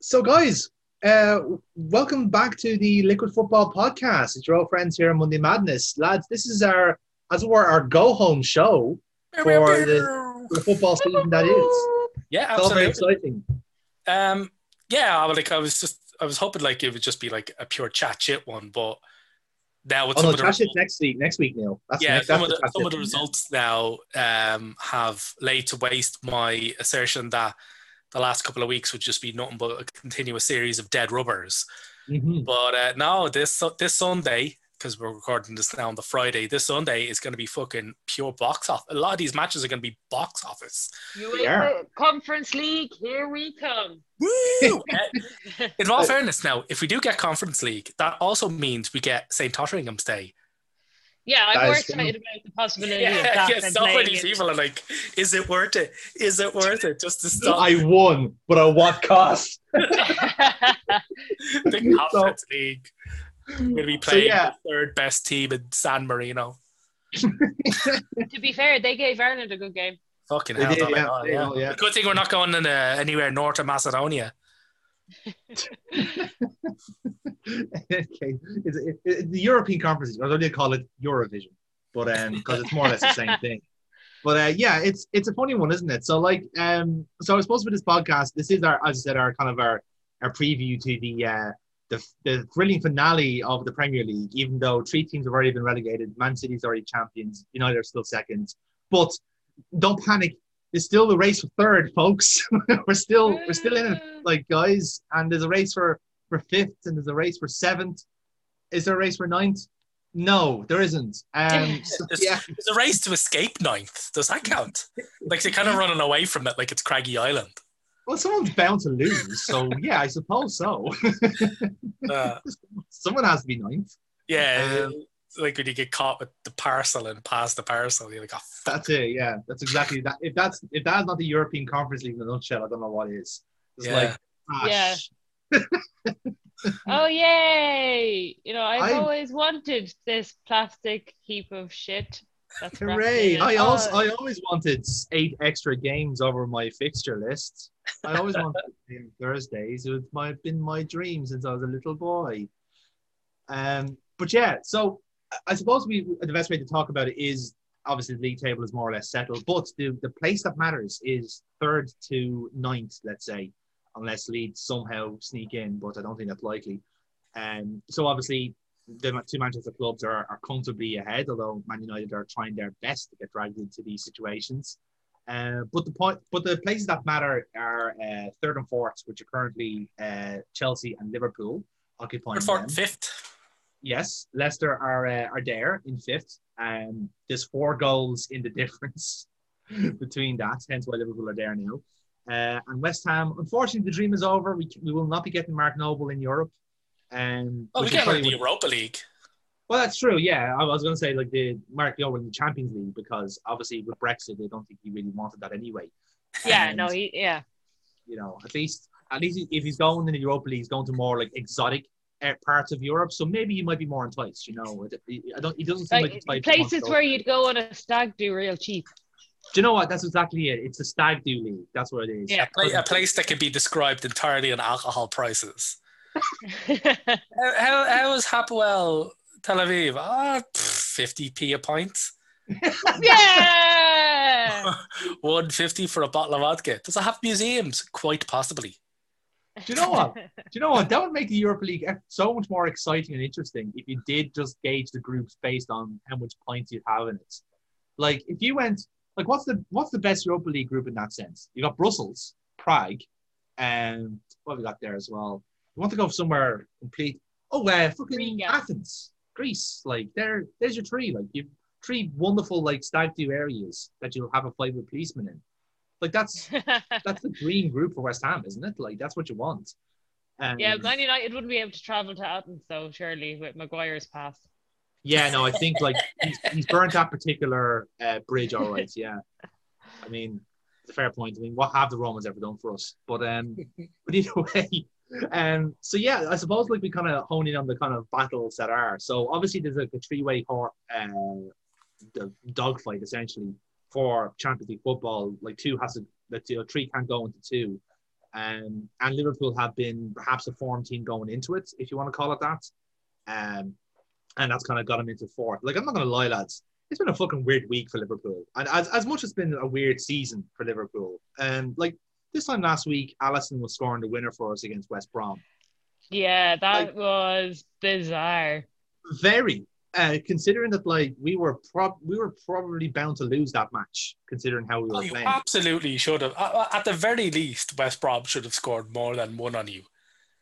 So, guys, uh, welcome back to the Liquid Football Podcast. It's your old friends here on Monday Madness, lads. This is our, as it were, our go home show for the, the football season that is. Yeah, It's all very absolutely. exciting. Um, yeah, I was like I was just I was hoping like it would just be like a pure chat shit one, but now with Oh some no, of the results, next week. Next week, Neil. That's yeah, next, some of the, some of the results now um, have laid to waste my assertion that the last couple of weeks would just be nothing but a continuous series of dead rubbers. Mhm. But uh, no, this this Sunday, because we're recording this now on the Friday, this Sunday is going to be fucking pure box office. A lot of these matches are going to be box office. are. UEFA Conference League, here we come. Woo! Uh, In all fairness, now if we do get Conference League, that also means we get St Totteringham's Day. Yeah, I'm more is true. excited about the possibility of Yeah, that yeah, than so many playing it. people are like, "Is it worth it? Is it worth it?" Just to stop I won, but at what cost? the Conference League. We're going to be So, playing yeah. the third best team in San Marino. to be fair, they gave Ireland a good game. Fucking hell, did, don't yeah, yeah. know, yeah. Good thing we're not going in, uh, anywhere north of Macedonia. Okay, it's, it, it- the European Conference, or they call it Eurovision, but um, because it's more or less the same thing. But uh, yeah, it's it's a funny one, isn't it? So like, um, so I suppose with this podcast, this is our, as I said, our kind of our our preview to the uh, the the thrilling finale of the Premier League. Even though three teams have already been relegated, Man City's already champions, United are still second. But don't panic. There's still a race for third, folks. we're still we're still in it like guys, and there's a race for for fifth, and there's a race for seventh. Is there a race for ninth? No, there isn't. Um, so, There's, yeah, there's a race to escape ninth. Does that count? Like they're kind of running away from it, like it's Craggy Island. well, someone's bound to lose, so yeah, I suppose so. Uh, Someone has to be ninth. yeah, Um, it's like when you get caught with the parcel and pass the parcel, you're like, oh, fuck. That's it. Yeah, that's exactly that. If that's if that's not the European Conference League in a nutshell, I don't know what is. It's Yeah. like, ah, Yeah. Oh yay! You know, I've I'm- always wanted this plastic heap of shit. That's wrapped Hooray! I also Oh, I always wanted eight extra games over my fixture list. I always wanted to play Thursdays. It was my been my dream since I was a little boy. Um, but yeah, so I- suppose we the best way to talk about it is obviously the league table is more or less settled, but the the place that matters is third to ninth, let's say, unless Leeds somehow sneak in, but I don't think that's likely. Um, so obviously the two Manchester clubs are, are comfortably ahead, although Man United are trying their best to get dragged into these situations. Uh, but the point, but the places that matter are uh, third and fourth, which are currently uh, Chelsea and Liverpool occupying Third, fourth, fifth. Yes, Leicester are uh, are there in fifth. Um, there's four goals in the difference between that, hence why Liverpool are there now. Uh, and West Ham, unfortunately, the dream is over. We, we will not be getting Mark Noble in Europe. Um, Oh, we get probably in the Europa League. well, that's true. Yeah, I was going to say like the Mark Noble in the Champions League because obviously with Brexit, they don't think he really wanted that anyway. yeah, And, no, he, yeah. you know, at least at least if he's going in the Europa League, he's going to more like exotic parts of Europe. So maybe you might be more enticed. You know, I don't. He doesn't seem like, Like, the type that wants to places go- where you'd go on a stag do real cheap. Do you know what? That's exactly it. It's a stag do league. That's what it is. Yeah. Pla- A place that can be described entirely in alcohol prices. How, how, how is Hapoel Tel Aviv? Ah, pff, 50p a pint. yeah. 150 for a bottle of vodka. Does it have museums? Quite possibly. Do you know what? Do you know what? That would make the Europa League so much more exciting and interesting if you did just gauge the groups based on how much points you have in it. Like if you went, like what's the what's the best Europa League group in that sense? You got Brussels, Prague, and what have we got there as well? You want to go somewhere complete? Oh, uh, fucking Riga. Athens, Greece. Like there, there's your tree. Like you've three wonderful like stag do areas that you'll have a fight with policemen in. Like that's that's the dream group for West Ham, isn't it? Like that's what you want. Um, yeah, Man United wouldn't be able to travel to Athens though, surely, with Maguire's pass. yeah, no, I think like he's, he's burnt that particular uh, bridge, all right. Yeah, I mean, it's a fair point. I mean, what have the Romans ever done for us? But um, but either way, um, so yeah, I suppose like we kind of hone in on the kind of battles that are. So obviously there's like a three-way court, uh, the dogfight essentially for Champions League football. Like two has to, the two, three can't go into two. Um, and Liverpool have been perhaps a form team going into it, if you want to call it that. Um, and that's kind of got them into fourth. Like, I'm not going to lie, lads. It's been a fucking weird week for Liverpool. And as, as much as it's been a weird season for Liverpool, um, like this time last week, Alisson was scoring the winner for us against West Brom. Yeah, that Like- was bizarre. Very. Uh, considering that, like we were prob we were probably bound to lose that match, considering how we Oh, were you playing. absolutely should have. Uh, At the very least, West Brom should have scored more than one on you.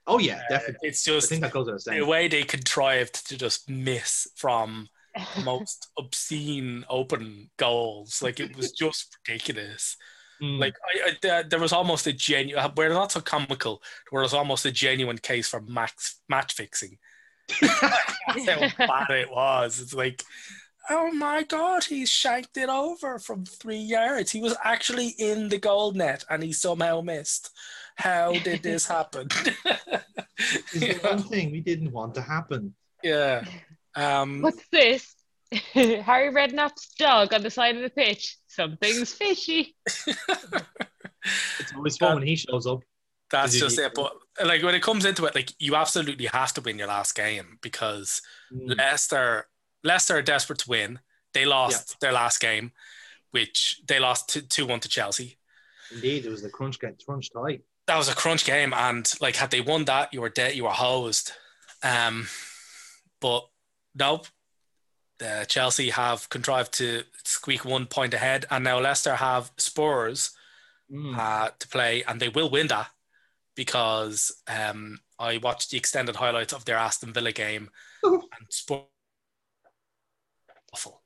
Oh yeah, Uh, definitely. It's I just think that goes without the way they contrived to just miss from the most obscene open goals. Like it was just ridiculous. Mm. Like I, I, there- there was almost a genuine. We're not so comical. There was almost a genuine case for max match fixing. That's how bad it was. It's like, oh my god, he shanked it over from three yards. He was actually in the goal net and he somehow missed. How did this happen? it's the one thing we didn't want to happen. yeah. Um, What's this? Harry Redknapp's dog on the side of the pitch. Something's fishy. It's always fun when he shows up. that's Is it- just it. But like when it comes into it, like you absolutely have to win your last game because Mm. Leicester, Leicester are desperate to win. They lost their last game, which they lost two one to Chelsea. Indeed, it was the crunch get crunch tie. That was a crunch game, and like had they won that, you were dead, you were hosed. Um, but nope. The Chelsea have contrived to squeak one point ahead, and now Leicester have Spurs Mm. uh, to play, and they will win that because um, I watched the extended highlights of their Aston Villa game, and Spurs awful.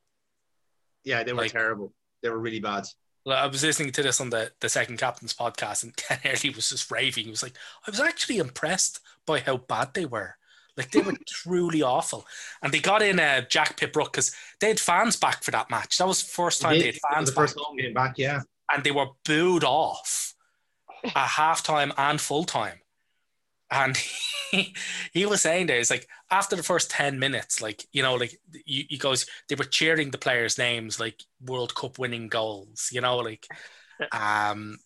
Yeah, they were Like- terrible. They were really bad. Like, I was listening to this on the, the second captain's podcast, and Ken Early was just raving. He was like, I was actually impressed by how bad they were. Like, they were truly awful. And they got in uh, Jack Pitt-Brooke because they had fans back for that match. That was the first time It they had fans the back. first home game back, yeah. and they were booed off at halftime and full time. And he, he was saying there, it's like after the first 10 minutes, like, you know, like he, he goes, they were cheering the players' names like World Cup winning goals, you know, like, um,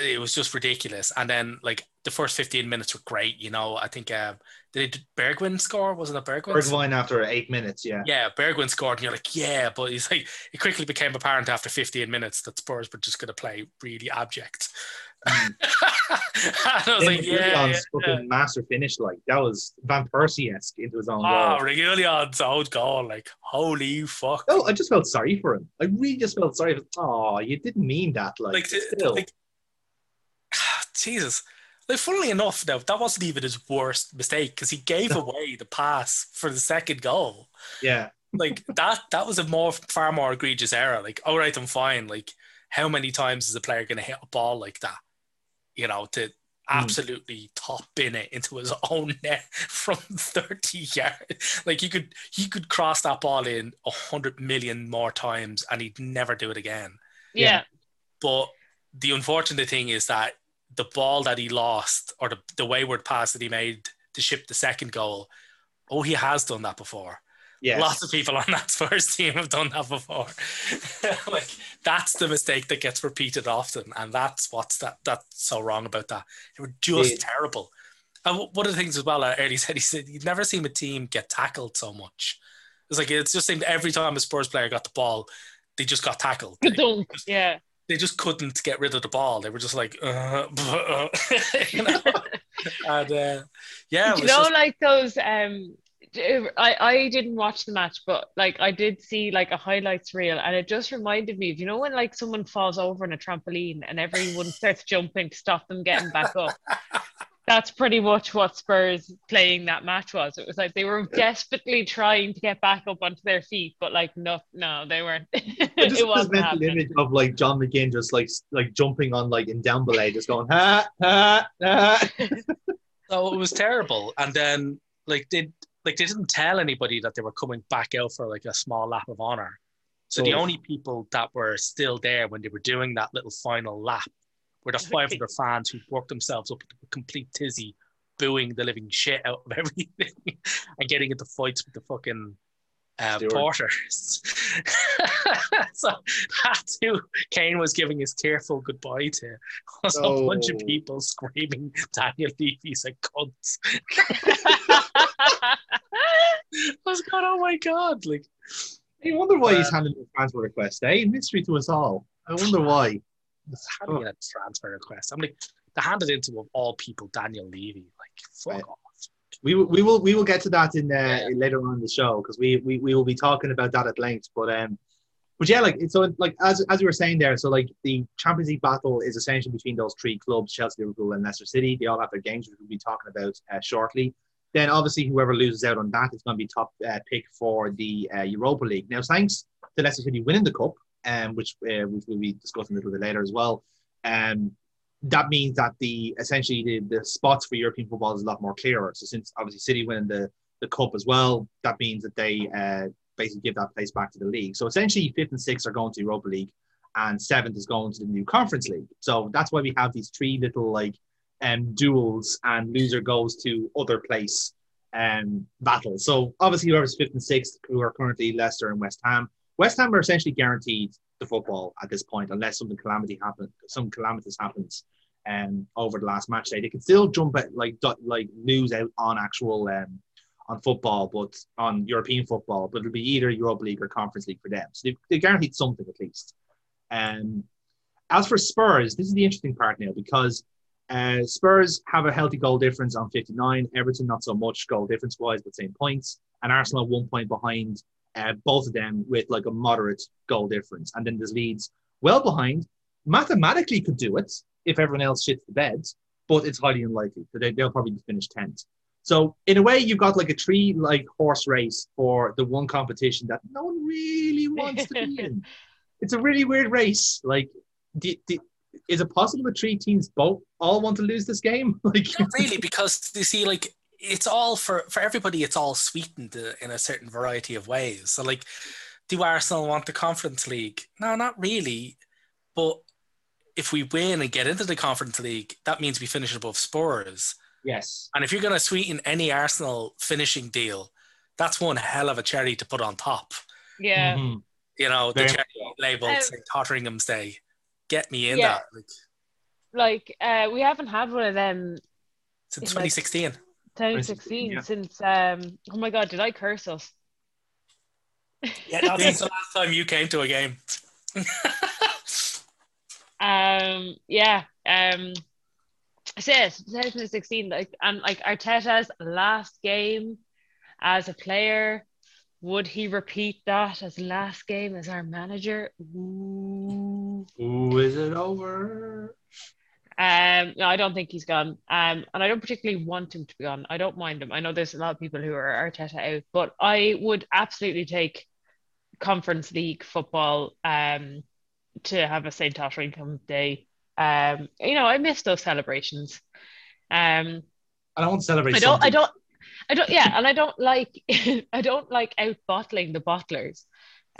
it was just ridiculous. And then, like, the first 15 minutes were great, you know. I think, uh, did Bergwijn score? Wasn't it Bergwin? Bergwijn after eight minutes, yeah. Yeah, Bergwijn scored, and you're like, yeah, but he's like, it quickly became apparent after 15 minutes that Spurs were just going to play really abject. I was like, yeah, yeah, fucking master finish, like that was Van Persie esque into his own Oh, goal. Reguilon's own oh, goal, like, holy fuck. Oh, I just felt sorry for him. I really just felt sorry. For, oh, you didn't mean that. Like, like, still. like, Jesus. Like, funnily enough, now that wasn't even his worst mistake because he gave away the pass for the second goal. yeah. like that that was a more far more egregious error. Like, all right, I'm fine. Like, how many times is a player going to hit a ball like that? You know, to hmm. absolutely top in it into his own net from 30 yards. Like, he could he could cross that ball in a hundred million more times, and he'd never do it again. Yeah. But the unfortunate thing is that the ball that he lost, or the, the wayward pass that he made to ship the second goal, oh, he has done that before. Yes. Lots of people on that Spurs team have done that before. like that's the mistake that gets repeated often, and that's what's that that's so wrong about that. They were just Yeah. terrible. And one of the things as well, uh, Early said he said you'd never seen a team get tackled so much. It's like it's just seemed every time a Spurs player got the ball, they just got tackled. They, Dunk. Yeah. they just couldn't get rid of the ball. They were just like, uh, uh, you know? and uh, yeah, it you know, just- like those. Um, Uh, I I didn't watch the match, but like I did see like a highlights reel, and it just reminded me of you know when like someone falls over on a trampoline and everyone starts jumping to stop them getting back up. That's pretty much what Spurs playing that match was. It was like they were desperately trying to get back up onto their feet, but like no, no, they weren't. I just it wasn't mental happening. image of like John McGinn just like like jumping on like in down belay, just going ha ha ha. So it was terrible. And then like they like they didn't tell anybody that they were coming back out for like a small lap of honor. So the Oh. only people that were still there when they were doing that little final lap were the 500 fans who worked themselves up to a complete tizzy, booing the living shit out of everything and getting into fights with the fucking uh, Porters. so that's who Kane was giving his tearful goodbye to. Was a bunch of Oh. people screaming Daniel Levy's a cunt. Was going, oh my god, like I wonder why he's Uh, handing the transfer request, eh? Mystery to us all. I wonder why. how do a transfer request? I'm like, they handed into of all people Daniel Levy. Like, fuck Right. off. We will, we will we will get to that in uh, Yeah. later on in the show because we, we we will be talking about that at length. But um, but yeah, like it's so like as as we were saying there, so like the Champions League battle is essentially between those three clubs: Chelsea, Liverpool, and Leicester City. They all have their games, which we'll be talking about uh, shortly. Then obviously whoever loses out on that is going to be top uh, pick for the uh, Europa League. Now, thanks to Leicester City winning the cup, um, which uh, we'll be discussing a little bit later as well. Um, that means that the essentially the, the spots for European football is a lot more clearer. So since obviously City winning the, the cup as well, that means that they uh, basically give that place back to the league. So essentially fifth and sixth are going to Europa League and seventh is going to the new conference league. So that's why we have these three little like um duels and loser goes to other place um battles. So obviously whoever's fifth and sixth who are currently Leicester and West Ham. West Ham are essentially guaranteed the football at this point unless something calamity happens some calamitous happens um over the last match day. They can still jump at like like lose out on actual um on football, but on European football, but it'll be either Europa League or Conference League for them. So they've, they're guaranteed something at least. Um, as for Spurs, this is the interesting part now because uh, Spurs have a healthy goal difference on 59. Everton, not so much goal difference wise, but same points. And Arsenal one point behind uh, both of them with like a moderate goal difference. And then there's Leeds well behind. Mathematically could do it if everyone else shits the bed, but it's highly unlikely. They, they'll probably finish 10th. So in a way, you've got like a three like horse race for the one competition that no one really wants to be in. It's a really weird race. Like, do, do, is it possible that three teams both all want to lose this game? Like, Not really, because you see, like it's all for for everybody. It's all sweetened uh, in a certain variety of ways. So, like, do Arsenal want the Conference League? No, not really. But if we win and get into the Conference League, that means we finish above Spurs. yes, And if you're going to sweeten any Arsenal finishing deal, that's one hell of a cherry to put on top. yeah. Mhm. You know, the Very cherry labeled Um, St. Totteringham's Day. Get me in Yeah. that. Like, Like uh, we haven't had one of them since In, like, 2016. 2016 yeah. since um oh my god did I curse us Yeah, no, since the last time you came to a game. um yeah um so yes 2016 like and like Arteta's last game as a player would he repeat that as last game as our manager Ooh. Ooh, is it over? Um, no, I don't think he's gone. Um, and I don't particularly want him to be gone. I don't mind him. I know there's a lot of people who are Arteta out, but I would absolutely take Conference League football um to have a St. Tottenham Day. Um, you know, I miss those celebrations. Um, I don't celebrate. I don't, I don't, I don't, yeah, and I don't like, I don't like out bottling the bottlers.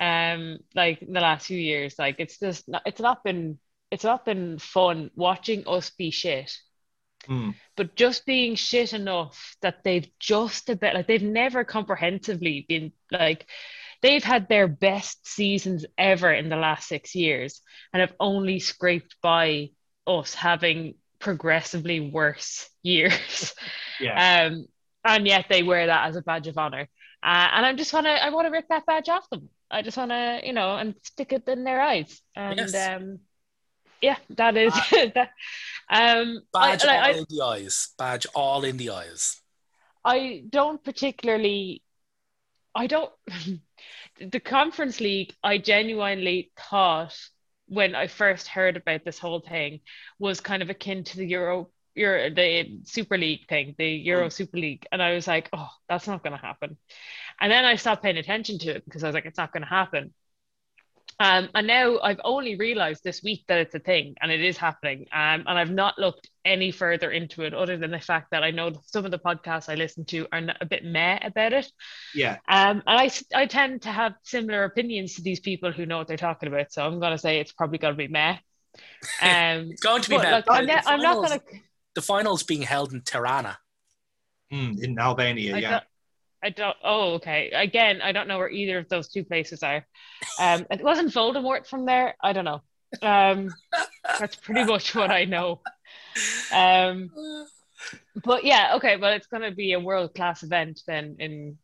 Um, like in the last few years, like it's just, not, it's not been, it's not been fun watching us be shit. Hmm. But just being shit enough that they've just a bit, like they've never comprehensively been like, they've had their best seasons ever in the last six years and have only scraped by us having progressively worse years. Yeah. Um, and yet they wear that as a badge of honor. Uh, and I just want to, I want to rip that badge off them. I just want to, you know, and stick it in their eyes. And Yes. um, yeah, that is that. Um, Badge I, all I, in the eyes. Badge all in the eyes. I don't particularly, I don't, the Conference League, I genuinely thought when I first heard about this whole thing was kind of akin to the Euro, Euro the Super League thing, the Euro Super League. And I was like, oh, that's not going to happen. And then I stopped paying attention to it because I was like, it's not going to happen. Um, and now I've only realized this week that it's a thing and it is happening. Um, and I've not looked any further into it other than the fact that I know that some of the podcasts I listen to are a bit meh about it. Yeah. Um, and I, s- I tend to have similar opinions to these people who know what they're talking about. So I'm going to say it's probably going to be meh. Um, It's going to be but met. like, The I'm, ne- I'm not finals- going to. The finals being held in Tirana. Hmm, in Albania, I yeah. I don't. Oh, okay. Again, I don't know where either of those two places are. Um, it wasn't Voldemort from there. I don't know. Um, that's pretty much what I know. Um, but yeah, okay. Well, it's going to be a world class event then in.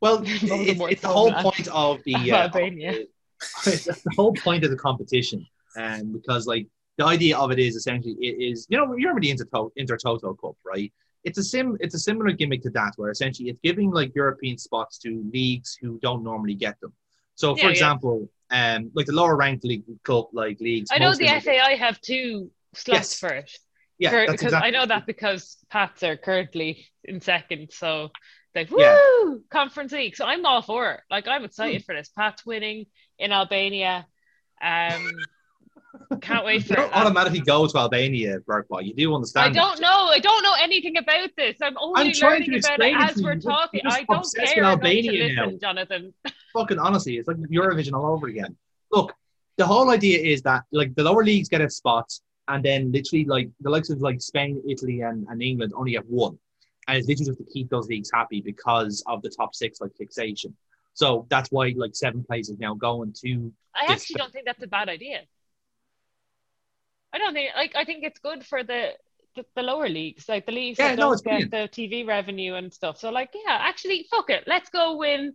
Well, it's, it's the whole point of the uh, Albania. it's the whole point of the competition, and because like the idea of it is essentially it is you know you remember the Interto- Intertoto Cup, right? It's a sim it's a similar gimmick to that where essentially it's giving like European spots to leagues who don't normally get them. So for Yeah, yeah. example, um like the lower ranked league club like leagues. I know the FAI have two slots Yes. for it. Yeah, For- that's because exactly I know that because Pats are currently in second, so like woo Yeah. conference league. So I'm all for it. Like I'm excited for this. Pats winning in Albania. Um, can't wait You for don't it. Um, automatically go to Albania, Burkboy. You do understand. I don't that. know. I don't know anything about this. I'm only I'm trying learning to about it as we're talking. I don't care with enough to Albania now. listen, Jonathan. fucking honestly, it's like Eurovision all over again. Look, the whole idea is that like the lower leagues get a spot, and then literally like the likes of like Spain, Italy, and, and England only have one, and it's literally just to keep those leagues happy because of the top six like fixation. So that's why like seven places now going to I actually don't think that's a bad idea. I don't think like I think it's good for the the, the lower leagues, like the leagues Yeah, that no, don't get the TV revenue and stuff. So like, yeah, actually, fuck it, let's go win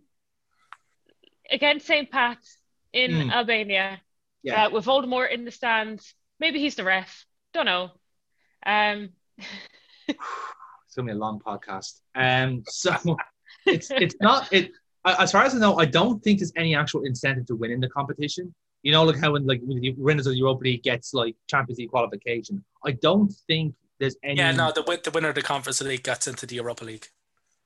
against St. Pat's in Mm. Albania. Yeah. uh, with Voldemort in the stands. Maybe he's the ref. Don't know. Um, it's gonna be a long podcast. Um, so it's it's not it. As far as I know, I don't think there's any actual incentive to win in the competition. You know, like how when like when the winners of the Europa League gets like Champions League qualification. I don't think there's any. Yeah, no, the the winner of the Conference League gets into the Europa League.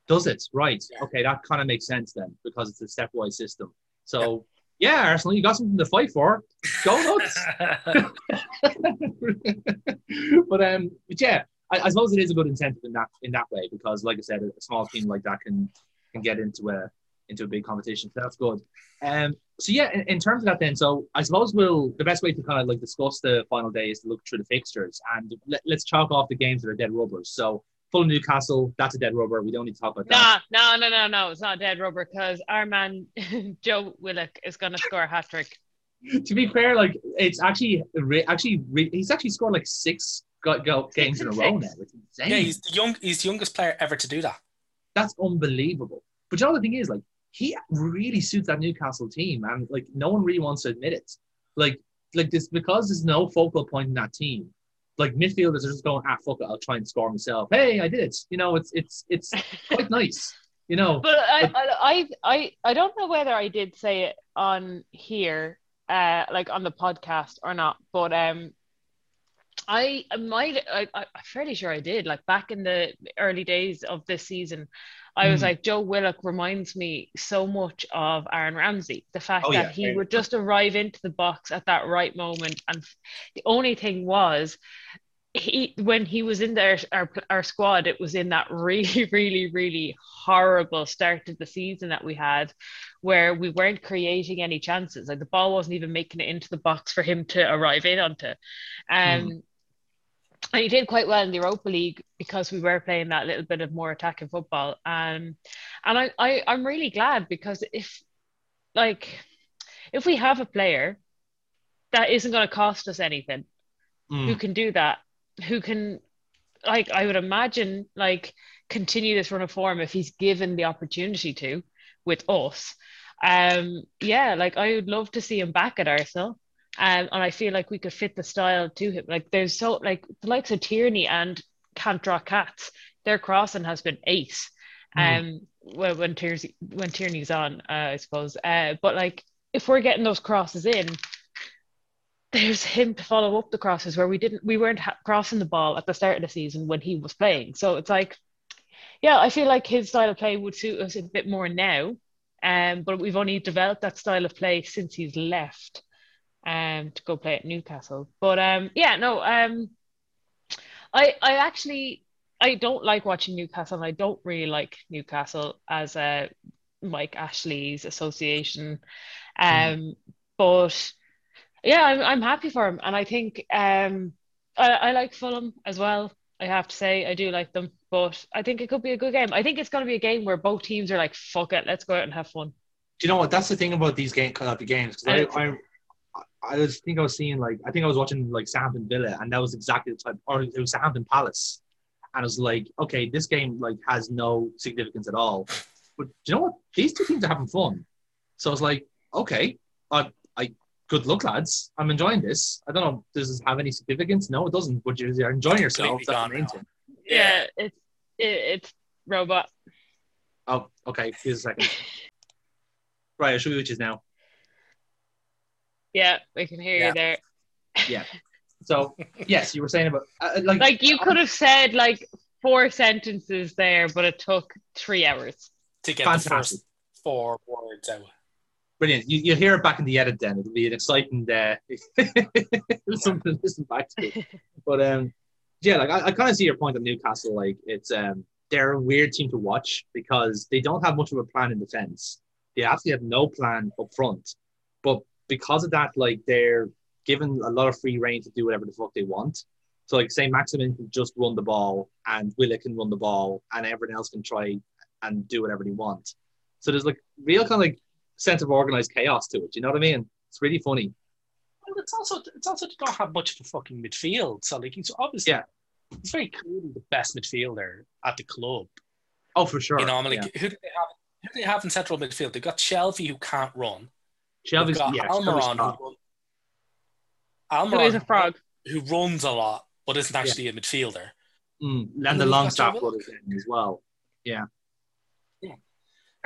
Does it? Right. Yeah. Okay, that kind of makes sense then because it's a stepwise system. So yeah, Arsenal, you got something to fight for. Go nuts. but um, but yeah, I, I suppose it is a good incentive in that in that way because, like I said, a, a small team like that can can get into a into a big competition. So that's good. Um, so yeah, in, in terms of that, then, so I suppose we'll the best way to kind of like discuss the final day is to look through the fixtures and let, let's chalk off the games that are dead rubbers. So Fulham Newcastle, that's a dead rubber. We don't need to talk about that. nah, no, no, no, no. It's not dead rubber because our man Joe Willock is going to score a hat trick. to be fair, like it's actually re- actually re- he's actually scored like six go- go- games in a row now. It's insane. yeah, he's the young. He's the youngest player ever to do that. That's unbelievable. But you know the thing is, like he really suits that Newcastle team, and like no one really wants to admit it. Like like this because there's no focal point in that team. Like midfielders are just going, ah, fuck it, I'll try and score myself. Hey, I did it. You know, it's it's it's quite nice. You know, But I, I, I, I, I don't know whether I did say it on here, uh, like on the podcast or not. But um, I I might, I, I'm fairly sure I did. Like back in the early days of this season, I was Hmm. like, Joe Willock reminds me so much of Aaron Ramsey. The fact Oh, that yeah, he would just arrive into the box at that right moment, and the only thing was he when he was in there our, our squad it was in that really really really horrible start to the season that we had where we weren't creating any chances like the ball wasn't even making it into the box for him to arrive in onto um and he did quite well in the Europa League because we were playing that little bit of more attacking football. Um and I, I I'm really glad because if like if we have a player that isn't going to cost us anything Mm. who can do that? Who can like i would imagine like continue this run of form if he's given the opportunity to with us. Um yeah like i would love to see him back at arsenal um, and i feel like we could fit the style to him. Like there's so like the likes of tierney and can't draw cats their crossing has been ace um when, when tierney when tierney's on uh, i suppose. Uh but like if we're getting those crosses in there's him to follow up the crosses where we didn't we weren't ha- crossing the ball at the start of the season when he was playing. So it's like yeah i feel like his style of play would suit us a bit more now um but we've only developed that style of play since he's left um to go play at newcastle but um yeah no um i i actually i don't like watching newcastle and i don't really like newcastle as a mike ashley's association um but yeah, I'm, I'm happy for him, and I think um, I, I like Fulham as well. I have to say I do like them, but I think it could be a good game. I think it's going to be a game where both teams are like, "Fuck it, let's go out and have fun." Do you know what? That's the thing about these game uh, the games because I, I I was think I was seeing like I think I was watching like Southampton Villa and that was exactly the type or it was Southampton Palace and I was like, okay, this game like has no significance at all. But do you know what? These two teams are having fun. So I was like, okay, I, I good luck, lads. I'm enjoying this. I don't know, does this have any significance? No, it doesn't. But you're enjoying yourself. That's the main thing. Yeah, it's it, it's robot. Oh, okay. Here's a second. right, I'll show you which is now. Yeah, we can hear Yeah. you there. Yeah. So yes, you were saying about uh, like Like you could have said like four sentences there, but it took three hours. to get the first four words out. Brilliant. You, you'll hear it back in the edit then. It'll be an exciting uh, something to listen back to. But um, yeah, like I, I kind of see your point on Newcastle. Like it's um, they're a weird team to watch because they don't have much of a plan in defense. They actually have no plan up front. Because of that, like they're given a lot of free reign to do whatever the fuck they want. So like say Maximin can just run the ball and Willock can run the ball and everyone else can try and do whatever they want. So there's like real kind of like sense of organized chaos to it. You know what I mean? It's really funny. Well, it's also it's also they don't have much of a fucking midfield. So like he's obviously Yeah. he's very clearly the best midfielder at the club. Oh, for sure. You know, I'm like, yeah. who do they have? Who do they have in central midfield? They've got Shelvey who can't run. Shelvey's They've got yeah, Almiron Shelvey's top. who, run, Who is a frog? who runs a lot but isn't actually a midfielder. Mm, and And the then long you've got staff Joe brothers in as well.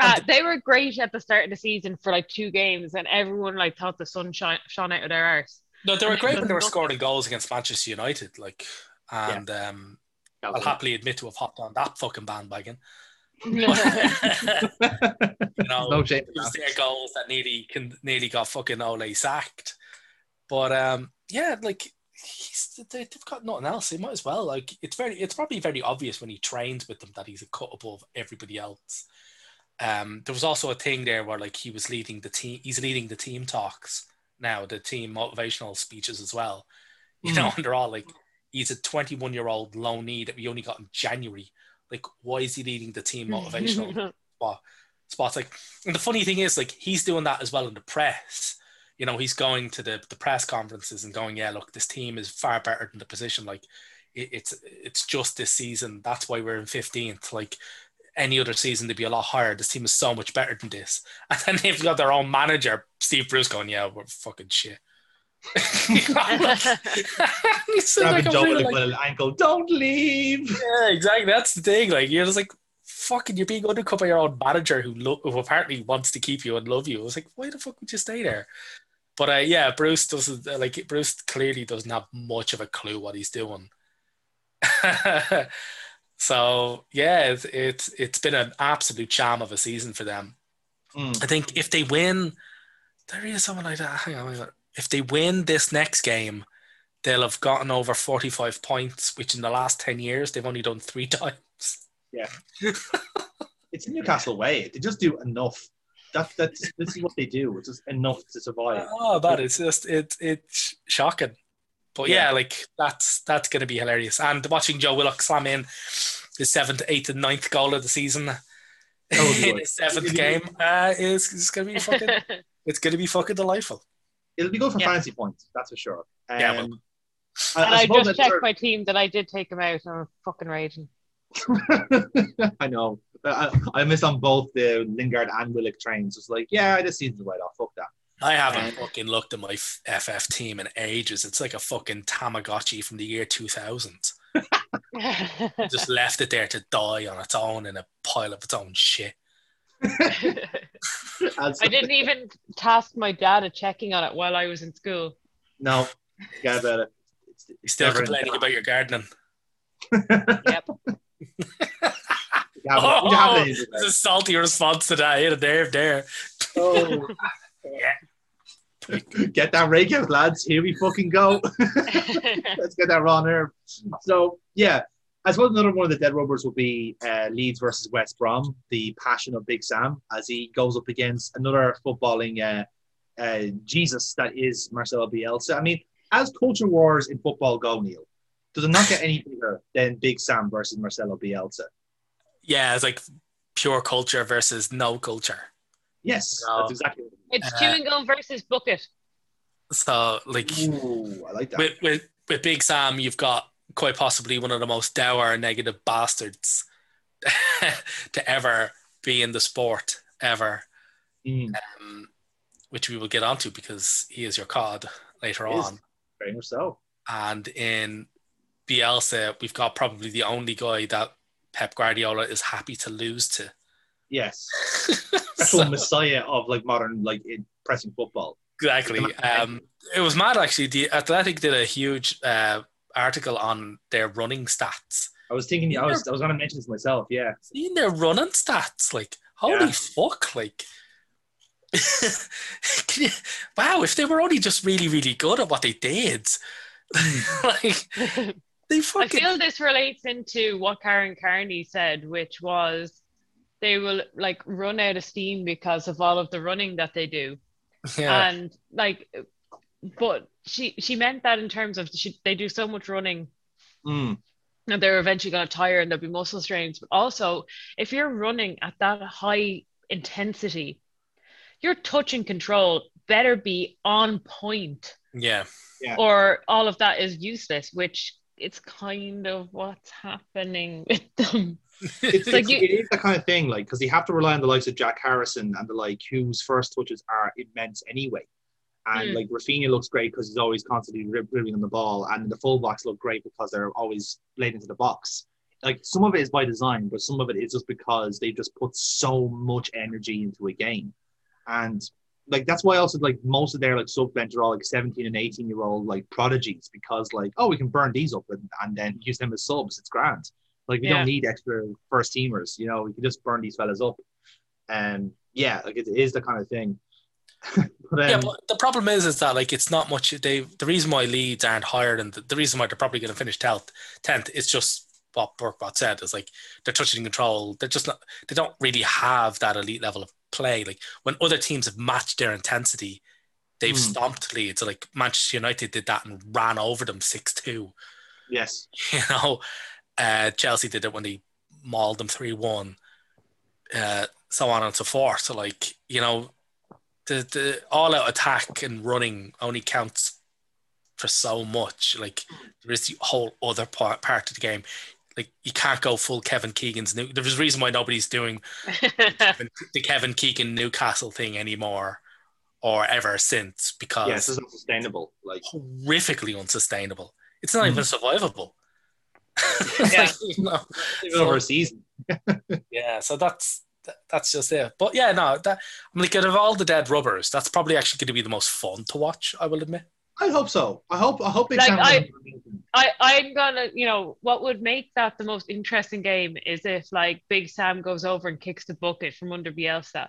Uh, they were great at the start of the season for like two games, and everyone like thought the sun shine, shone out of their arse. No, they were And great when they were doesn't- scoring goals against Manchester United. Like, and um, I'll happily admit to have hopped on that fucking bandwagon. You know, no shame it was their goals that nearly can nearly got fucking Ole sacked. But um, yeah, like he's, they, they've got nothing else. They might as well. Like it's very, it's probably very obvious when he trains with them that he's a cut above everybody else. Um, there was also a thing there where like he was leading the team. He's leading the team talks now, the team motivational speeches as well. You know, and they're all like, he's a 21 year old loanee that we only got in January. Like, why is he leading the team motivational spot, spots. Like, and the funny thing is, like, he's doing that as well in the press. You know, he's going to the, the press conferences and going, "Yeah, look, this team is far better than the position. Like, it, it's it's just this season. That's why we're in fifteenth. Like, any other season, they'd be a lot higher. This team is so much better than this. And then they've got their own manager, Steve Bruce, going, "Yeah, we're fucking shit." he's so Grabbing like a Joe real, with like, little ankle. Don't leave. yeah, exactly. That's the thing. Like you're just like fucking. You're being undercut by your own manager who lo- who apparently wants to keep you and love you. I was like, why the fuck would you stay there? But uh, yeah, Bruce doesn't uh, like. Bruce clearly doesn't have much of a clue what he's doing. so yeah, it's, it's it's been an absolute charm of a season for them. Mm. I think if they win, there is someone like that. Hang on, hang on. If they win this next game, they'll have gotten over 45 points, which in the last 10 years, they've only done three times. Yeah. it's the Newcastle way. They just do enough. That, that's this is what they do. It's just enough to survive. Oh, but it's just, it, it's shocking. But yeah, Yeah. like that's that's going to be hilarious. And watching Joe Willock slam in his seventh, eighth, and ninth goal of the season Oh, in boy. his seventh game uh, is, is going to be fucking, it's going to be fucking delightful. It'll be good for Yeah. fantasy points. That's for sure. Um, Yeah, well- I, and I I just checked my team that I did take him out, and I'm fucking raging. I know. I, I missed on both the Lingard and Willock trains. It's like, yeah, this season's right off. Fuck that. I haven't Um, fucking looked at my FF team in ages. It's like a fucking Tamagotchi from the year 2000. Just left it there to die on its own in a pile of its own shit. As- I didn't even task my dad at checking on it while I was in school. No, forget about it. It's, You still complaining about your gardening. Yep. You have it- you have it in Oh, your There's a salty response to that. Hit a nerve there. Oh. Yeah. Get that rake out, lads. Here we fucking go. Let's get that raw nerve. So, yeah, I suppose another one of the dead rubbers will be uh, Leeds versus West Brom, the passion of Big Sam, as he goes up against another footballing uh, uh, Jesus that is Marcelo Bielsa. I mean, as culture wars in football go, Neil, Does it not get any bigger than Big Sam versus Marcelo Bielsa? Yeah, it's like pure culture versus no culture. Yes, No. that's exactly. What It's Uh, chewing gum versus bucket. So like. Ooh, I like that. with, with with Big Sam, you've got quite possibly one of the most dour, negative bastards to ever be in the sport ever, Mm, um, which we will get onto because he is your cod later on. very much so. And in Bielsa, we've got probably the only guy that Pep Guardiola is happy to lose to. Yes, actual messiah of like modern like in pressing football. Exactly. Um, it was mad actually. The Athletic did a huge uh, article on their running stats. I was thinking, I was I was going to mention this myself. Yeah, Seeing their running stats, like holy Yeah. fuck, like. Can you, wow, if they were only just really, really good at what they did, like they fucking. I feel this relates into what Karen Carney said, which was they will like run out of steam because of all of the running that they do. yeah, And like, but she she meant that in terms of she, they do so much running Mm, and they're eventually going to tire and there'll be muscle strains. But also, if you're running at that high intensity, your touch and control better be on point, yeah, yeah. or all of that is useless. Which it's kind of what's happening with them. it's, like it's- you- it is the kind of thing like because you have to rely on the likes of Jack Harrison and the like whose first touches are immense anyway. And Mm. like Rafinha looks great because he's always constantly drib- dribbling on the ball, and the fullbacks look great because they're always laid into the box. Like some of it is by design, but some of it is just because they just put so much energy into a game, and like that's why also like most of their like sub bench are all like 17 and 18 year old like prodigies because like oh we can burn these up and, and then use them as subs. It's grand. Like we Yeah. don't need extra first teamers. You know we can just burn these fellas up, and yeah, like it is the kind of thing. But, um, yeah. But the problem is, is that like it's not much. They the reason why Leeds aren't higher than the, the reason why they're probably going to finish tenth, tenth is just what Burkbot said. Is like they're touching control. They're just not. They don't really have that elite level of play. Like when other teams have matched their intensity, they've Hmm. stomped Leeds. Like Manchester United did that and ran over them six two. yes, You know, uh, Chelsea did it when they mauled them three one. Uh, so on and so forth. So like you know, the the all out attack and running only counts for so much. Like there is the whole other part part of the game. Like you can't go full Kevin Keegan's new. There's a reason why nobody's doing Kevin- the Kevin Keegan Newcastle thing anymore, or ever since because yes, it's not sustainable. Like horrifically unsustainable. It's not hmm. even survivable. Yeah. Like, you know, even over a season. yeah, so that's that- that's just it. But yeah, no, that I'm like out of all the dead rubbers, that's probably actually going to be the most fun to watch. I will admit. I hope so. I hope. I hope Big Like, I- I, I'm gonna, you know, what would make that the most interesting game is if like Big Sam goes over and kicks the bucket from under Bielsa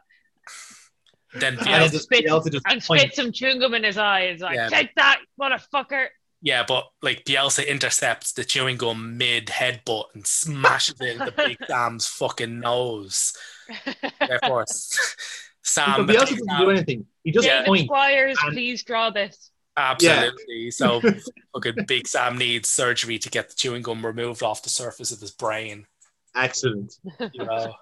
Then And yeah, just spits- Bielsa just and point- spits some chewing gum in his eyes, like, Yeah. take that, motherfucker. yeah, but like Bielsa intercepts the chewing gum mid headbutt and smashes it into Big Sam's fucking nose. Therefore, s- Sam, But Bielsa doesn't do um, anything. He just Yeah. David points. Squires, and- please draw this. absolutely. So fucking Big Sam needs surgery to get the chewing gum removed off the surface of his brain. Excellent. You know.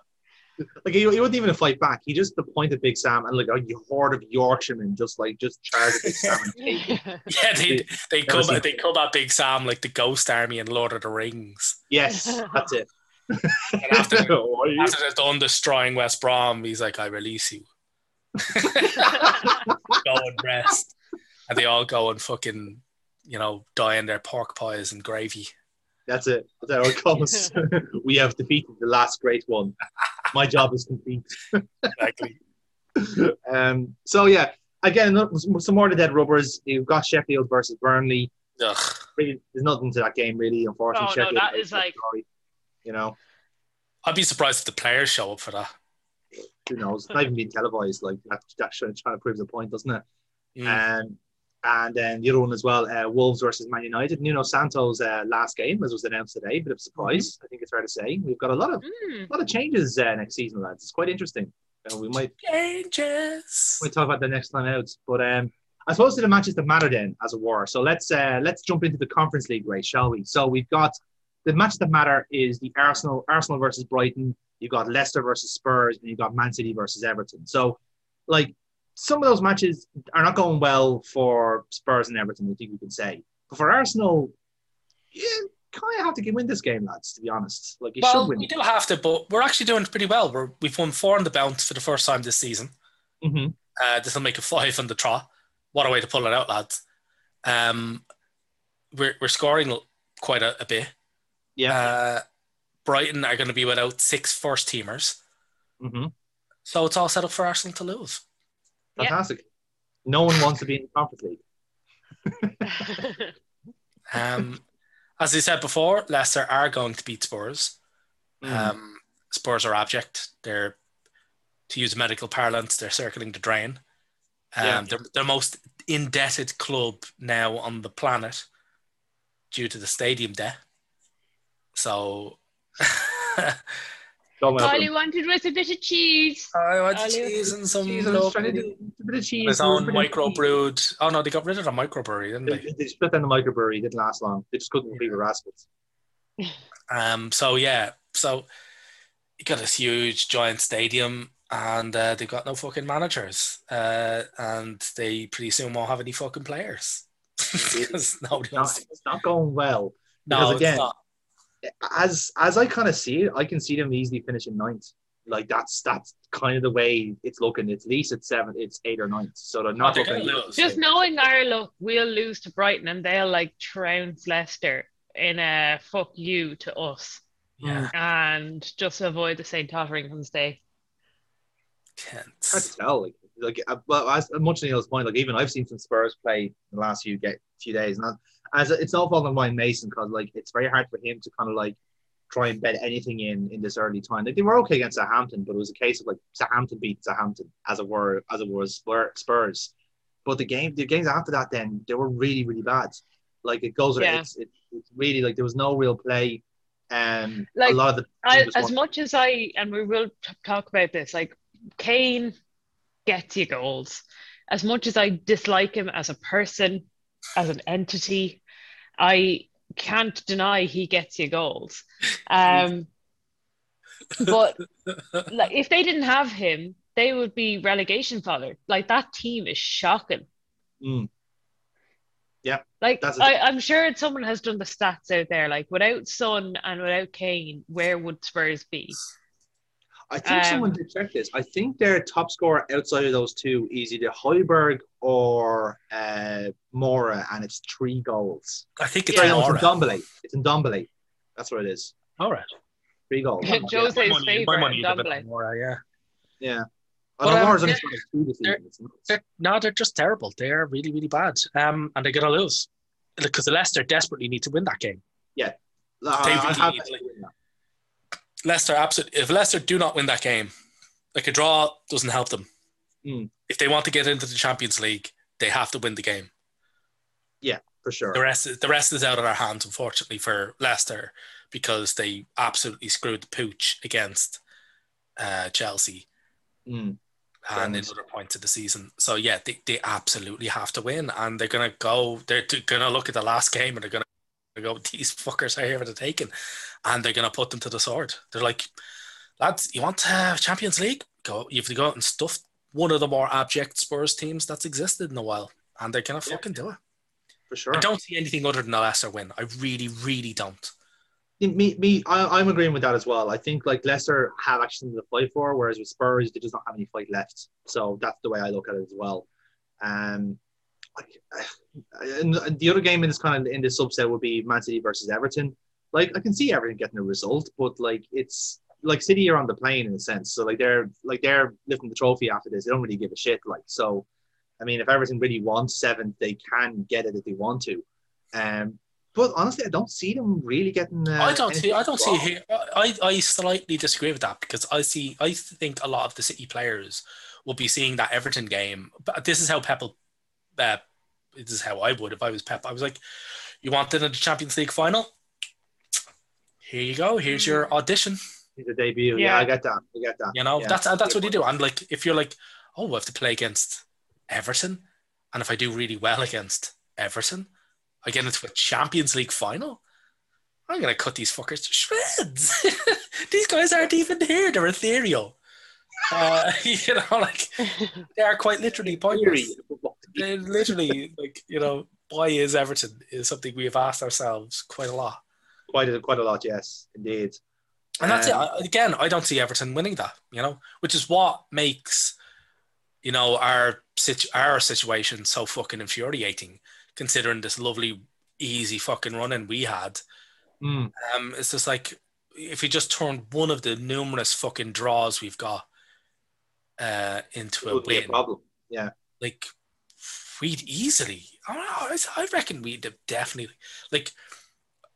Like he, he wouldn't even a fight back. He just appointed Big Sam and like a horde of Yorkshiremen just like just charged Big Sam. And take. Yeah, they they Never come they come at Big Sam like the Ghost Army in Lord of the Rings. yes, that's it. And after are you- after they're done destroying West Brom, he's like, "I release you. go and rest." And they all go and fucking, you know, die in their pork pies and gravy. That's it. That's how it goes. we have defeated the last great one. My job is complete. Exactly. Um, so yeah, again, some more of the dead rubbers. You've got Sheffield versus Burnley. Ugh. Really, there's nothing to that game really. Unfortunately, Oh, no, Sheffield. that is like- story, you know, I'd be surprised if the players show up for that. who knows? It's not even being televised. Like that, that's trying to prove the point, doesn't it? Mm. Um, and then the other one as well, uh, Wolves versus Man United. Nuno Santos' uh, last game, as was announced today, bit of a surprise. I think it's fair to say. We've got a lot of Mm. a lot of changes uh, next season, lads. It's quite interesting. Uh, we might Changes. we talk about the next time out. But um, I suppose to the matches that matter then, as it were. So let's uh, let's jump into the Conference League race, shall we? So we've got the match that matter is the Arsenal Arsenal versus Brighton. You've got Leicester versus Spurs, and you've got Man City versus Everton. So, like some of those matches are not going well for Spurs and Everton. I think we can say, but for Arsenal, yeah, kind of have to win this game, lads. To be honest, like you well, should win. we do have to, but we're actually doing pretty well. We're, we've won four on the bounce for the first time this season. hmm Uh, this will make a five on the draw. What a way to pull it out, lads. Um, we're, we're scoring quite a, a bit. Yeah. Uh, Brighton are going to be without six first teamers. hmm So it's all set up for Arsenal to lose. Yeah. Fantastic. No one wants to be in the Conference League. Um, as I said before, Leicester are going to beat Spurs. Mm. Um, Spurs are abject. They're, to use medical parlance, they're circling the drain. Um, Yeah. They're the most indebted club now on the planet due to the stadium debt. So Don't All help you wanted was a bit of cheese. I want All cheese and some Cheese, I was trying to do a bit of cheese. his a own bit of cheese. microbrewed. Oh no, they got rid of the microbrewery, didn't They, they? they split down the microbrewery. It didn't last long. They just couldn't compete with Rascals. Um, so yeah, so you got this huge giant stadium, and uh, they've got no fucking managers, uh, and they pretty soon won't have any fucking players because It's not, it's not going well. no, because it's again- not. As as I kind of see it, I can see them easily finishing ninth. Like that's that's kind of the way it's looking. It's at least it's seven, it's eight or ninth. So they're not Oh, they're looking. gonna lose. Just knowing our luck, we'll lose to Brighton and they'll like trounce Leicester in a fuck you to us Yeah, and just avoid the St. Totteringham's Day. hard Kent. to tell. Like, like uh, well, as much as Neil's point, like even I've seen some Spurs play in the last few get few days, and that, as it's no fault of Ryan Mason because like it's very hard for him to kind of like try and bet anything in in this early time. Like they were okay against Southampton, but it was a case of like Southampton beat Southampton as it were as it was Spurs. But the game, the games after that, then they were really really bad. Like it goes, Yeah. it's, it, it's really like there was no real play. Um, Like, a lot of the I, as want- much as I, and we will talk about this, like Kane gets you goals. As much as I dislike him as a person, as an entity, I can't deny he gets you goals. Um, but like, if they didn't have him, they would be relegation fodder. Like that team is shocking. Mm. Like That's a- I, I'm sure someone has done the stats out there. Like without Son and without Kane, where would Spurs be? I think someone Um, did check this. I think their top scorer outside of those two is either Højbjerg or uh, Moura, and it's three goals. I think it's Sorry, Yeah. no, it's in Moura. Ndombele. It's Ndombele. That's what it is. All right. Three goals. Yeah, Jose's My money- favourite, my money is a bit Moura, yeah. Yeah. But, um, Moura's only yeah, scored two this they're- season. It's nuts. They're, no, they're just terrible. They are really, really bad. Um, and they're going to lose because the Leicester desperately need to win that game. Uh, They I really have need to win that. Leicester absolutely. If Leicester do not win that game, like a draw doesn't help them. Mm. If they want to get into the Champions League, they have to win the game. Yeah, for sure. The rest, the rest is out of our hands, unfortunately, for Leicester because they absolutely screwed the pooch against uh, Chelsea Mm. and in other points of the season. So yeah, they, they absolutely have to win, and they're gonna go. They're gonna look at the last game, and they're gonna go. These fuckers are here for the taking, and they're gonna put them to the sword. They're like, lads, you want to have Champions League? Go. You have to go out and stuff one of the more abject Spurs teams that's existed in a while, and they're gonna Yeah. fucking do it. For sure. I don't see anything other than a Leicester win. I really, really don't. me, me, I, I'm agreeing with that as well. I think like Leicester have actually something to fight for, whereas with Spurs, they just not have any fight left. So that's the way I look at it as well. Um, and the other game in this kind of in this subset would be Man City versus Everton. Like I can see Everton getting a result, but like it's like City are on the plane in a sense. So like they're like they're lifting the trophy after this. They don't really give a shit. Like so, I mean, if Everton really wants seventh, they can get it if they want to. Um, but honestly, I don't see them really getting. Uh, I don't see. I don't see anything here. I, I slightly disagree with that because I see. I think a lot of the City players will be seeing that Everton game. But this is how Pep. will- Uh, this is how I would if I was Pep. I was like, "You want in the Champions League final? Here you go. Here's your audition. He's a debut. Yeah. Yeah. I get that. I get that. You know Yeah. that's and that's what you do. And like, if you're like, oh, we have to play against Everton, and if I do really well against Everton, I get into a Champions League final. I'm gonna cut these fuckers to shreds. these guys aren't even here; they're ethereal. Uh, you know, like they are quite literally pointless. Literally, like you know, why is Everton is something we have asked ourselves quite a lot. Quite a, quite a lot, yes, indeed. And that's Um, it. I- Again, I don't see Everton winning that, you know, which is what makes, you know, our situ- our situation so fucking infuriating, considering this lovely, easy fucking run running we had. Mm, Um, it's just like if we just turned one of the numerous fucking draws we've got uh, into it a be a problem. Yeah. like we'd easily. I know. I- I reckon we'd have definitely like.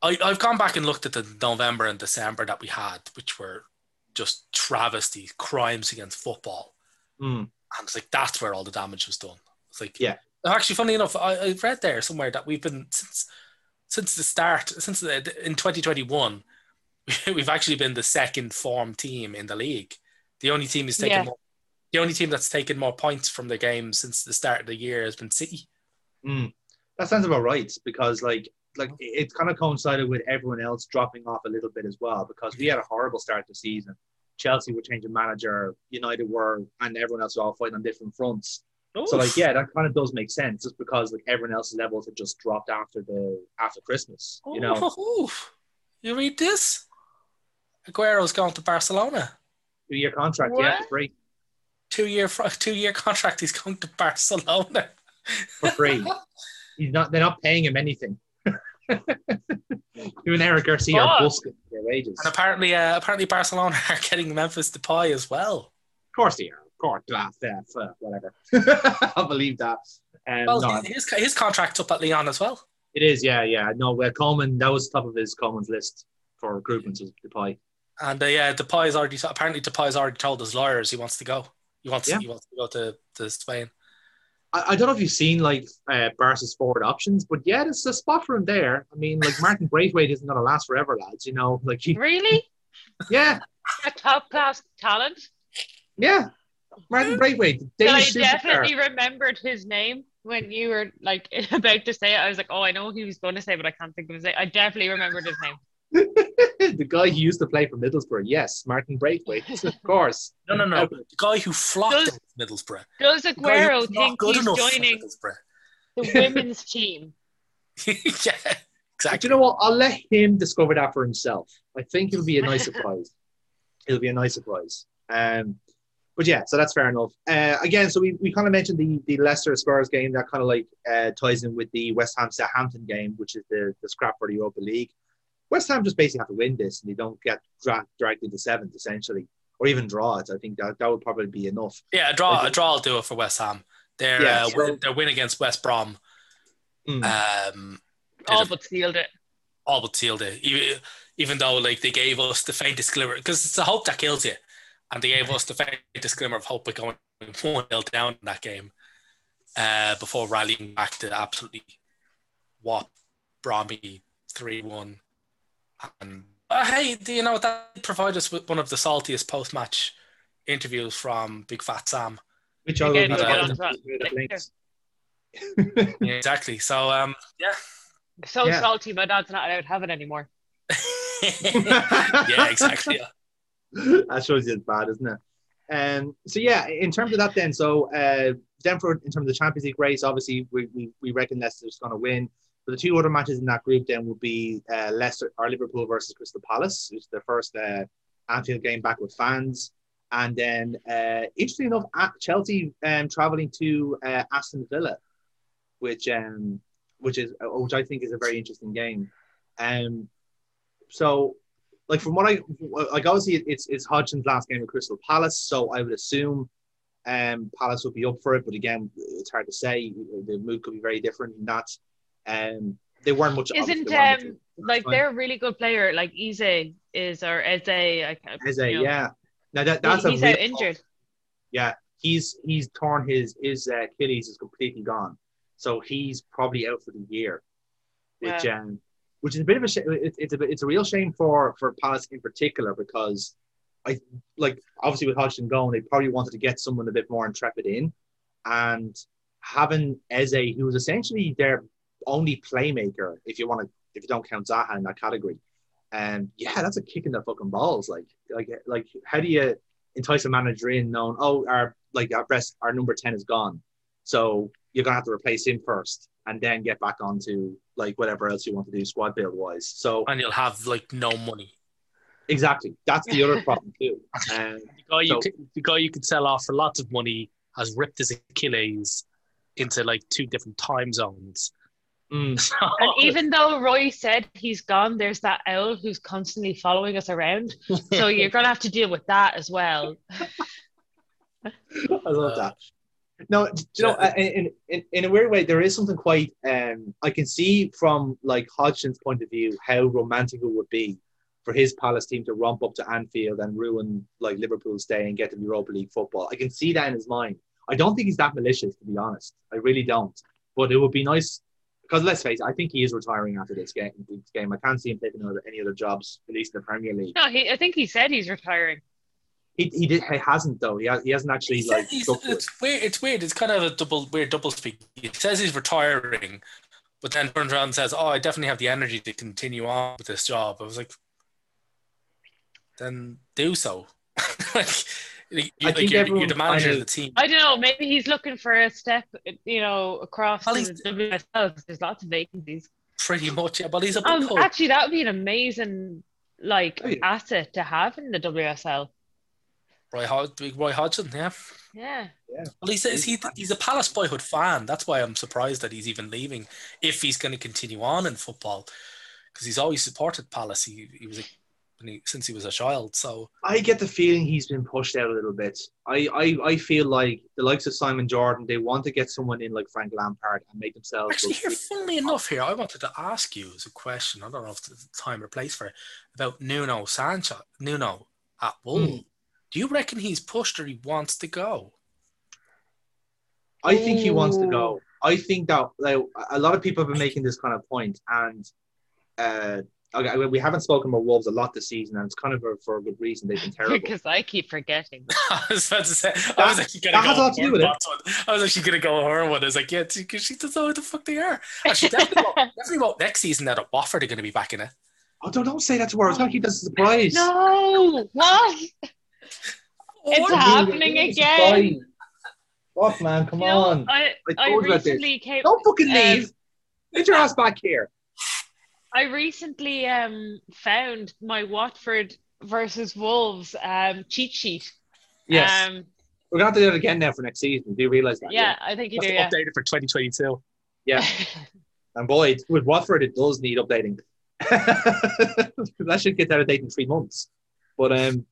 I I've gone back and looked at the November and December that we had, which were just travesty crimes against football, Mm, and it's like that's where all the damage was done. It's like Yeah. Actually, funny enough, I, I read there somewhere that we've been since since the start since the, in 2021 we've actually been the second form team in the league. The only team is taking Yeah. more, the only team that's taken more points from the game since the start of the year has been City. mm. That sounds about right because like like it kind of coincided with everyone else dropping off a little bit as well because we had a horrible start to the season. Chelsea were changing manager, United were, and everyone else was all fighting on different fronts. So like, yeah, that kind of does make sense, just because like everyone else's levels had just dropped after the after Christmas. You know, Ooh, you read this? Aguero's going to Barcelona. two year contract, yeah, What? for free, Two year two year contract. He's going to Barcelona. for free. He's not. They're not paying him anything. Even Eric Garcia are Fuck. busking their wages. And apparently, uh, apparently Barcelona are getting Memphis Depay as well. Of course they are. Of course, blah, blah, blah, whatever. I'll believe that. Um, Well, no, his his contract's up at Lyon as well. it is. Yeah, yeah. No, well, Koeman. That was top of his Koeman's list for recruitment. Was Depay. And uh, yeah, Depay's already apparently Depay's already told his lawyers he wants to go. He wants Yeah. he wants to go to, to Spain. I, I don't know if you've seen like uh, Barca's forward options, but yeah, there's a spot for him there. I mean, like Martin Braithwaite isn't going to last forever, lads. You know, like he, Really? yeah, A top class talent? yeah. Martin Braithwaite, I Danish superstar. definitely remembered his name when you were like about to say it. I was like, oh, I know he was going to say, but I can't think of his name. I definitely remembered his name. the guy who used to play for Middlesbrough. Yes, Martin Braithwaite, of course. No, no, no. The guy who flopped Does- out Middlesbrough. Does The guy Aguero was think good he's joining the women's team? yeah, But exactly. you know what? I'll let him discover that for himself. I think it'll be a nice surprise. It'll be a nice surprise. Um, but yeah, so that's fair enough. Uh, again, so we, we kind of mentioned the the Leicester Spurs game that kind of like uh, ties in with the West Ham Southampton game, which is the the scrap for the Europa League. West Ham just basically have to win this, and they don't get dra- dragged into seventh essentially, or even draw it. I think that that would probably be enough. Yeah, a draw. Like- A draw will do it for West Ham. Their Yeah, uh, so- win, their win against West Brom, Mm. um, All but sealed it. all but sealed it. Even, even though like they gave us the faintest glimmer, because it's the hope that kills you, and they gave us the faintest glimmer of hope by going one 0 down in that game, uh, before rallying back to absolutely what Bromby three one. And uh, hey, do you know that provide us with one of the saltiest post match interviews from Big Fat Sam? Which I Again, will we'll get have onto that the links. Yeah, exactly. So um, yeah. So Yeah. salty, my dad's not allowed to have it anymore. yeah, exactly. that shows you it's bad, isn't it? Um, so yeah, in terms of that, then, so uh, then for in terms of the Champions League race, obviously we, we, we reckon Leicester's going to win. But the two other matches in that group then will be uh, Leicester or Liverpool versus Crystal Palace, which is the first uh, Anfield game back with fans, and then uh, interesting enough, at Chelsea um, traveling to uh, Aston Villa, which um, which is uh, which I think is a very interesting game. Um, so like from what I like, obviously it's it's Hodgson's last game with Crystal Palace, so I would assume um, Palace will be up for it. But again, it's hard to say. The mood could be very different in that. Um, they weren't much. Isn't um like fine. they're a really good player? Like Eze is or Eze. I can't. Eze, you know. yeah. Now that that's He- he's a out real- injured. Yeah, he's he's torn his his uh, Achilles is completely gone, so he's probably out for the year, which um which is a bit of a sh- it, it's a it's a real shame for for Palace in particular because I like obviously with Hodgson going they probably wanted to get someone a bit more intrepid in, and having Eze, who was essentially their only playmaker, if you want to, if you don't count Zaha in that category. And yeah, that's a kick in the fucking balls. Like, like, like, how do you entice a manager in knowing, oh, our like our best, our number ten is gone, so you're gonna have to replace him first, and then get back onto like whatever else you want to do squad build wise. So and you'll have like no money. exactly, that's the other problem too. Um, The guy you So- could, the guy you could sell off for lots of money has ripped his Achilles into like two different time zones. Mm, And even though Roy said he's gone, there's that owl who's constantly following us around. So you're gonna have to deal with that as well. I love that. No, you know, uh, in, in in a weird way, there is something quite. Um, I can see from like Hodgson's point of view how romantic it would be for his Palace team to romp up to Anfield and ruin like Liverpool's day and get to Europa League football. I can see that in his mind. I don't think he's that malicious, to be honest. I really don't. But it would be nice because let's face it, I think he is retiring after this game. This game, I can't see him taking other, any other jobs, at least in the Premier League. No, he, I think he said he's retiring. He, he did. He hasn't though. He, has, he hasn't actually He like. says he's, stuck to it. it's weird. It's weird. It's kind of a double weird double speak. He says he's retiring, but then turns around and says, "Oh, I definitely have the energy to continue on with this job." I was like, "Then do so." like, you, I like think you're, everyone you're the manager of the team. I don't know. Maybe he's looking for a step, you know, across Well, he's- the WSL. 'cause There's lots of vacancies. Pretty much, yeah. But he's a big Um, coach. actually, that would be an amazing like Oh, yeah. asset to have in the WSL. Roy, Hod- Roy Hodgson, yeah. Yeah. Well, he's, is he, he's a Palace boyhood fan. That's why I'm surprised that he's even leaving if he's going to continue on in football because he's always supported Palace. He, he was a, when he, since he was a child. So I get the feeling he's been pushed out a little bit. I, I, I feel like the likes of Simon Jordan, they want to get someone in like Frank Lampard and make themselves. actually, here, funnily enough, here I wanted to ask you as a question. I don't know if the time or place for it about Nuno Santo. Nuno at Wolves. Do you reckon he's pushed or he wants to go? I think he wants to go. I think that like, a lot of people have been making this kind of point, and uh, okay, we haven't spoken about Wolves a lot this season, and it's kind of for, for a good reason. They've been terrible. Because I keep forgetting. I was about to say, I was actually going that to has go a lot to do with it. One. I was actually going to go her one. I was like, yeah, because she doesn't know who the fuck they are. Actually, definitely, about, definitely about next season now that Watford are going to be back in it. oh, don't, don't say that to her. I was going to keep this a surprise. no, what? It's What? happening It's again. surprise. Fuck, man, come You know, on. I, I I told you about this. recently came. Don't fucking um, leave. Get your ass back here. I recently um found my Watford versus Wolves um cheat sheet. Yes. Um, We're going to have to do it again now for next season. Do you realize that? yeah, I think you That's do. Yeah. updated for 2022. Yeah. And boy, with Watford, it does need updating. that should get out of date in three months. But um,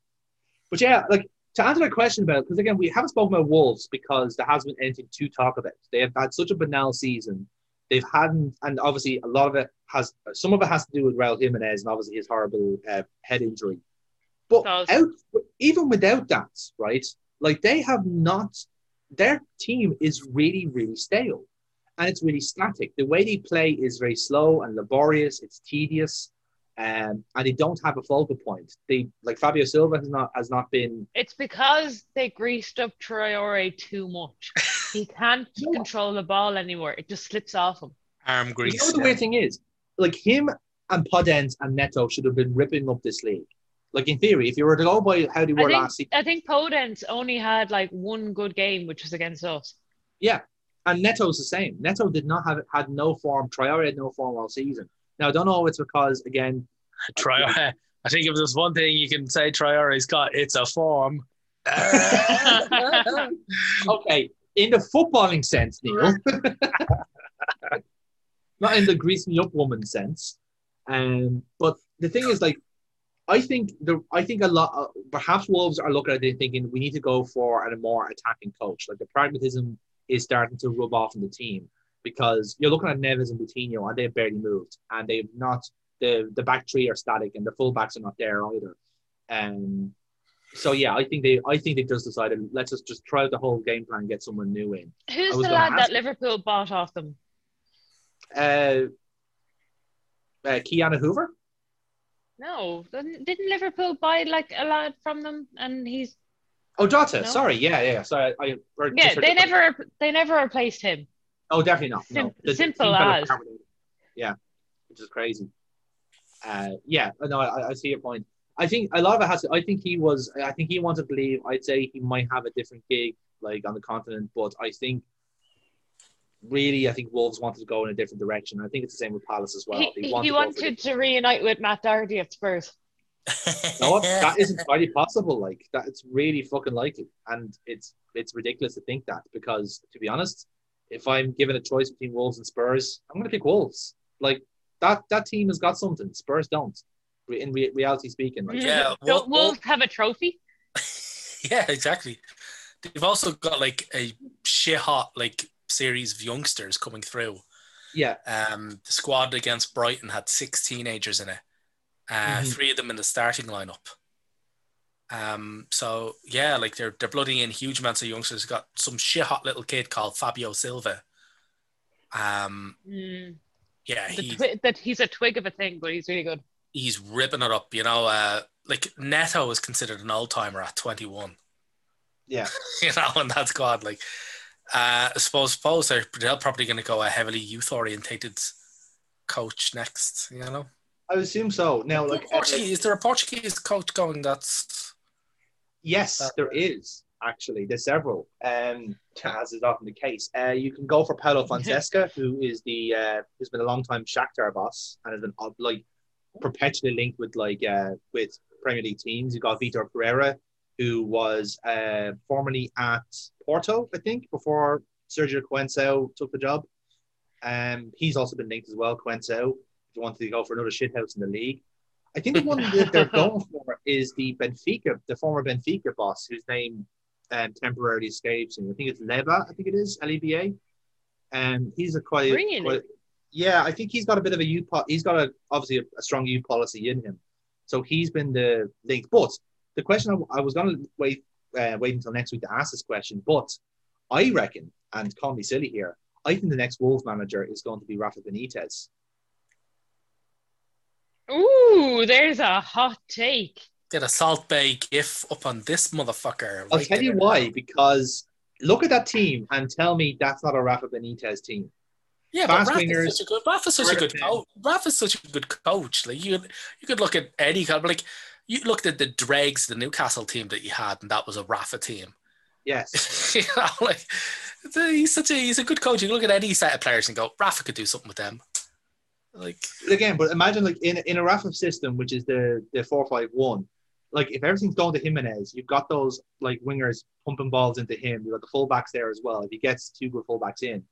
but yeah, like to answer that question about because again, we haven't spoken about Wolves because there hasn't been anything to talk about. They have had such a banal season. They've hadn't, and obviously a lot of it has. Some of it has to do with Raul Jimenez and obviously his horrible uh, head injury. But out, even without that, right? Like they have not. Their team is really, really stale and it's really static. The way they play is very slow and laborious. It's tedious, um, and they don't have a focal point. They like Fabio Silva has not has not been. It's because they greased up Traore too much. He can't You know what? control the ball anymore. It just slips off him. Arm grease. You know what the weird thing is, like him and Podence and Neto should have been ripping up this league. Like in theory, if you were to go by how they I were think, last season, I think Podence only had like one good game, which was against us. yeah, and Neto's the same. Neto did not have had no form. Traore had no form all season. Now I don't know if it's because again Traore, I think if there's one thing you can say Traore's got, it's a form. okay, in the footballing sense, Neil, not in the grease me up woman sense. Um, but the thing is, like, I think the I think a lot. Uh, perhaps Wolves are looking at it thinking we need to go for a more attacking coach. Like the pragmatism is starting to rub off on the team because you're looking at Neves and Moutinho and they've barely moved and they've not the the back three are static and the full backs are not there either. Um, so yeah, I think they I think they just decided let's just just try out the whole game plan and get someone new in. Who's the lad that Liverpool bought off them? Uh, uh, Kiana Hoover. No, didn't didn't Liverpool buy like a lad from them, and he's Oh, Jota. No? Sorry. Yeah, yeah. Sorry. I, I Yeah, they the- never they never replaced him. Oh, definitely not. Sim- The- the simple as. apart with it. Yeah, which is crazy. Uh, yeah, no, I, I see your point. I think a lot of it has. To, I think he was. I think he wanted to leave. I'd say he might have a different gig, like on the continent. But I think, really, I think Wolves wanted to go in a different direction. I think it's the same with Palace as well. he, he want to go for wanted to reunite with Matt Doherty at Spurs. No, that isn't entirely possible. Like that, it's really fucking likely, and it's it's ridiculous to think that because, to be honest, if I'm given a choice between Wolves and Spurs, I'm going to pick Wolves. Like that that team has got something. Spurs don't. Re- In re- reality speaking, like Yeah, Don't Wol- Wolves have a trophy? yeah, exactly. They've also got like a shit hot like series of youngsters coming through. yeah, Um, the squad against Brighton had six teenagers in it. Uh, Mhm. Three of them in the starting lineup. Um, so yeah, like they're they're blooding in huge amounts of youngsters. Got some shit hot little kid called Fabio Silva. Um, Mm, yeah, the he twi- that he's a twig of a thing, but he's really good. He's ripping it up. You know, uh, like Neto is considered an old timer at twenty one. yeah. you know, and that's God. Like, uh, I suppose, suppose they're, they're probably going to go a heavily youth orientated coach next. You know, I assume so. Now, like, Portuguese, is there a Portuguese coach going? That's yes, That- there is actually. There's several. Um, as is often the case. Uh, you can go for Paulo Fonseca, who is the uh, who's been a long time Shakhtar boss and has been like perpetually linked with like uh, with Premier League teams. You got Vitor Pereira, who was uh, formerly at Porto, I think, before Sergio Conceição took the job. Um, he's also been linked as well, Conceição, if you want to go for another shithouse in the league. I think the one that they're going for is the Benfica, the former Benfica boss, whose name um, temporarily escapes me. I think it's Leva, I think it is, L E V A. And he's a quite, Really? quite yeah, I think he's got a bit of a youth. Po- he's got a obviously a, a strong youth policy in him, so he's been the link. But the question I, I was going to wait uh, wait until next week to ask this question, but I reckon, and call me silly here, I think the next Wolves manager is going to be Rafa Benitez. Ooh, there's a hot take. get a Salt Bae gif up on this motherfucker. I'll right tell you there. why, because look at that team and tell me that's not a Rafa Benitez team. Yeah, but Fast Rafa's wingers, such a good. Such a good coach. Rafa's such a good coach. Like you, you could look at any kind. Like you looked at the dregs, the Newcastle team that you had, and that was a Rafa team. Yes. you know, like he's such a he's a good coach. You can look at any set of players and go, Rafa could do something with them. Like again, but imagine like in in a Rafa system, which is the the four five one. Like if everything's going to Jimenez, you've got those like wingers pumping balls into him. You've got the fullbacks there as well. If he gets two good fullbacks in,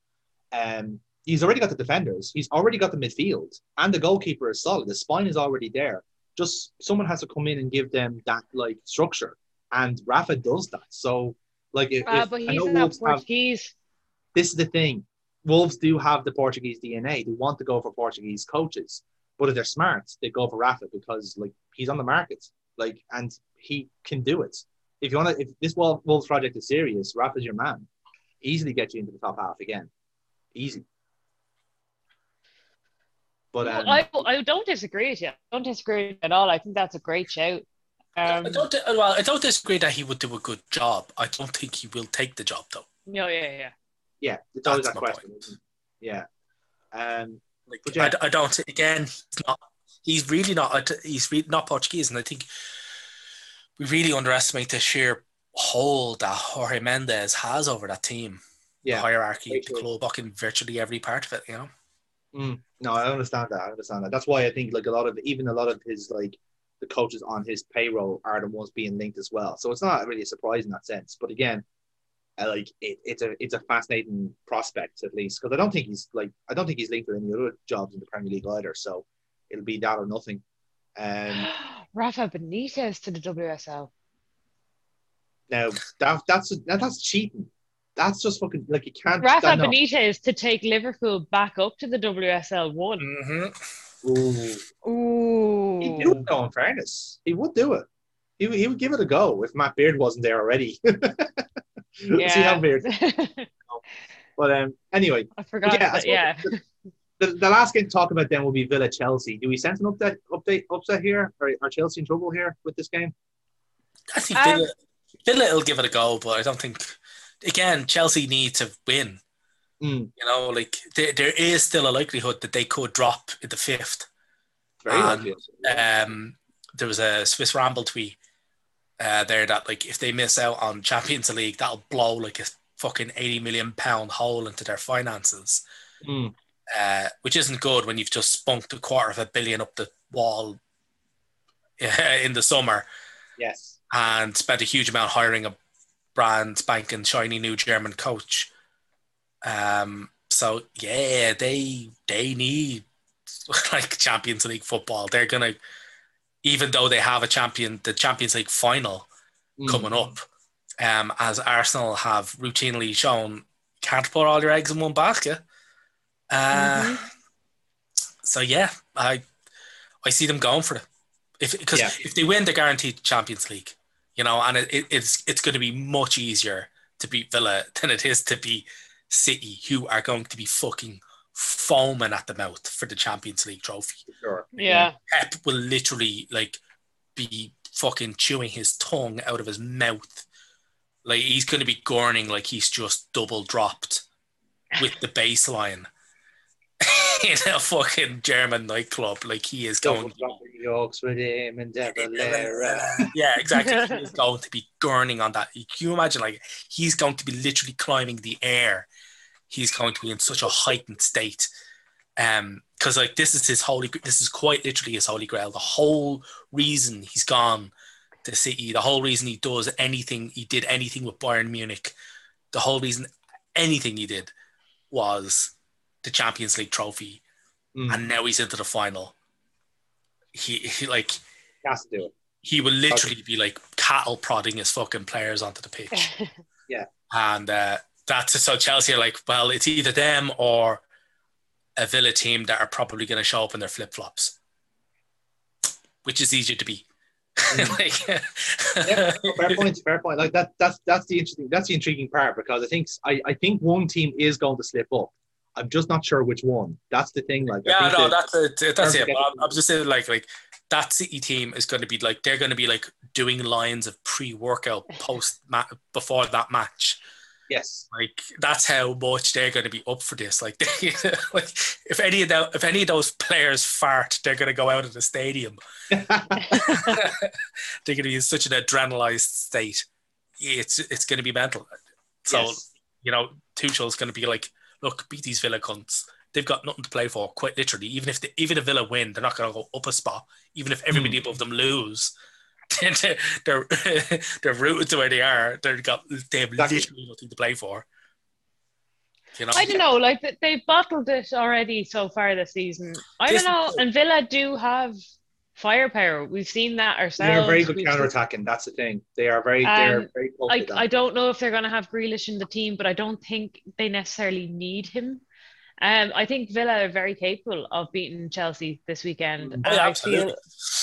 um, he's already got the defenders. He's already got the midfield, and the goalkeeper is solid. The spine is already there. Just someone has to come in and give them that like structure, and Rafa does that. So like if, Uh, if I know Wolves have this is the thing. Wolves do have the Portuguese DNA. They want to go for Portuguese coaches, but if they're smart, they go for Rafa because like he's on the market, like and he can do it. If you want to, if this Wolves project is serious, Rafa's your man. Easily get you into the top half again, easy. But um, I, I don't disagree with you. I don't disagree at all. I think that's a great shout. Um, I don't well, I don't disagree that he would do a good job. I don't think he will take the job though. no, yeah, yeah. yeah, it's always That's that my question. isn't? Yeah. Um, Like But yeah. I, d- I don't. Again, he's not. He's really not. He's really not Portuguese, and I think we really underestimate the sheer hold that Jorge Mendes has over that team. The yeah. hierarchy, the club, fucking virtually every part of it. You know. Mm, no, I understand that. I understand that. That's why I think like a lot of even a lot of his like the coaches on his payroll are the ones being linked as well. So it's not really a surprise in that sense. But again, I like it, it's a it's a fascinating prospect at least because I don't think he's like I don't think he's linked with any other jobs in the Premier League either. So it'll be that or nothing. Um, Rafa Benitez to the WSL. now that that's that, that's cheating. That's just fucking like you can't. Rafa that, no. Benitez to take Liverpool back up to the WSL one. Mm-hmm. Ooh. Ooh. He'd do it though, in fairness. He would do it. He, would- he would give it a go if Matt Beard wasn't there already. See how Beard. But um, anyway, I forgot. yeah, that, suppose yeah. the, the last game to talk about then will be Villa Chelsea. Do we sense an update update upset here? Are, are Chelsea in trouble here with this game? I think Um, Villa, Villa will give it a go, but I don't think. Again, Chelsea need to win. Mm, You know, like there, there is still a likelihood that they could drop in the fifth. very And. Um, there was a Swiss Ramble tweet uh, there that like if they miss out on Champions League, that'll blow like a fucking eighty million pound hole into their finances, Mm, uh, which isn't good when you've just spunked a quarter of a billion up the wall in the summer yes. and spent a huge amount hiring a brand spanking shiny new German coach. Um, so yeah, they they need like Champions League football. They're gonna, even though they have a champion, the Champions League final Mm. coming up, um, as Arsenal have routinely shown, can't put all your eggs in one basket. Uh, So yeah, I I see them going for it. If because Yeah. if they win, they're guaranteed Champions League. You know, and it, it, it's it's going to be much easier to beat Villa than it is to beat City, who are going to be fucking foaming at the mouth for the Champions League trophy. Sure. Yeah. Pep will literally like be fucking chewing his tongue out of his mouth. Like he's going to be gurning like he's just double dropped with the baseline in a fucking German nightclub. Like he is Double going. dropping yokes with him and Devalera. yeah, exactly. he's going to be gurning on that. Can you imagine? Like he's going to be literally climbing the air. He's going to be in such a heightened state. Um, because like this is his holy. This is quite literally his holy grail. The whole reason he's gone to City, the whole reason he does anything, he did anything with Bayern Munich, the whole reason anything he did was the Champions League trophy, Mm. and now he's into the final. He, he like He has to do it. he will literally be like cattle prodding his fucking players onto the pitch. Yeah, and uh, that's so Chelsea are like, well, it's either them or a Villa team that are probably going to show up in their flip flops. Which is easier to be. like, yeah, fair point. Fair point. Like that. That's that's the interesting. That's the intriguing part because I think I, I think one team is going to slip up. I'm just not sure which one. That's the thing. Like yeah, no, that- that's it. That's it. Don't I'm, I'm just saying, like, like that City team is going to be like they're going to be like doing lines of pre-workout post ma- before that match. yes. Like that's how much they're going to be up for this. Like, they, like if any of that, if any of those players fart, they're going to go out of the stadium. they're going to be in such an adrenalized state. It's it's going to be mental. So Yes. you know, Tuchel's going to be like, look, beat these Villa cunts. They've got nothing to play for, quite literally. Even if they, even if Villa win, they're not going to go up a spot. Even if everybody hmm. above them lose, they're they're, they're rooted to where they are. They've got they have Exactly. literally nothing to play for. You know, I don't know. Like they've bottled it already so far this season. I This- don't know. And Villa do have firepower. We've seen that ourselves. They're very good We've counter seen- attacking. That's the thing. They are very. they're Um, very I. I don't know if they're going to have Grealish in the team, but I don't think they necessarily need him. Um, I think Villa are very capable of beating Chelsea this weekend. And yeah, I absolutely. feel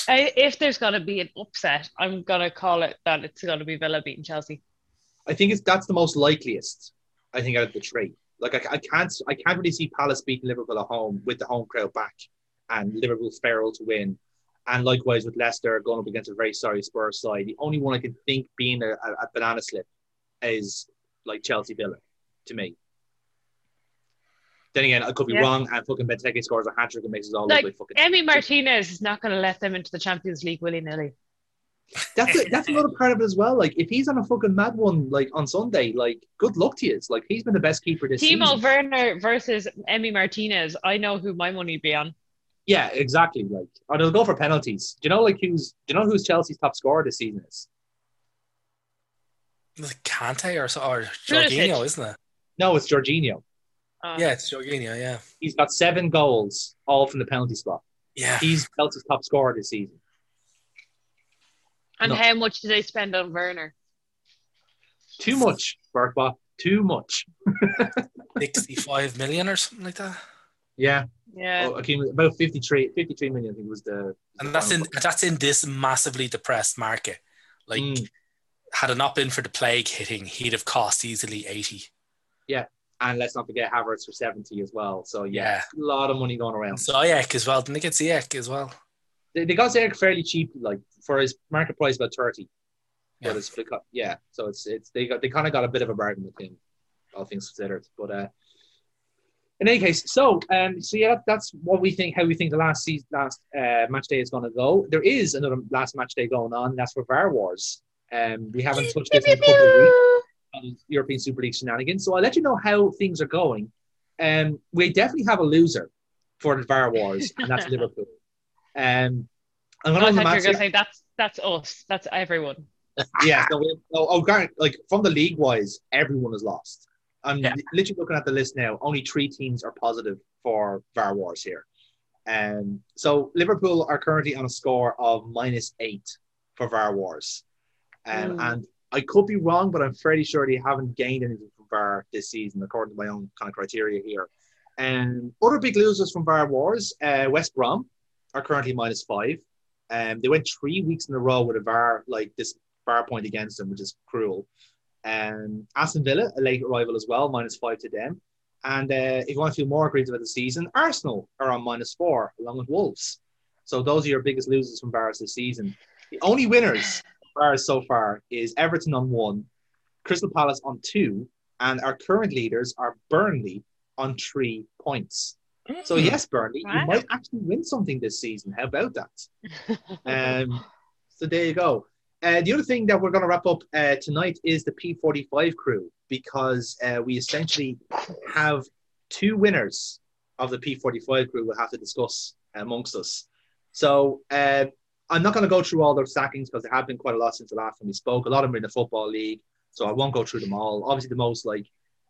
I, if there's going to be an upset, I'm going to call it that it's going to be Villa beating Chelsea. I think it's that's the most likeliest. I think out of the three. Like I, I can't I can't really see Palace beating Liverpool at home with the home crowd back and Liverpool's feral to win. And likewise with Leicester going up against a very sorry Spurs side. The only one I can think being a, a, banana slip is like Chelsea Villa to me. Then again, I could be Yeah. wrong and fucking Benteke scores a hat trick and makes us all Like, look like fucking Emi Martinez is not going to let them into the Champions League willy nilly. that's a, that's another part of it as well. Like if he's on a fucking mad one like on Sunday, like good luck to you. Like he's been the best keeper this Timo season. Timo Werner versus Emi Martinez. I know who my money would be on. Yeah, exactly. Like, or they'll go for penalties. Do you know like who's? Do you know who's Chelsea's top scorer this season is? is it Kante or so or Jorginho, isn't it? No, it's Jorginho. Uh, Yeah, it's Jorginho. Yeah, He's got seven goals, all from the penalty spot. yeah. He's Chelsea's top scorer this season. And No. how much did they spend on Werner? Too much, Berkba. Too much. Sixty-five million or something like that. Yeah. Yeah. Oh, okay, about 53, 53 million, I think was the. And that's in that's in this massively depressed market. Like, Mm. had it not been for the plague hitting, he'd have cost easily eighty. Yeah. And let's not forget Havertz for 70 as well. So, yeah, Yeah. a lot of money going around. So, Ziyech as well. Didn't they get Ziyech as well? They, they got Ziyech fairly cheap, like for his market price, about 30. But Yeah. it's yeah, so it's it's they got they kind of got a bit of a bargain with him, all things considered. But uh, in any case, so um, so yeah, that's what we think. How we think the last season, last uh, match day is going to go. There is another last match day going on. That's for VAR Wars. Um, we haven't touched this in a couple of weeks on European Super League shenanigans. So I'll let you know how things are going. Um, we definitely have a loser for the VAR Wars, and that's Liverpool. Um, I'm going thought on you the were match. gonna say that's that's us. That's everyone. yeah, no, we, no, oh, Garrett, like from the league wise, everyone has lost. I'm Yeah. literally looking at the list now. Only three teams are positive for VAR Wars here. Um, so Liverpool are currently on a score of minus eight for VAR Wars. Um, Mm. And I could be wrong, but I'm fairly sure they haven't gained anything from VAR this season, according to my own kind of criteria here. And other big losers from VAR Wars, uh, West Brom are currently minus five. Um, they went three weeks in a row with a VAR like this VAR point against them, which is cruel. Um, Aston Villa, a late arrival as well, minus five to them. And uh, if you want to feel more aggrieved about the season, Arsenal are on minus four, along with Wolves. So those are your biggest losers from VARs this season. The only winners from VARs so far is Everton on one, Crystal Palace on two, and our current leaders are Burnley on three points. So yes, Burnley, Wow. you might actually win something this season. How about that? Um, so there you go. Uh, the other thing that we're going to wrap up uh, tonight is the P45 crew because uh, we essentially have two winners of the P45 crew we'll have to discuss amongst us. So uh, I'm not going to go through all those sackings because there have been quite a lot since the last time we spoke. A lot of them are in the football league, so I won't go through them all. Obviously, the most like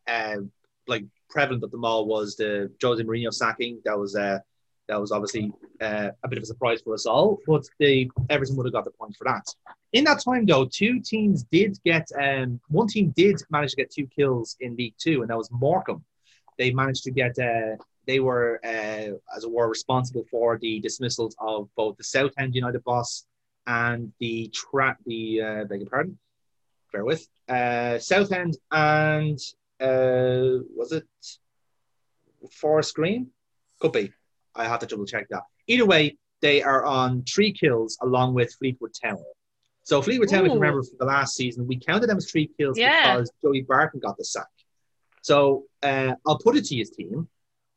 uh, like prevalent of them all was the Jose Mourinho sacking. That was uh, that was obviously uh, a bit of a surprise for us all, but the Everton would have got the point for that. In that time, though, two teams did get um, one team did manage to get two kills in League Two, and that was Morecambe. They managed to get uh, they were uh, as it were responsible for the dismissals of both the Southend United boss and the trap the uh, beg your pardon, bear with uh, Southend and uh, was it Forest Green? Could be. I have to double check that. Either way, they are on three kills along with Fleetwood Town. So Fleetwood Town, if you remember from the last season, we counted them as three kills Yeah. because Joey Barton got the sack. So uh, I'll put it to his team.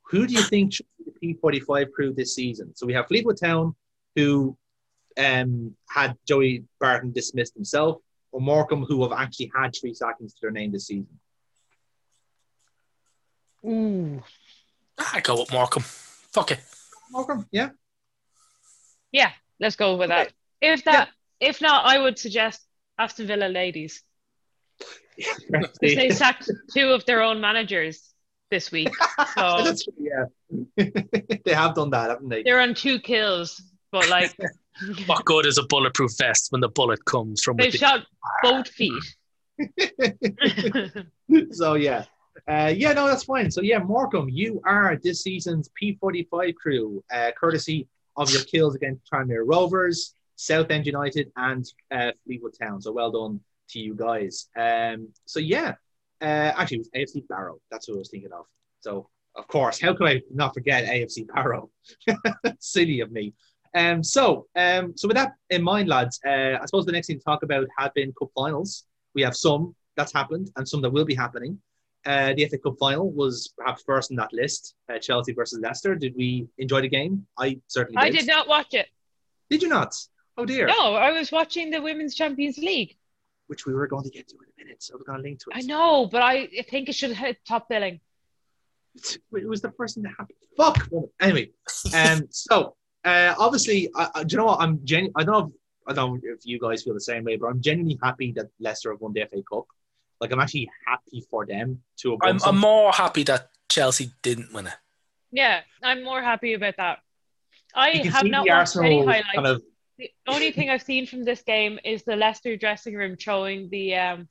Who do you think should be the P45 crew this season? So we have Fleetwood Town, who um, had Joey Barton dismissed himself, or Morecambe, who have actually had three sackings to their name this season. Ooh. I go with Morecambe. Fuck it. Morecambe, yeah. Yeah, let's go with that. If that, if not, I would suggest Aston Villa ladies. they sacked two of their own managers this week, so yeah. they have done that, haven't they? they're on two kills. But like, What good is a bulletproof vest when the bullet comes from they've within? shot both feet. so yeah. Uh, yeah, no, that's fine. So yeah, Morecambe, you are this season's P45 crew, uh, courtesy of your kills against Tranmere Rovers, Southend United, and uh, Fleetwood Town. So well done to you guys. Um, so yeah, uh, actually, it was AFC Barrow. That's what I was thinking of. So of course, how could I not forget AFC Barrow? Silly of me. Um, so um, so with that in mind, lads, uh, I suppose the next thing to talk about have been cup finals. We have some that's happened and some that will be happening. Uh, the FA Cup final was perhaps first in that list. Uh, Chelsea versus Leicester. Did we enjoy the game? I certainly Did. I did not watch it. Did you not? Oh dear. No, I was watching the Women's Champions League. Which we were going to get to in a minute. So we're going to link to it. I know, but I I think it should hit top billing. It was the first thing that happened. Fuck. Anyway, um, so uh, obviously, I, I, do you know what? I'm genu- I don't know. If, I don't know if you guys feel the same way, but I'm genuinely happy that Leicester have won the FA Cup. Like I'm actually happy for them to have won. I'm, I'm more happy that Chelsea didn't win it. Yeah, I'm more happy about that. I you can have see not the watched any highlights. kind of The only thing I've seen from this game is the Leicester dressing room throwing the um,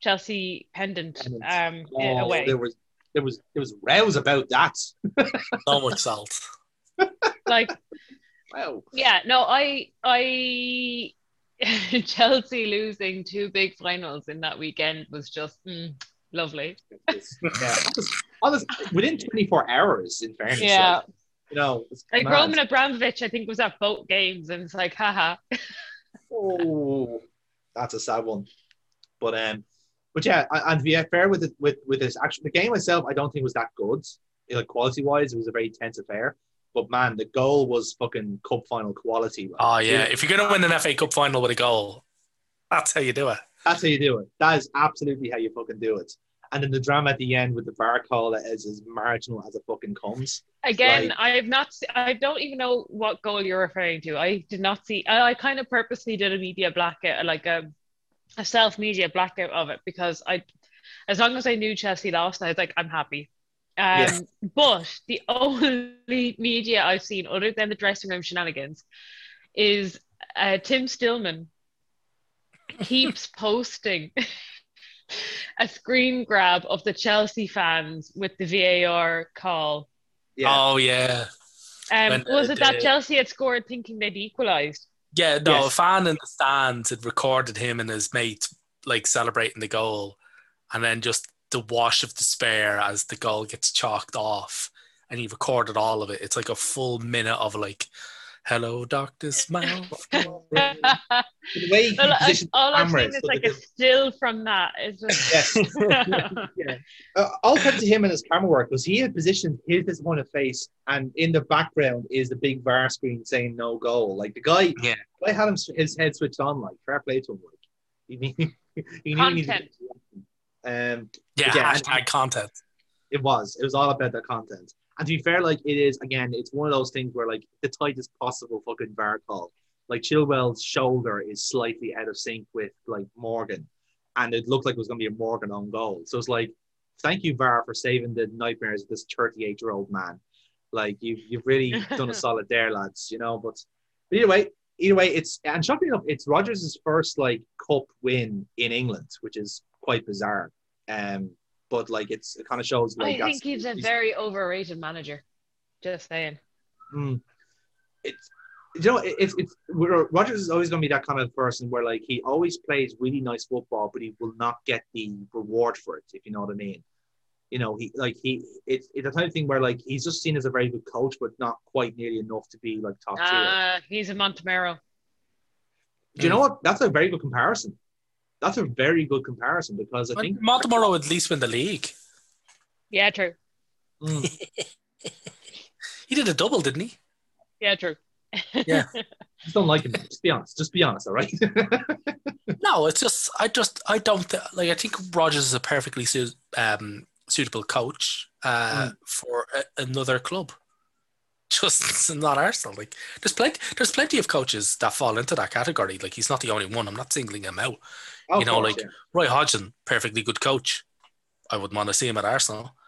Chelsea pendant Pendant. um, oh, away. there was there was there was rows about that. So much salt. Like, Wow. yeah, no, I, I, Chelsea losing two big finals in that weekend was just mm, lovely. yeah. Honest, within 24 hours, in fairness. Yeah, Like, you know, it's like mad. Roman Abramovich, I think was at both games, and it's like, haha. Oh, that's a sad one. But um, but yeah, and to be fair with it, with with this actually the game itself, I don't think was that good. Like quality wise, it was a very tense affair. But man, the goal was fucking cup final quality. Like, Oh yeah, if you're gonna win an FA Cup final with a goal, that's how you do it. That's how you do it. That is absolutely how you fucking do it. And then the drama at the end with the VAR call is as marginal as it fucking comes. Again, Like- I have not. I don't even know what goal you're referring to. I did not see. I, I kind of purposely did a media blackout, like a, a self media blackout of it because I, as long as I knew Chelsea lost, I was like, I'm happy. Um, Yeah. But the only media I've seen, other than the dressing room shenanigans, is uh, Tim Stillman keeps posting a screen grab of the Chelsea fans with the VAR call. Yeah. Oh yeah, Um, When, was it that Chelsea had scored thinking they'd equalised? yeah. No, a fan in the stands had recorded him and his mate like celebrating the goal, and then just the wash of despair as the goal gets chalked off, and he recorded all of it. It's like a full minute of like, "Hello, Doctor Smile. all the way he I, positioned the all I've camera, seen is like a still from that. It's just Yes. Uh, all credit to him and his camera work because he had positioned his disappointed face, and in the background is the big VAR screen saying no goal. Like the guy, Yeah. the guy had him his head switched on. Like fair play to him. Like he knew, he knew he needed Content. to- Um, yeah, Yeah, hashtag content. it was. It was all about the content. And to be fair, like it is again, it's one of those things where like the tightest possible fucking VAR call. Like Chilwell's shoulder is slightly out of sync with like Morgan, and it looked like it was going to be a Morgan on goal. So it's like, thank you VAR for saving the nightmares of this 38 year old man. Like you've you've really done a solid there, lads. You know, but, but either way, either way, it's and shocking enough, it's Rodgers' first like cup win in England, which is quite bizarre. Um, but like it's it kind of shows I like that's- think he's a very overrated manager. Just saying. Mm. It's you know it- it's it's Rodgers is always going to be that kind of person where like he always plays really nice football, but he will not get the reward for it. If you know what I mean. You know he like he it's it's the type of thing where like he's just seen as a very good coach, but not quite nearly enough to be like top tier. Uh, he's a Montemurro. Do you know what? That's a very good comparison. That's a very good comparison because I But think Montemurro would at least win the league. Yeah, true. Mm. He did a double, didn't he? Yeah, true. Yeah. just don't like him. Just be honest. Just be honest. All right. No, it's just I just I don't th- like. I think Rodgers is a perfectly su- um, suitable coach uh, for a- another club. Just not Arsenal. Like there's plenty there's plenty of coaches that fall into that category. Like he's not the only one. I'm not singling him out. Of You know, course, like- yeah. Roy Hodgson, perfectly good coach. I wouldn't want to see him at Arsenal.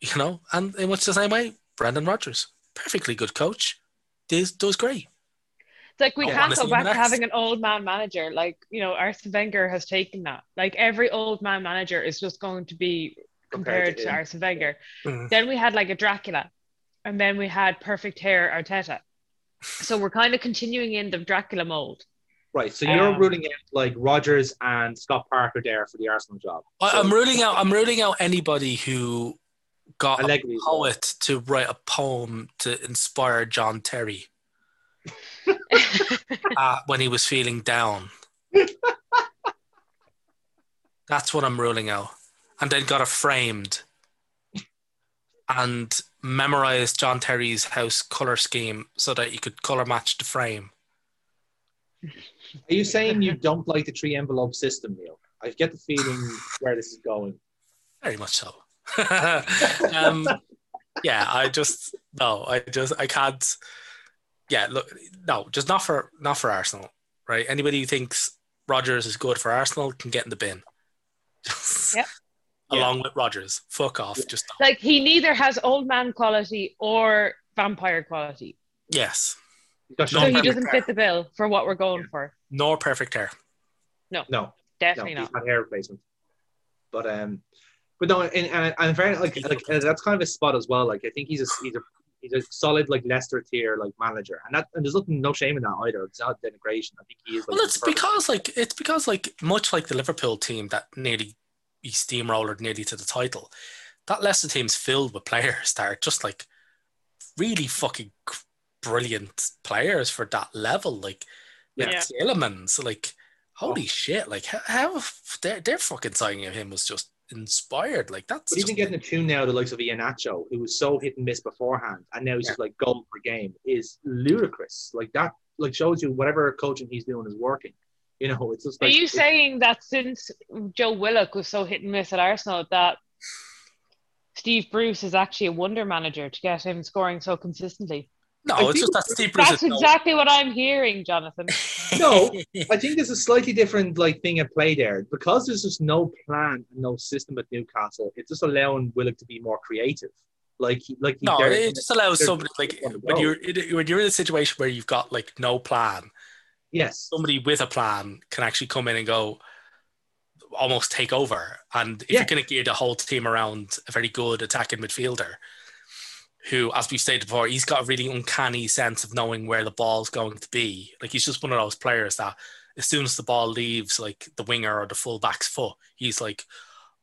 You know, and in much the same way, Brendan Rodgers, perfectly good coach, does does great. It's like we I can't wanna go back to having an old man manager. Like, you know, Arsene Wenger has taken that. Like every old man manager is just going to be Compared compared to to, him. Arsene Wenger. Mhm. Then we had like a Dracula, and then we had perfect hair Arteta. So we're kind of continuing in the Dracula mold. Right. So you're Um, ruling out like Rodgers and Scott Parker there for the Arsenal job. I, So- I'm ruling out. I'm ruling out anybody who got a Allegri as poet to write a poem to inspire John Terry uh, when he was feeling down. That's what I'm ruling out. And then got it framed and memorized John Terry's house color scheme so that you could color match the frame. Are you saying you don't like the three envelope system, Neil? I get the feeling where this is going. Very much so. um, yeah, I just no, I just I can't. Yeah, look, no, just not for not for Arsenal, right? Anybody who thinks Rodgers is good for Arsenal can get in the bin. Yep. Along with Rodgers, fuck off. Just don't. like he neither has old man quality or vampire quality. yes, He's got No, so he doesn't fit the bill for what we're going for. nor perfect hair. no, no, Definitely he's not. not hair replacement. But um, but no, and and, and very like like uh, that's kind of a spot as well. Like I think he's a he's a he's a solid like Leicester tier like manager, and that and there's nothing no shame in that either. It's not denigration. I think he is. Like, Well, it's because like it's because like much like the Liverpool team that nearly he steamrollered nearly to the title. That Leicester team's filled with players that are just like really fucking brilliant players for that level. Like Yeah. Tielemans, like Holy oh. shit! Like how, how their their fucking signing of him was just inspired. Like that's But even getting a tune now, the likes of Iheanacho, who was so hit and miss beforehand, and now he's just like goal per game, is ludicrous. Like that, like shows you whatever coaching he's doing is working. You know, it's just Are you it- saying that since Joe Willock was so hit and miss at Arsenal that Steve Bruce is actually a wonder manager to get him scoring so consistently? no, I it's just that Steve Bruce That's is no- exactly what I'm hearing, Jonathan. No, I think there's a slightly different like thing at play there because there's just no plan and no system at Newcastle. It's just allowing Willock to be more creative. Like, he- like No, it just allows they're somebody like when you're in- when you're in a situation where you've got like no plan, yes, somebody with a plan can actually come in and go almost take over. And if Yeah. you're going to gear the whole team around a very good attacking midfielder, who, as we've stated before, he's got a really uncanny sense of knowing where the ball's going to be. Like he's just one of those players that as soon as the ball leaves like the winger or the fullback's foot, he's like,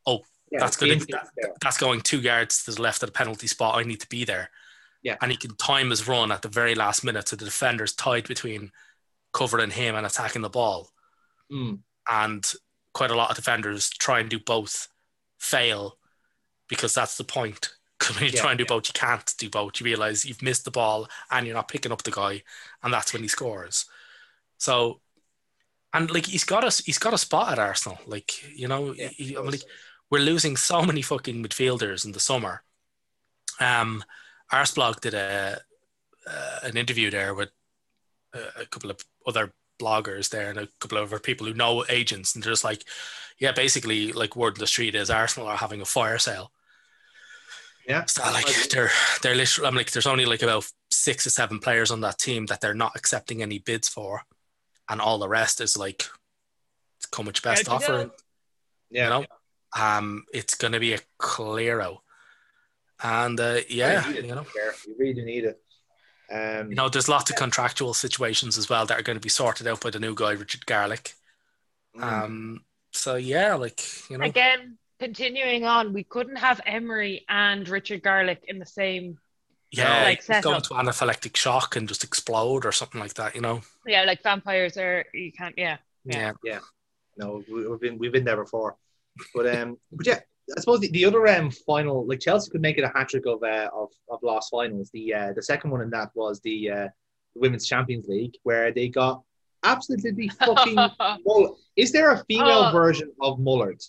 oh, yeah, that's gonna instinct's that's going two yards to the left of the penalty spot. I need to be there. Yeah. And he can time his run at the very last minute so the defender's tied between covering him and attacking the ball. Mm. And quite a lot of defenders try and do both, fail because that's the point. Because when you Yeah, try and do both, you can't do both. You realize you've missed the ball and you're not picking up the guy, and that's when he scores. So, and like he's got a he's got a spot at Arsenal. Like you know, Yeah, he, like we're losing so many fucking midfielders in the summer. Um, Arsblog did a uh, an interview there with a, a couple of other bloggers there and a couple of other people who know agents, and they're just like, yeah, basically, like word in the street is Arsenal are having a fire sale. yeah. So like they're they're literally, I'm like, there's only like about six or seven players on that team that they're not accepting any bids for, and all the rest is like, come with best How'd offer. yeah. You know, um, it's going to be a clear out. And uh, yeah, You need it, you know, Care. You really need it. Um, you know, there's lots of contractual situations as well that are going to be sorted out by the new guy, Richard Garlick. mm. Um, so yeah, like you know, Again, continuing on, we couldn't have Emery and Richard Garlick in the same. yeah, like like set go up. into anaphylactic shock and just explode or something like that. You know, Yeah, like vampires are. You can't. Yeah. yeah, Yeah. no, we- we've been we've been there before, but um, but yeah, I suppose the, the other um final like Chelsea could make it a hat trick of uh, of of lost finals. The uh, the second one in that was the uh, Women's Champions League where they got absolutely fucking. Mull- Is there a female Oh. version of Mullard,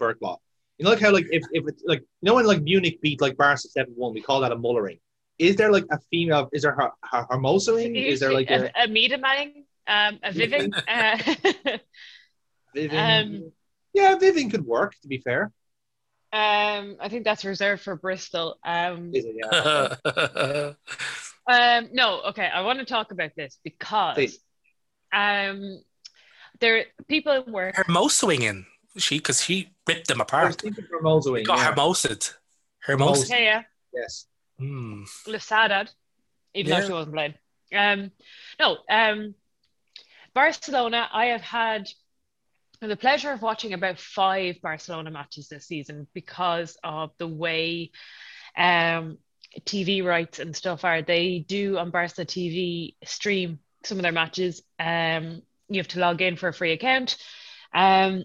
Bergwall? You know, like how like if, if it's like you know when like Munich beat like Barca seven one, we call that a Mullering. Is there like a female? Is there her, her? Is there like a, a, a Miedemang, um, a Vivian? uh, Vivian? um, yeah, Vivian could work. To be fair, um, I think that's reserved for Bristol. Um, Yeah. Um, no, okay. I want to talk about this because Please. um, there people in work. Hermosaing she because she ripped them apart. thinking Hermosaing. Got Yeah. Hermosed. Hermosed. Yeah, yeah, Yes. Hmm. Lasadad, even Yeah. though she wasn't playing. Um, no, um, Barcelona. I have had the pleasure of watching about five Barcelona matches this season because of the way um, TV rights and stuff are. They do on Barca TV stream some of their matches. Um, you have to log in for a free account. Um,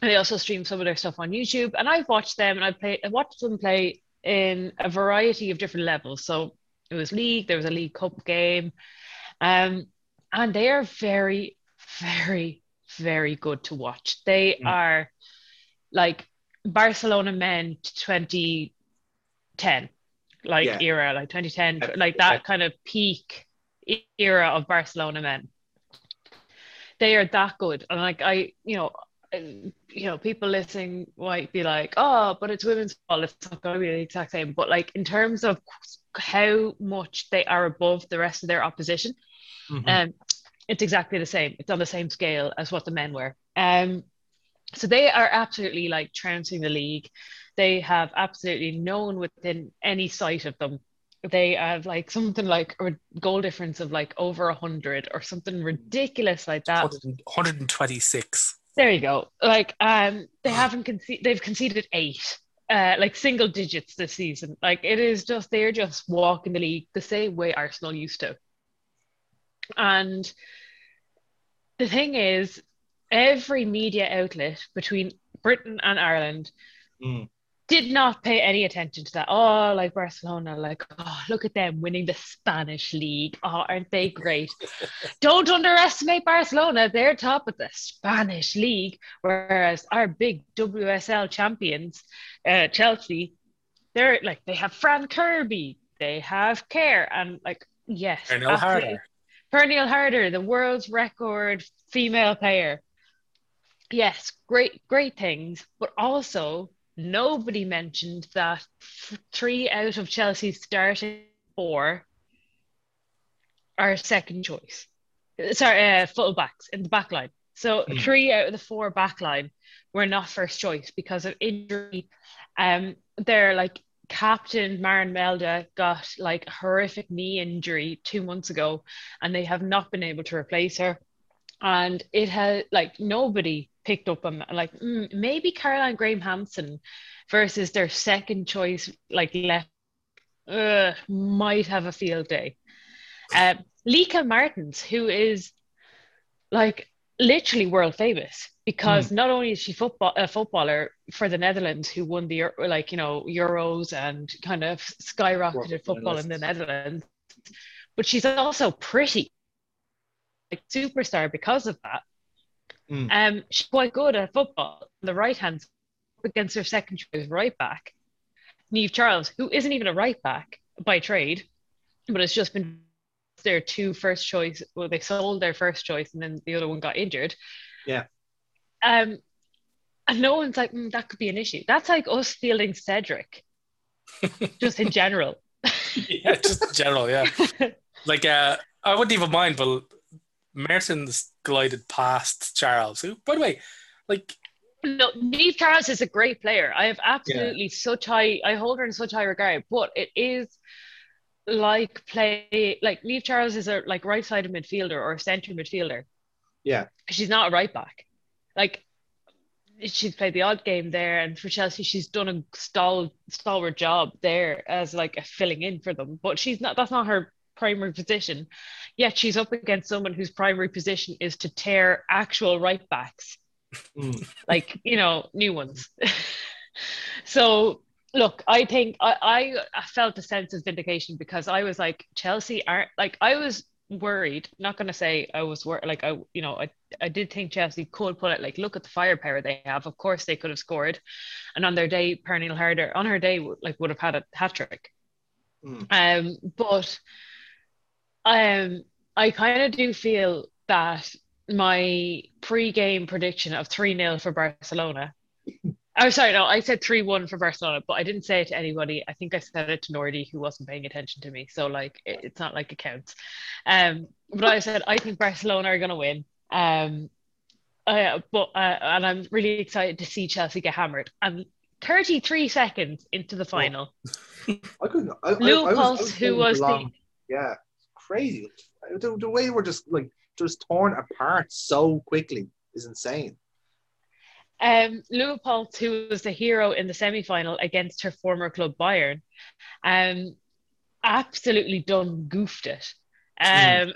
and they also stream some of their stuff on YouTube. And I've watched them and I play I watched them play in a variety of different levels. So it was league, there was a league cup game. Um, and they are very, very, very good to watch. They Mm. are like Barcelona men 2010, like Yeah. era, like 2010, Yeah. like that kind of peak era of Barcelona men. They are that good. And like I, you know, uh, you know, people listening might be like, oh, but it's women's ball. It's not going to be the exact same. But like in terms of how much they are above the rest of their opposition, Mhm. um, it's exactly the same. It's on the same scale as what the men were. Um, so they are absolutely like trouncing the league. They have absolutely no one within any sight of them. They have like something like a goal difference of like over a hundred or something ridiculous like that. 126. There you go. Like um, they haven't conceded. They've conceded eight, uh, like single digits this season. Like it is just they're just walking the league the same way Arsenal used to. And the thing is, every media outlet between Britain and Ireland Mm. did not pay any attention to that. Oh, like Barcelona, like, oh, look at them winning the Spanish league. Oh, aren't they great? Don't underestimate Barcelona. They're top of the Spanish league, whereas our big WSL champions, uh, Chelsea, they're like, they have Fran Kirby, they have Kerr, and like, yes. Absolutely. Harder. Pernille Harder, the world's record female player. Yes, great, great things, but also nobody mentioned that three out of Chelsea's starting four are second choice. Sorry, uh, fullbacks in the back line. So Hmm. three out of the four back line were not first choice because of injury. Um, they're like captain Maren Mjelde got like a horrific knee injury two months ago, and they have not been able to replace her. And it had like nobody picked up on. Like mm, maybe Caroline Graham Hansen versus their second choice, like left, uh, might have a field day. Uh, Lieke Martens, who is like literally world famous because not only is she football a footballer for the Netherlands who won the like you know Euros and kind of skyrocketed World football in the. Netherlands, but she's also pretty, like superstar because of that. Mm. Um, she's quite good at football. on The right hand against her second choice right back, Niamh Charles, who isn't even a right back by trade, but has just been their two first choice. Well, they sold their first choice, and then the other one got injured. Yeah. Um, and no one's like, "Mm, that could be an issue. That's like us fielding Cedric, just in general. yeah, just in general, yeah. Like, uh, I wouldn't even mind, but Martens glided past Charles, who, by the way, like, No, Niamh Charles is a great player. I have absolutely such high, I hold her in such high regard, but it is like play, like Niamh Charles is a like right sided midfielder or a centre midfielder. Yeah. She's not a right back. Like she's played the odd game there, and for Chelsea, she's done a stall, stalwart job there as like a filling in for them. But she's not, that's not her primary position. Yet she's up against someone whose primary position is to tear actual right backs Mm. like you know new ones so look i think I, I felt a sense of vindication because i was like chelsea aren't like i was worried not going to say i was worried like i you know I, I did think chelsea could put it like look at the firepower they have of course they could have scored and on their day Pernille Harder on her day like would have had a hat trick Mm. um but um i kind of do feel that my pre-game prediction of 3-0 for Barcelona. Oh, sorry, no, I said 3-1 for Barcelona, but I didn't say it to anybody. I think I said it to Nordy, who wasn't paying attention to me. So, like, it, it's not like it counts. Um, but I said I think Barcelona are going to win. Um, uh, but uh, and I'm really excited to see Chelsea get hammered. And 33 seconds into the final, I couldn't. I, I, I Lou was, I Pulse, was who was the long. yeah, crazy. The, the way we're just like just torn apart so quickly is insane. Um, Pulse, who was the hero in the semi-final against her former club Bayern, um, absolutely done goofed it. Um,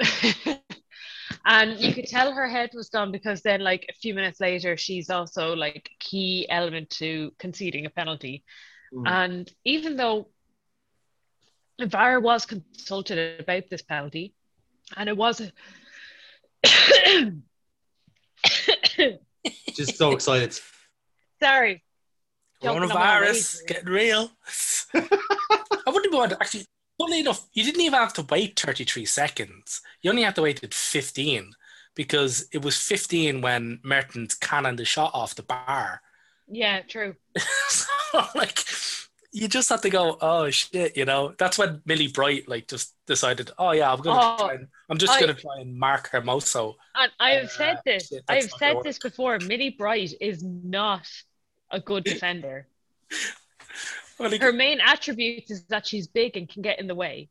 and you could tell her head was gone because then, like a few minutes later, she's also like key element to conceding a penalty. Mm. And even though VAR was consulted about this penalty, and it was a Just so excited. sorry, Joking coronavirus, rage. getting real. I wouldn't mind, actually, funnily enough, you didn't even have to wait 33 seconds. You only had to wait at 15 because it was 15 when Martens cannoned the shot off the bar. yeah, true. so, like, you just have to go, oh shit, you know. That's when Millie Bright like just decided, oh yeah, I'm gonna Oh, try and, I'm just I- gonna try and mark Hermoso. And I've Uh, said this. shit, I've said this before. Millie Bright is not a good defender. Well, like, Her main attribute is that she's big and can get in the way.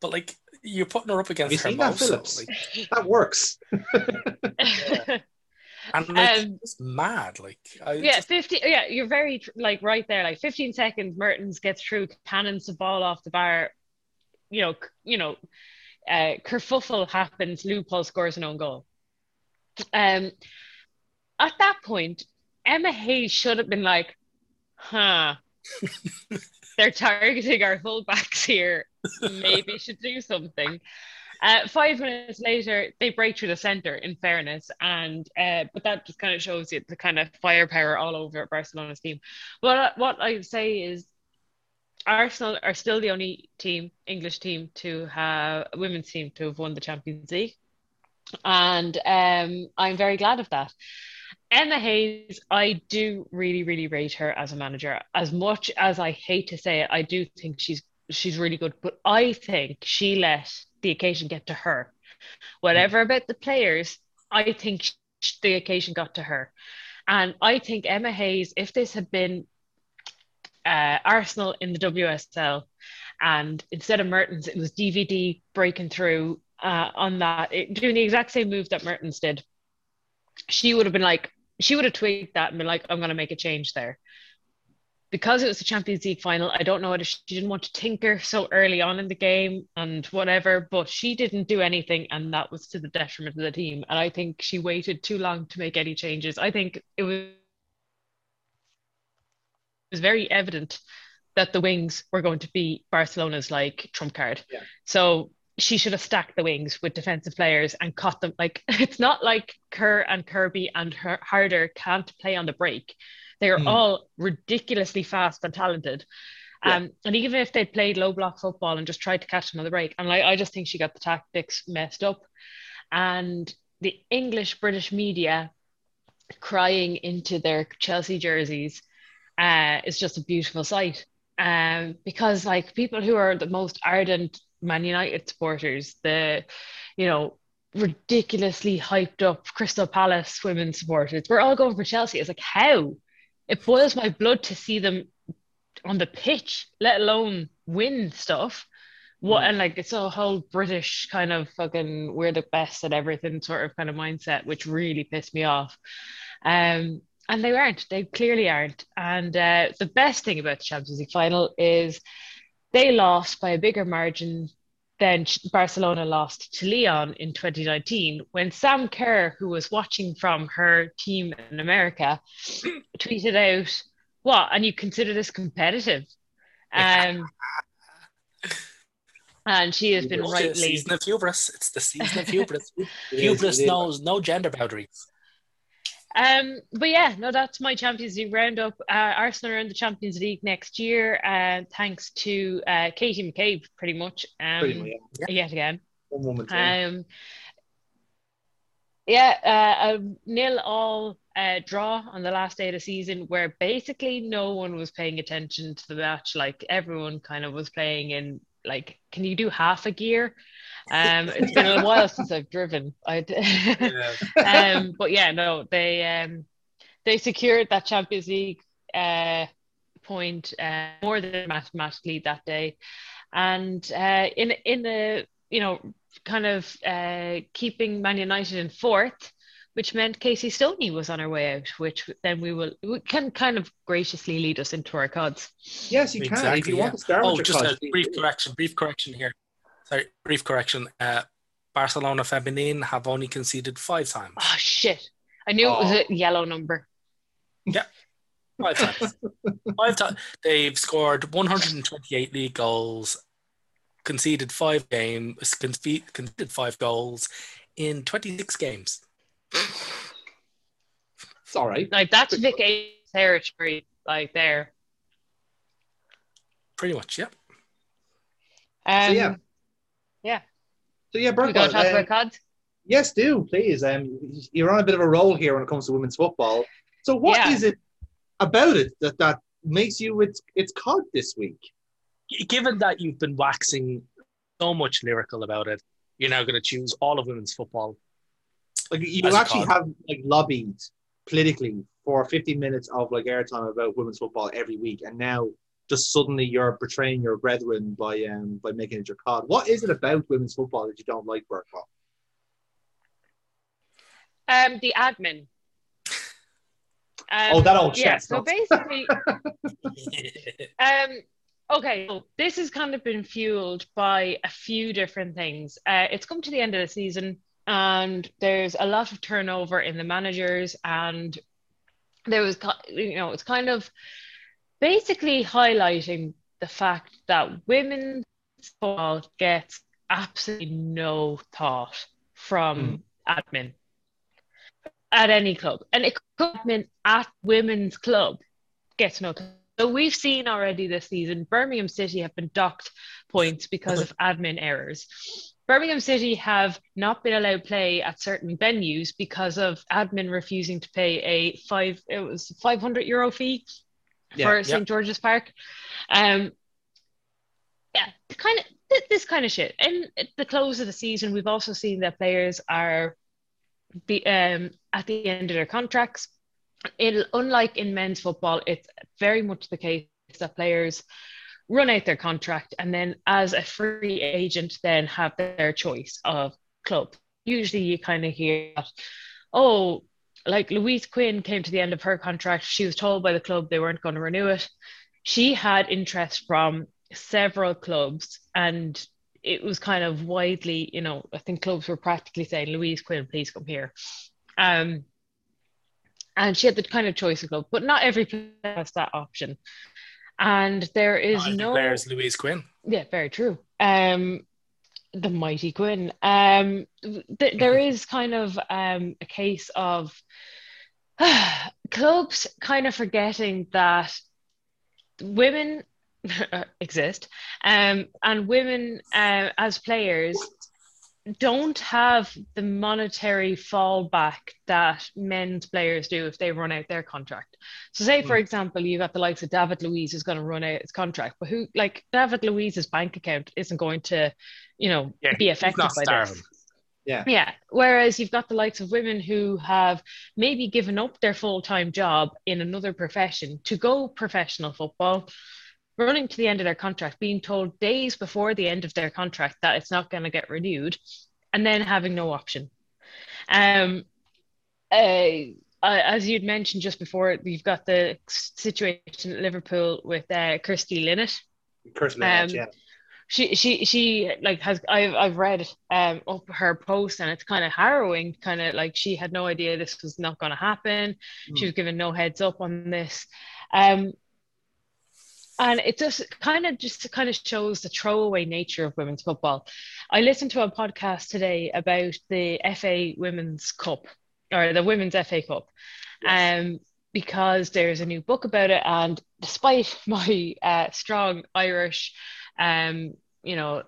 but like you're putting her up against you seen that, like, That works. and like Um, it's mad. Like I yeah, just- 50 yeah, you're very like right there. Like 15 seconds, Martens gets through, cannons the ball off the bar. You know, you know, uh kerfuffle happens, Leupolz scores an own goal. Um at that point, Emma Hayes should have been like, huh, they're targeting our fullbacks here. Maybe should do something. Uh, five minutes later, they break through the center. In fairness, and uh, but that just kind of shows you the kind of firepower all over Barcelona's team. But what I say is, Arsenal are still the only team, English team, to have women's team to have won the Champions League, and um, I'm very glad of that. Emma Hayes, I do really, really rate her as a manager. As much as I hate to say it, I do think she's she's really good. But I think she let the occasion get to her. Whatever about the players, I think the occasion got to her. And I think Emma Hayes, if this had been uh, Arsenal in the WSL, and instead of Martens, it was DVD breaking through uh, on that, it, doing the exact same move that Martens did, she would have been like, she would have tweaked that and been like, I'm going to make a change there because it was the Champions League final, I don't know if she didn't want to tinker so early on in the game and whatever, but she didn't do anything, and that was to the detriment of the team. And I think she waited too long to make any changes. I think it was, was very evident that the wings were going to be Barcelona's like trump card. Yeah. So she should have stacked the wings with defensive players and caught them. Like it's not like Kerr and Kirby and Harder can't play on the break they are mm. all ridiculously fast and talented. Yeah. Um, and even if they'd played low block football and just tried to catch them on the break, and like, I just think she got the tactics messed up. And the English British media crying into their Chelsea jerseys uh, is just a beautiful sight. Um, because like people who are the most ardent Man United supporters, the you know ridiculously hyped up Crystal Palace women supporters, we're all going for Chelsea. It's like how it boils my blood to see them on the pitch, let alone win stuff. What mm. and like it's a whole British kind of fucking we're the best at everything sort of kind of mindset, which really pissed me off. Um, and they aren't. They clearly aren't. And uh, the best thing about the Champions League final is they lost by a bigger margin than Barcelona lost to Lyon in 2019 when Sam Kerr, who was watching from her team in America, tweeted out, What? And you consider this competitive? Um, and she has been it's. The season of hubris. It's the season of hubris. hubris knows no gender boundaries. Um, but yeah, no, that's my Champions League roundup. Uh, Arsenal are in the Champions League next year, uh, thanks to uh, Katie McCabe, pretty much. Um, pretty much, yeah. Yet again. One moment. Um, yeah, uh, a nil all uh, draw on the last day of the season, where basically no one was paying attention to the match. Like everyone kind of was playing in like, can you do half a gear? Um, it's been a while since I've driven. I yeah. um, but yeah, no, they um, they secured that Champions League uh, point uh, more than mathematically that day, and uh, in in the you know kind of uh, keeping Man United in fourth. Which meant Casey Stoney was on her way out, which then we will we can kind of graciously lead us into our cards. Yes, you exactly, can. If you yeah. want to start, oh, just a brief correction. Brief correction here sorry, brief correction. Uh, Barcelona Feminine have only conceded five times. Oh shit! I knew oh. it was a oh. yellow number. Yeah, five times. five times. They've scored 128 league goals, conceded five games, conceded five goals in 26 games. It's all right. Like that's Vic A territory, like there. Pretty much, yeah. Um, so yeah, yeah. So yeah, Burke, we go talk uh, about cards. Yes, do please. Um, you're on a bit of a roll here when it comes to women's football. So what yeah. is it about it that that makes you its its cod this week? Given that you've been waxing so much lyrical about it, you're now going to choose all of women's football. Like you actually have like lobbied politically for 50 minutes of like airtime about women's football every week, and now just suddenly you're betraying your brethren by um by making it your cod. What is it about women's football that you don't like, Burkle? Um, the admin. Um, oh, that old yeah. So basically, um, okay, so this has kind of been fueled by a few different things. Uh, it's come to the end of the season. And there's a lot of turnover in the managers, and there was, you know, it's kind of basically highlighting the fact that women's football gets absolutely no thought from mm. admin at any club, and it could admin at women's club gets no. Thought. So we've seen already this season, Birmingham City have been docked points because of admin errors. Birmingham City have not been allowed play at certain venues because of admin refusing to pay a five it was 500 euro fee yeah, for St George's Park. Um, yeah, kind of this kind of shit. And at the close of the season, we've also seen that players are be um, at the end of their contracts. It, unlike in men's football, it's very much the case that players run out their contract and then as a free agent then have their choice of club. Usually you kind of hear oh like louise quinn came to the end of her contract. She was told by the club they weren't going to renew it. She had interest from several clubs and it was kind of widely you know i think clubs were practically saying louise quinn please come here. Um and she had the kind of choice of club but not every player has that option and there is no players Louise Quinn. Yeah, very true. Um, the mighty Quinn. Um, th- there is kind of um a case of clubs kind of forgetting that women exist, um, and women uh, as players don't have the monetary fallback that men's players do if they run out their contract. So, say for mm. example, you've got the likes of David Luiz who's going to run out his contract, but who like David Luiz's bank account isn't going to, you know, yeah, be affected by starving. this. Yeah. Yeah. Whereas you've got the likes of women who have maybe given up their full time job in another profession to go professional football running to the end of their contract, being told days before the end of their contract that it's not going to get renewed, and then having no option. Um, uh, as you'd mentioned just before, we've got the situation at Liverpool with uh, Kirsty Linnett. Kirsty Linnett, um, yeah. She she she like has I've I've read um up her post and it's kind of harrowing. Kind of like she had no idea this was not going to happen. Mm. She was given no heads up on this. Um, and it just kind of just kind of shows the throwaway nature of women's football. I listened to a podcast today about the FA Women's Cup or the Women's FA Cup, yes. um, because there's a new book about it. And despite my uh, strong Irish, um, you know,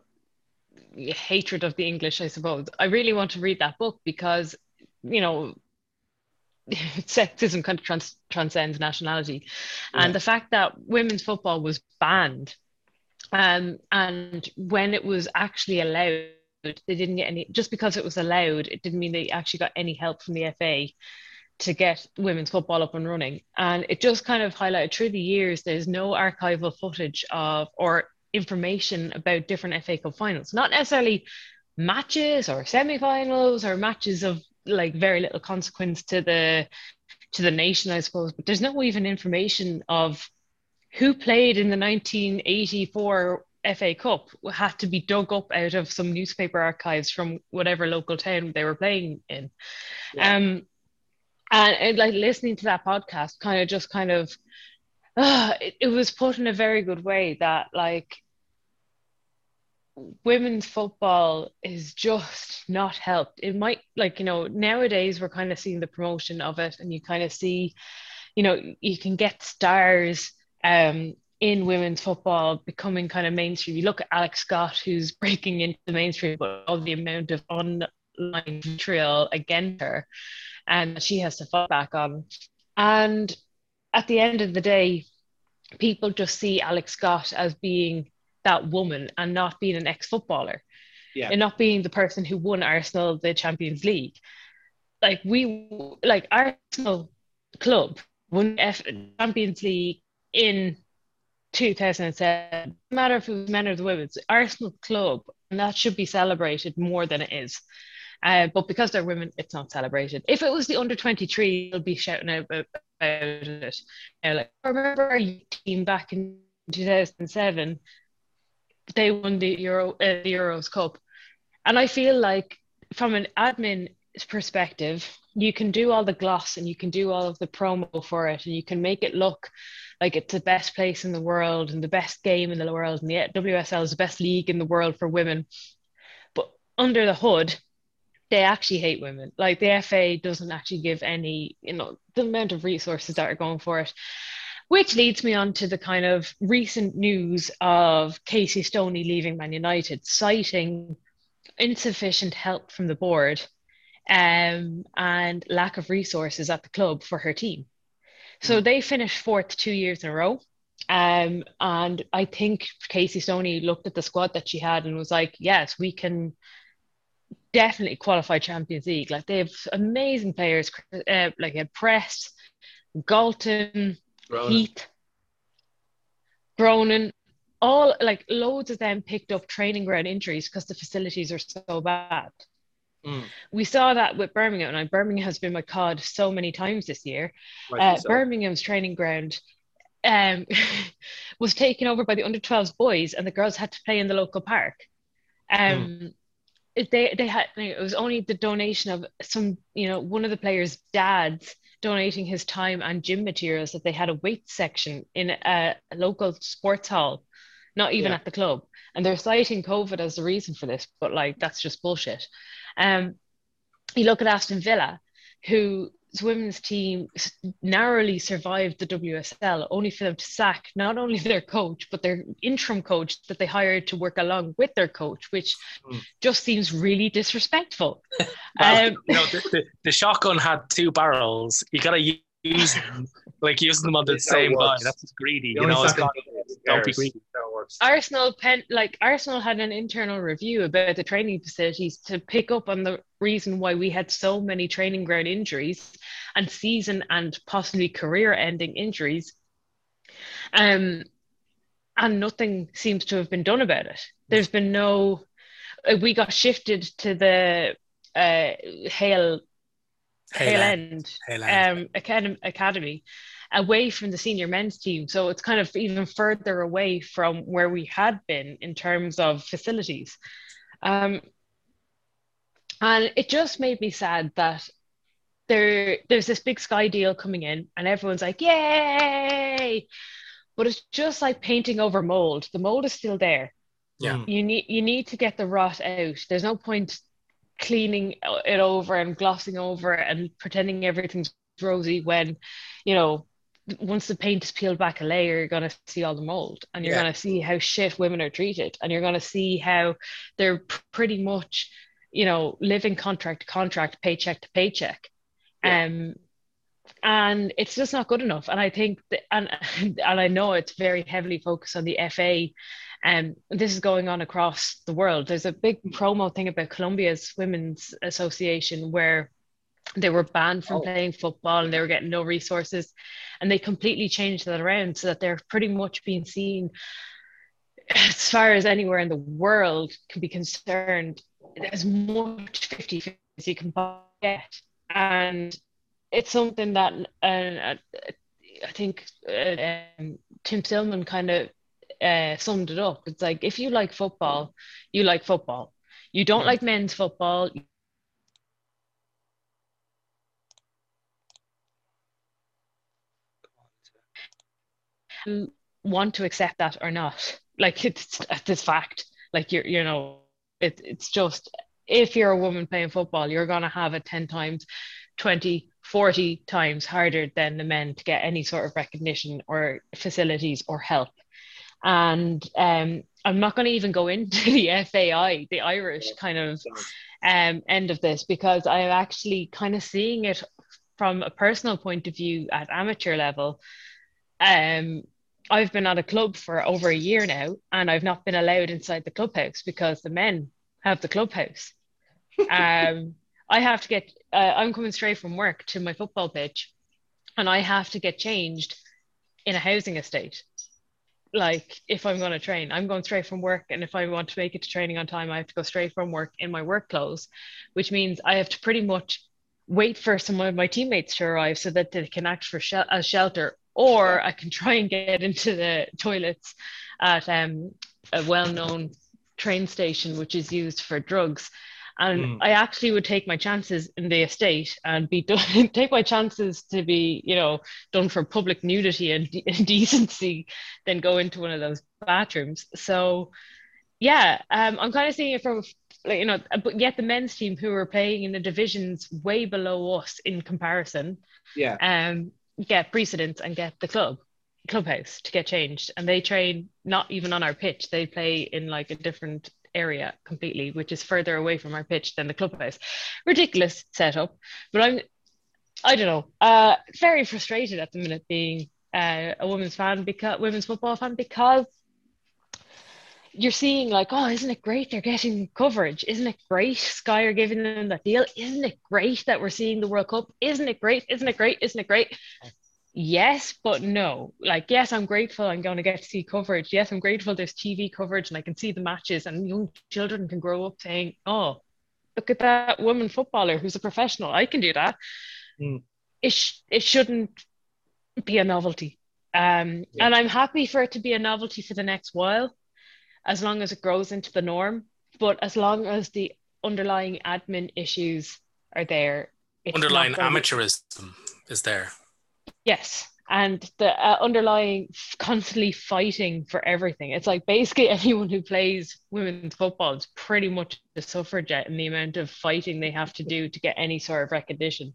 hatred of the English, I suppose, I really want to read that book because, you know, sexism kind of trans- transcends nationality. Yeah. And the fact that women's football was banned, um, and when it was actually allowed, they didn't get any, just because it was allowed, it didn't mean they actually got any help from the FA to get women's football up and running. And it just kind of highlighted through the years, there's no archival footage of or information about different FA Cup finals, not necessarily matches or semi-finals or matches of like very little consequence to the to the nation, I suppose. But there's no even information of who played in the 1984 FA Cup had to be dug up out of some newspaper archives from whatever local town they were playing in. Yeah. Um, and, and, like listening to that podcast, kind of just kind of, uh, it, it was put in a very good way that like women's football is just not helped. It might like, you know, nowadays we're kind of seeing the promotion of it and you kind of see, you know, you can get stars um in women's football becoming kind of mainstream. You look at Alex Scott, who's breaking into the mainstream, but all the amount of online vitriol against her and she has to fight back on. And at the end of the day, people just see Alex Scott as being that woman and not being an ex-footballer yeah. and not being the person who won Arsenal the Champions League. Like we like Arsenal club won F- Champions League in 2007. No matter if it was men or the women, Arsenal club, and that should be celebrated more than it is. Uh, but because they're women, it's not celebrated. If it was the under 23, they'll be shouting out about, about it. You know, like, I remember our team back in 2007 they won the Euro uh, the Euros Cup, and I feel like from an admin perspective, you can do all the gloss and you can do all of the promo for it, and you can make it look like it's the best place in the world and the best game in the world, and the WSL is the best league in the world for women. But under the hood, they actually hate women. Like the FA doesn't actually give any, you know, the amount of resources that are going for it. Which leads me on to the kind of recent news of Casey Stoney leaving Man United, citing insufficient help from the board um, and lack of resources at the club for her team. So mm. they finished fourth two years in a row. Um, and I think Casey Stoney looked at the squad that she had and was like, yes, we can definitely qualify Champions League. Like they have amazing players, uh, like had Press, Galton, Groenen. Heath, Groenen, all like loads of them picked up training ground injuries because the facilities are so bad. Mm. We saw that with Birmingham, and Birmingham has been my cod so many times this year. Uh, so. Birmingham's training ground um, was taken over by the under 12s boys, and the girls had to play in the local park. Um, mm. they they had it was only the donation of some you know one of the players' dads donating his time and gym materials that they had a weight section in a, a local sports hall, not even yeah. at the club. And they're citing COVID as the reason for this, but like that's just bullshit. Um, you look at Aston Villa, whose women's team narrowly survived the WSL, only for them to sack not only their coach, but their interim coach that they hired to work along with their coach, which mm. just seems really disrespectful. well, um, you know, the, the, the, shotgun had two barrels. You got to use them, like using them on the same line. That's greedy. You know, don't be greedy. Arsenal pen like Arsenal had an internal review about the training facilities to pick up on the reason why we had so many training ground injuries and season and possibly career ending injuries. Um and nothing seems to have been done about it. There's been no uh, we got shifted to the uh Hale Hale End, Hale End. Um, academy, academy away from the senior men's team. So it's kind of even further away from where we had been in terms of facilities. Um, and it just made me sad that there there's this big sky deal coming in and everyone's like, yay! But it's just like painting over mold. The mold is still there. Yeah. You need you need to get the rot out. There's no point cleaning it over and glossing over and pretending everything's rosy when you know once the paint is peeled back a layer, you're going to see all the mold and you're yeah. going to see how shit women are treated and you're going to see how they're pretty much, you know, living contract to contract, paycheck to paycheck. Yeah. Um, and it's just not good enough. And I think, that, and, and I know it's very heavily focused on the FA. And um, this is going on across the world. There's a big promo thing about Colombia's Women's Association where they were banned from oh. playing football and they were getting no resources and they completely changed that around so that they're pretty much being seen as far as anywhere in the world can be concerned as much 50 as you can get. And it's something that uh, i think uh, um, tim stillman kind of uh, summed it up. It's like if you like football you like football. You don't like men's football want to accept that or not. Like it's this fact. Like you're, you know, it, it's just if you're a woman playing football, you're to have it 10 times, 20, 40 times harder than the men to get any sort of recognition or facilities or help. And um, I'm not going to even go into the FAI, the Irish kind of um, end of this, because I'm actually kind of seeing it from a personal point of view at amateur level. Um, I've been at a club for over a year now, and I've not been allowed inside the clubhouse because the men have the clubhouse. um, I have to get. Uh, I'm coming straight from work to my football pitch, and I have to get changed in a housing estate. Like if I'm going to train, I'm going straight from work, and if I want to make it to training on time, I have to go straight from work in my work clothes, which means I have to pretty much wait for some of my teammates to arrive so that they can act for sh- as shelter or I can try and get into the toilets at um, a well-known train station which is used for drugs And Mm. I actually would take my chances in the estate and be done, take my chances to be, you know, done for public nudity and, de- and decency than go into one of those bathrooms. So, yeah, um, I'm kind of seeing it from, like, you know, but yet the men's team who are playing in the divisions way below us in comparison, Yeah. um, get precedence and get the club clubhouse to get changed. And they train not even on our pitch. They play in like a different area completely which is further away from our pitch than the clubhouse. Ridiculous setup. But i'm i don't know. Uh very frustrated at the minute being uh, a women's fan because women's football fan because you're seeing like oh isn't it great they're getting coverage? Isn't it great sky are giving them that deal isn't it great that we're seeing the world cup? Isn't it great? Isn't it great? Isn't it great? Yes but no. Like yes i'm grateful i'm going to get to see coverage. Yes i'm grateful there's tv coverage and i can see the matches and young children can grow up saying oh look at that woman footballer who's a professional. I can do that. Mm. it, sh- it shouldn't be a novelty. Um, Yeah. and i'm happy for it to be a novelty for the next while as long as it grows into the norm but as long as the underlying admin issues are there Underlying be- amateurism is there. Yes. And the uh, underlying constantly fighting for everything. It's like basically anyone who plays women's football is pretty much a suffragette in the amount of fighting they have to do to get any sort of recognition.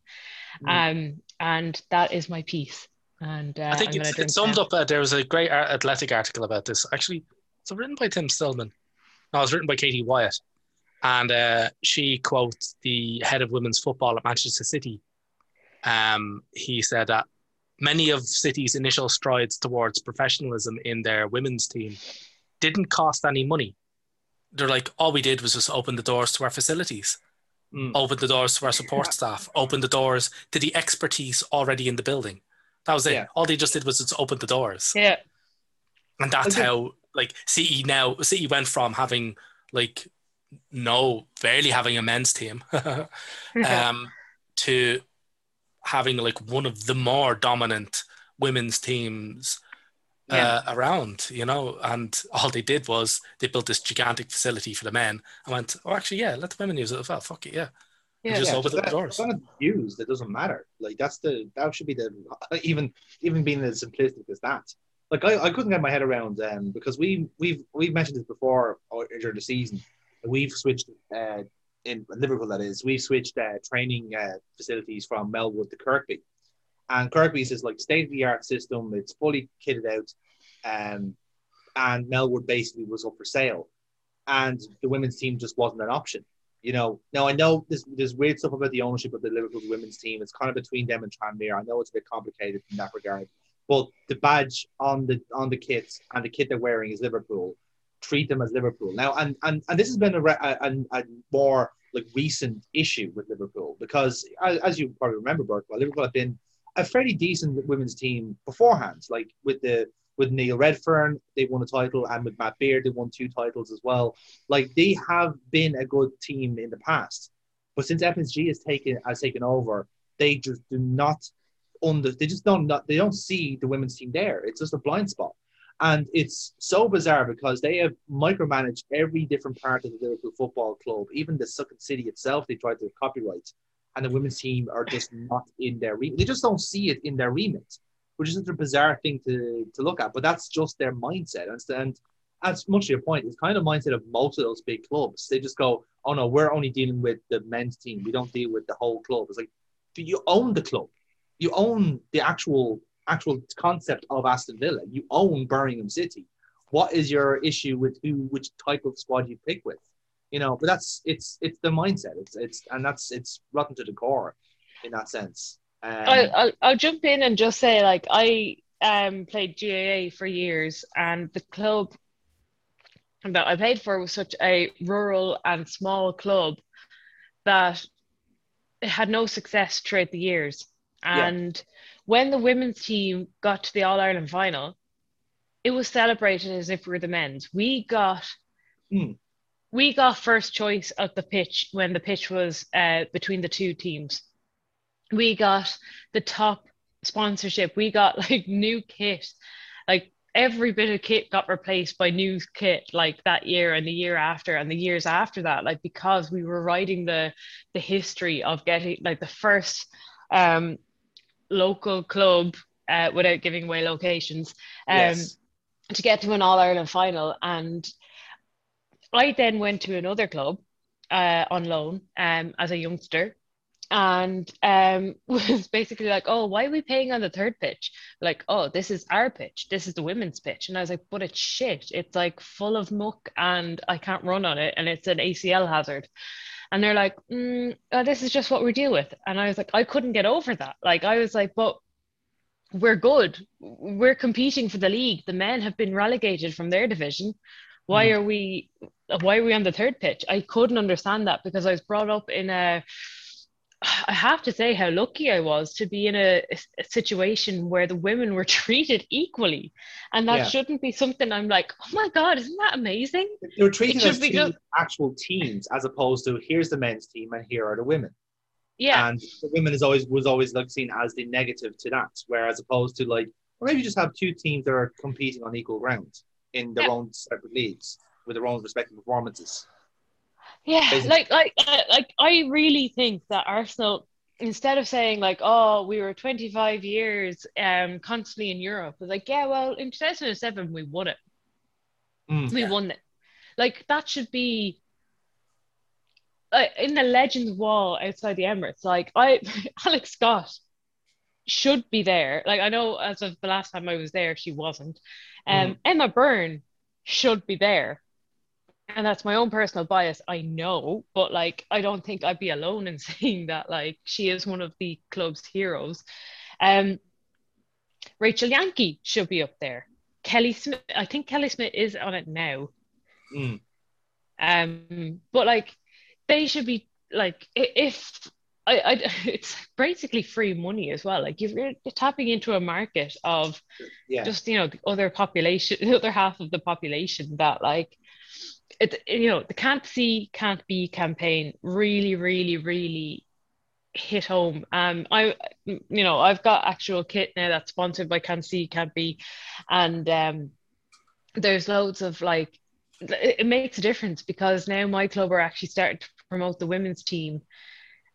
Um, and that is my piece. And uh, I think it's, it summed up. Uh, there was a great athletic article about this. Actually, it's written by Tim Stillman. No, it was written by Katie Whyatt, and uh, she quotes the head of women's football at Manchester City. Um, he said that many of City's initial strides towards professionalism in their women's team didn't cost any money. They're like, all we did was just open the doors to our facilities, Mm. open the doors to our support staff, open the doors to the expertise already in the building. That was it. Yeah. All they just did was just open the doors. Yeah. And that's Okay. how like City now City went from having like no barely having a men's team um to having like one of the more dominant women's teams uh, around, you know, and all they did was they built this gigantic facility for the men. I went, oh, actually, yeah, let the women use it as well. Fuck it, yeah. Yeah. just Yeah, open so the that- doors. as long as it's used, it doesn't matter. Like that's the that should be the even even being as simplistic as that. Like I, I couldn't get my head around um because we we've we've mentioned this before during the season. We've switched uh, in Liverpool that is we've switched uh, training uh, facilities from Melwood to Kirkby, and Kirkby's is like state of the art system. It's fully kitted out, um, and Melwood basically was up for sale, and the women's team just wasn't an option. You know, now I know there's, there's weird stuff about the ownership of the Liverpool women's team. It's kind of between them and Tranmere. I know it's a bit complicated in that regard, but the badge on the on the kits and the kit they're wearing is Liverpool. Treat them as Liverpool now, and and, and this has been a, a, a, more like recent issue with Liverpool because as, you probably remember, Burke, well, Liverpool have been a fairly decent women's team beforehand. Like with the with Neil Redfearn, they won a title, and with Matt Beard, they won two titles as well. Like they have been a good team in the past, but since FSG has taken has taken over, they just do not they just don't they don't see the women's team there. It's just a blind spot. And it's so bizarre because they have micromanaged every different part of the Liverpool Football Club, even the second City itself. They tried to copyright, and the women's team are just not in their remit. They just don't see it in their remit, which is a bizarre thing to, to look at. But that's just their mindset. And, and as much your point, it's kind of mindset of most of those big clubs. They just go, "Oh no, we're only dealing with the men's team. We don't deal with the whole club." It's like, do you own the club? You own the actual actual concept of Aston Villa. You own Birmingham City. What is your issue with who, which type of squad you pick with? You know, but that's it's it's the mindset. It's it's and that's it's rotten to the core in that sense. Um, I, I'll, I'll jump in and just say, like, I um, played GAA for years, and the club that I played for was such a rural and small club that it had no success throughout the years. Yeah. And when the women's team got to the All Ireland final, it was celebrated as if we were the men's. We got Hmm. we got first choice of the pitch when the pitch was uh, between the two teams. We got the top sponsorship. We got like new kit. Like every bit of kit got replaced by new kit like that year and the year after and the years after that like because we were writing the the history of getting like the first um local club uh, without giving away locations um Yes. to get to an all ireland final and i then went to another club uh on loan um as a youngster and um was basically like oh why are we paying on the third pitch like, oh, this is our pitch. This is the women's pitch. And I was like, but it's shit. It's like full of muck and I can't run on it. And it's an ACL hazard. And they're like, mm, uh, this is just what we deal with. And I was like, I couldn't get over that. Like, I was like, but we're good. We're competing for the league. The men have been relegated from their division. Why are we? Why are we on the third pitch? I couldn't understand that because I was brought up in a I have to say how lucky I was to be in a, a situation where the women were treated equally. And that Yeah. shouldn't be something I'm like, oh my God, isn't that amazing? They were treated as two just- actual teams as opposed to here's the men's team and here are the women. Yeah. And the women is always was always like seen as the negative to that, whereas as opposed to like or maybe just have two teams that are competing on equal ground in their Yeah. own separate leagues with their own respective performances. Yeah, Basically. like like uh, like I really think that Arsenal, instead of saying like, oh, we were 25 years um constantly in Europe, was like, yeah, well, in 2007 we won it. Mm. We won it. Like that should be like in the Legends wall outside the Emirates. Like I, Alex Scott should be there. Like I know as of the last time I was there, she wasn't. Um, Emma Byrne should be there. And that's my own personal bias, I know, but like I don't think I'd be alone in saying that like she is one of the club's heroes. Um Rachel Yankey should be up there. Kelly Smith, I think Kelly Smith is on it now. Mm. Um, but like they should be like if I, I it's basically free money as well. Like you're, you're tapping into a market of Yeah. just you know the other population, the other half of the population that like it you know the can't see can't be campaign really really really hit home. Um, I you know I've got actual kit now that's sponsored by Can't See Can't Be, and um, there's loads of like it, it makes a difference because now my club are actually starting to promote the women's team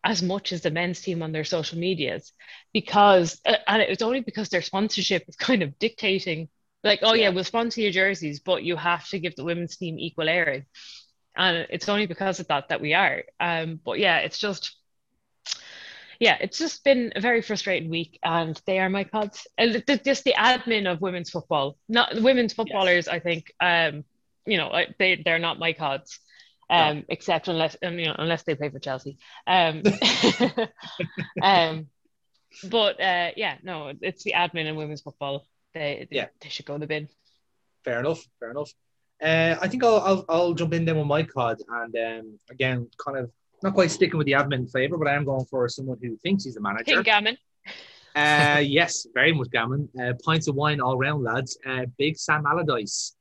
as much as the men's team on their social medias because uh, and it's only because their sponsorship is kind of dictating like oh yeah, we'll sponsor your jerseys but you have to give the women's team equal airing. And it's only because of that that we are. Um but yeah it's just yeah it's just been a very frustrating week and they are my cods Uh, th- th- just the admin of women's football. Not women's footballers i think um you know they they're not my cods um except unless um, you know unless they play for chelsea. Um um but uh yeah no it's the admin in women's football they, they Yeah. they should go in the bin Fair enough. Fair enough. Uh, I think I'll, I'll I'll jump in then with my cod and um, again kind of not quite sticking with the admin flavor, but I am going for someone who thinks he's a manager. King Gammon Uh, yes, very much gammon. Uh, pints of wine all round, lads. Uh, big Sam Allardyce.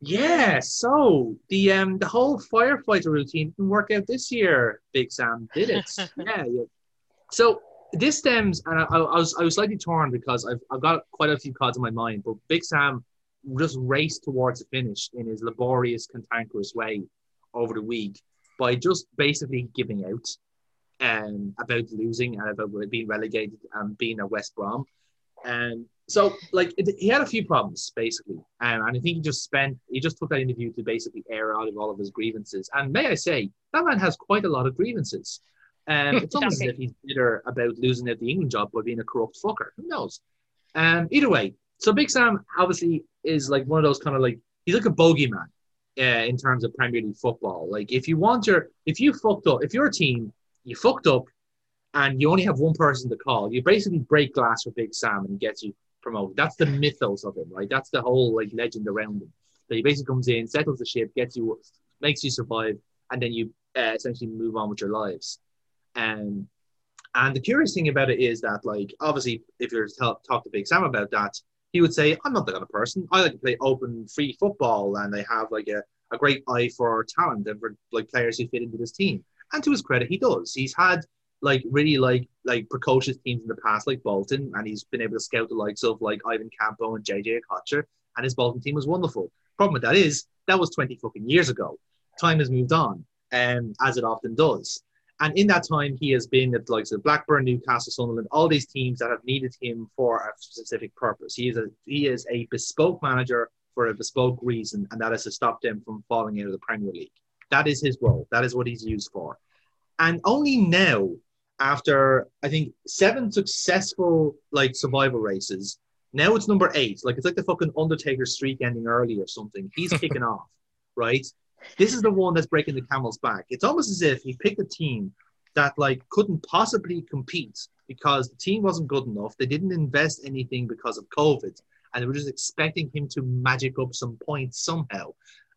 Yeah, so the um the whole firefighter routine didn't work out this year. Big Sam did it. yeah, yeah. So this stems, and I, I was I was slightly torn because I've I've got quite a few cards in my mind, but Big Sam just raced towards the finish in his laborious, cantankerous way over the week by just basically giving out um, about losing and about being relegated and being at West Brom. And so, like, it, he had a few problems basically, um, and I think he just spent he just took that interview to basically air out of all of his grievances. And may I say, that man has quite a lot of grievances. Um, it's almost as if he's bitter about losing out the England job by being a corrupt fucker. Who knows? Um, either way, so Big Sam obviously is like one of those kind of like he's like a bogeyman uh, in terms of Premier League football. Like if you want your if you fucked up, if your team you fucked up and you only have one person to call, you basically break glass for Big Sam and he gets you promoted. That's the mythos of him, right? That's the whole like legend around him. That he basically comes in, settles the ship, gets you, makes you survive, and then you uh, essentially move on with your lives. Um, and the curious thing about it is that, like, obviously, if you're to talk to Big Sam about that, he would say, "I'm not that kind of person. I like to play open, free football, and I have like a, a great eye for talent and for like players who fit into this team." And to his credit, he does. He's had like really like like precocious teams in the past, like Bolton, and he's been able to scout the likes of like Ivan Campo and JJ Okocha. and his Bolton team was wonderful. Problem with that is that was 20 fucking years ago. Time has moved on, um, as it often does. And in that time, he has been at the likes of Blackburn, Newcastle, Sunderland, all these teams that have needed him for a specific purpose. He is a he is a bespoke manager for a bespoke reason, and that is to stop them from falling out of the Premier League. That is his role. That is what he's used for. And only now, after I think seven successful like survival races, now it's number eight. Like it's like the fucking Undertaker streak ending early or something. He's kicking off, right? This is the one that's breaking the camel's back. It's almost as if he picked a team that like couldn't possibly compete because the team wasn't good enough. They didn't invest anything because of COVID, and they were just expecting him to magic up some points somehow.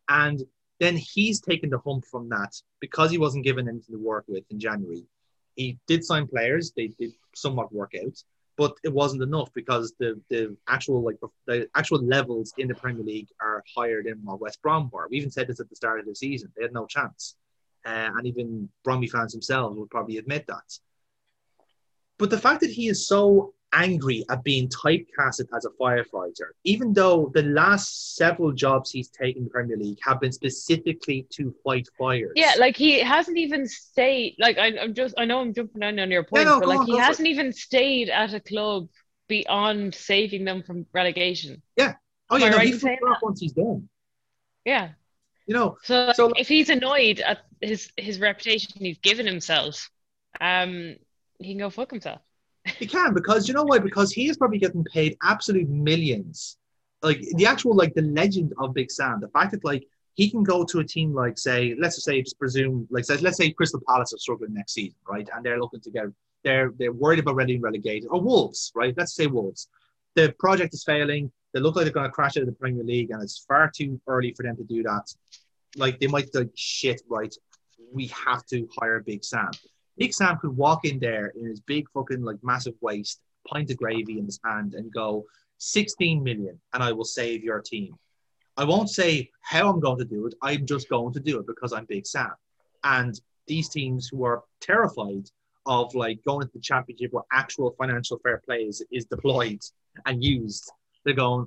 And then he's taken the hump from that because he wasn't given anything to work with in January. He did sign players; they did somewhat work out, but it wasn't enough because the the actual like the actual levels in the Premier League are higher than what West Brom were. We even said this at the start of the season; they had no chance, uh, and even Bromley fans themselves would probably admit that. But the fact that he is so angry at being typecasted as a firefighter, even though the last several jobs he's taken in the Premier League have been specifically to fight fires. Yeah, like he hasn't even stayed. Like I, am just, I know I'm jumping down on your point, no, but like on, he hasn't even stayed at a club beyond saving them from relegation. Yeah. Oh Am yeah, I no, right he in saying off once he's done. Yeah. You know, So, like, So- if he's annoyed at his his reputation he's given himself, um, he can go fuck himself. He can because you know why? Because he is probably getting paid absolute millions. Like the actual like the legend of Big Sam, the fact that like he can go to a team like say, let's just say just presume like say, let's say Crystal Palace are struggling next season, right? And they're looking to get they're they're worried about getting relegated or Wolves, right? Let's say Wolves. The project is failing. They look like they're going to crash out of the Premier League, and it's far too early for them to do that. Like they might like shit, right? We have to hire Big Sam. Big Sam could walk in there in his big fucking like massive waist, pint of gravy in his hand, and go 16 million, and I will save your team. I won't say how I'm going to do it. I'm just going to do it because I'm Big Sam. And these teams who are terrified of like going into the championship where actual financial fair play is, is deployed and used, they're going,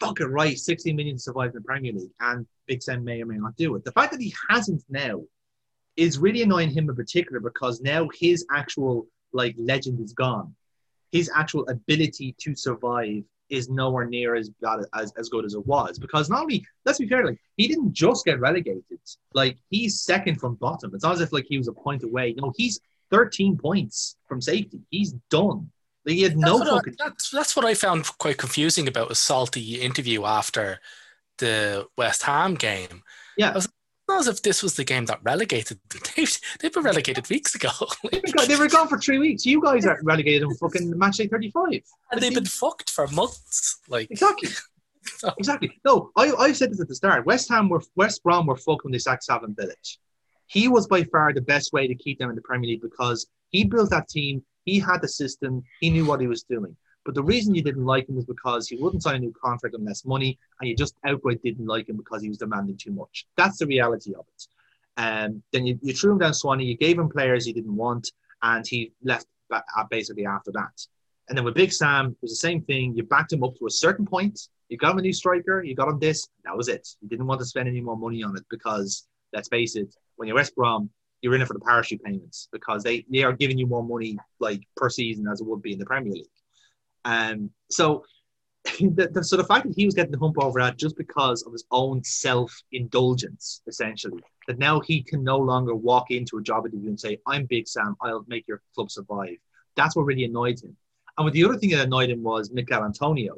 fuck it, right, 16 million to survive in the Premier League. And Big Sam may or may not do it. The fact that he hasn't now is really annoying him in particular because now his actual like legend is gone. His actual ability to survive is nowhere near as bad as, as good as it was. Because not only, let's be fair, like he didn't just get relegated. Like he's second from bottom. It's not as if like he was a point away. No, he's 13 points from safety. He's done. Like, he had no that's, what fucking. I, that's, that's what I found quite confusing about a salty interview after the West Ham game. Yeah. I was not as if this was the game that relegated. They've, they've been relegated weeks ago. They were gone- they were gone for three weeks. You guys are relegated on fucking match day 35. and they've been fucked for months. Like Exactly. Exactly. No, I, I've said this at the start. West Ham were West Brom were fucked when they sacked Slaven Bilić. He was by far the best way to keep them in the Premier League because he built that team. He had the system. He knew what he was doing. But the reason you didn't like him was because he wouldn't sign a new contract on less money, and you just outright didn't like him because he was demanding too much. That's the reality of it. Um, then you, you threw him down Swanee. You gave him players he didn't want, and he left uh, basically after that. And then with Big Sam, it was the same thing. You backed him up to a certain point. You got him a new striker. You got him this. That was it. You didn't want to spend any more money on it because, let's face it, when you're West Brom, you're in it for the parachute payments because they, they are giving you more money like per season as it would be in the Premier League. Um, so, the, the, so the fact that he was getting the hump over that just because of his own self indulgence, essentially, that now he can no longer walk into a job interview and say, "I'm Big Sam. I'll make your club survive." That's what really annoyed him. And with the other thing that annoyed him was Michail Antonio.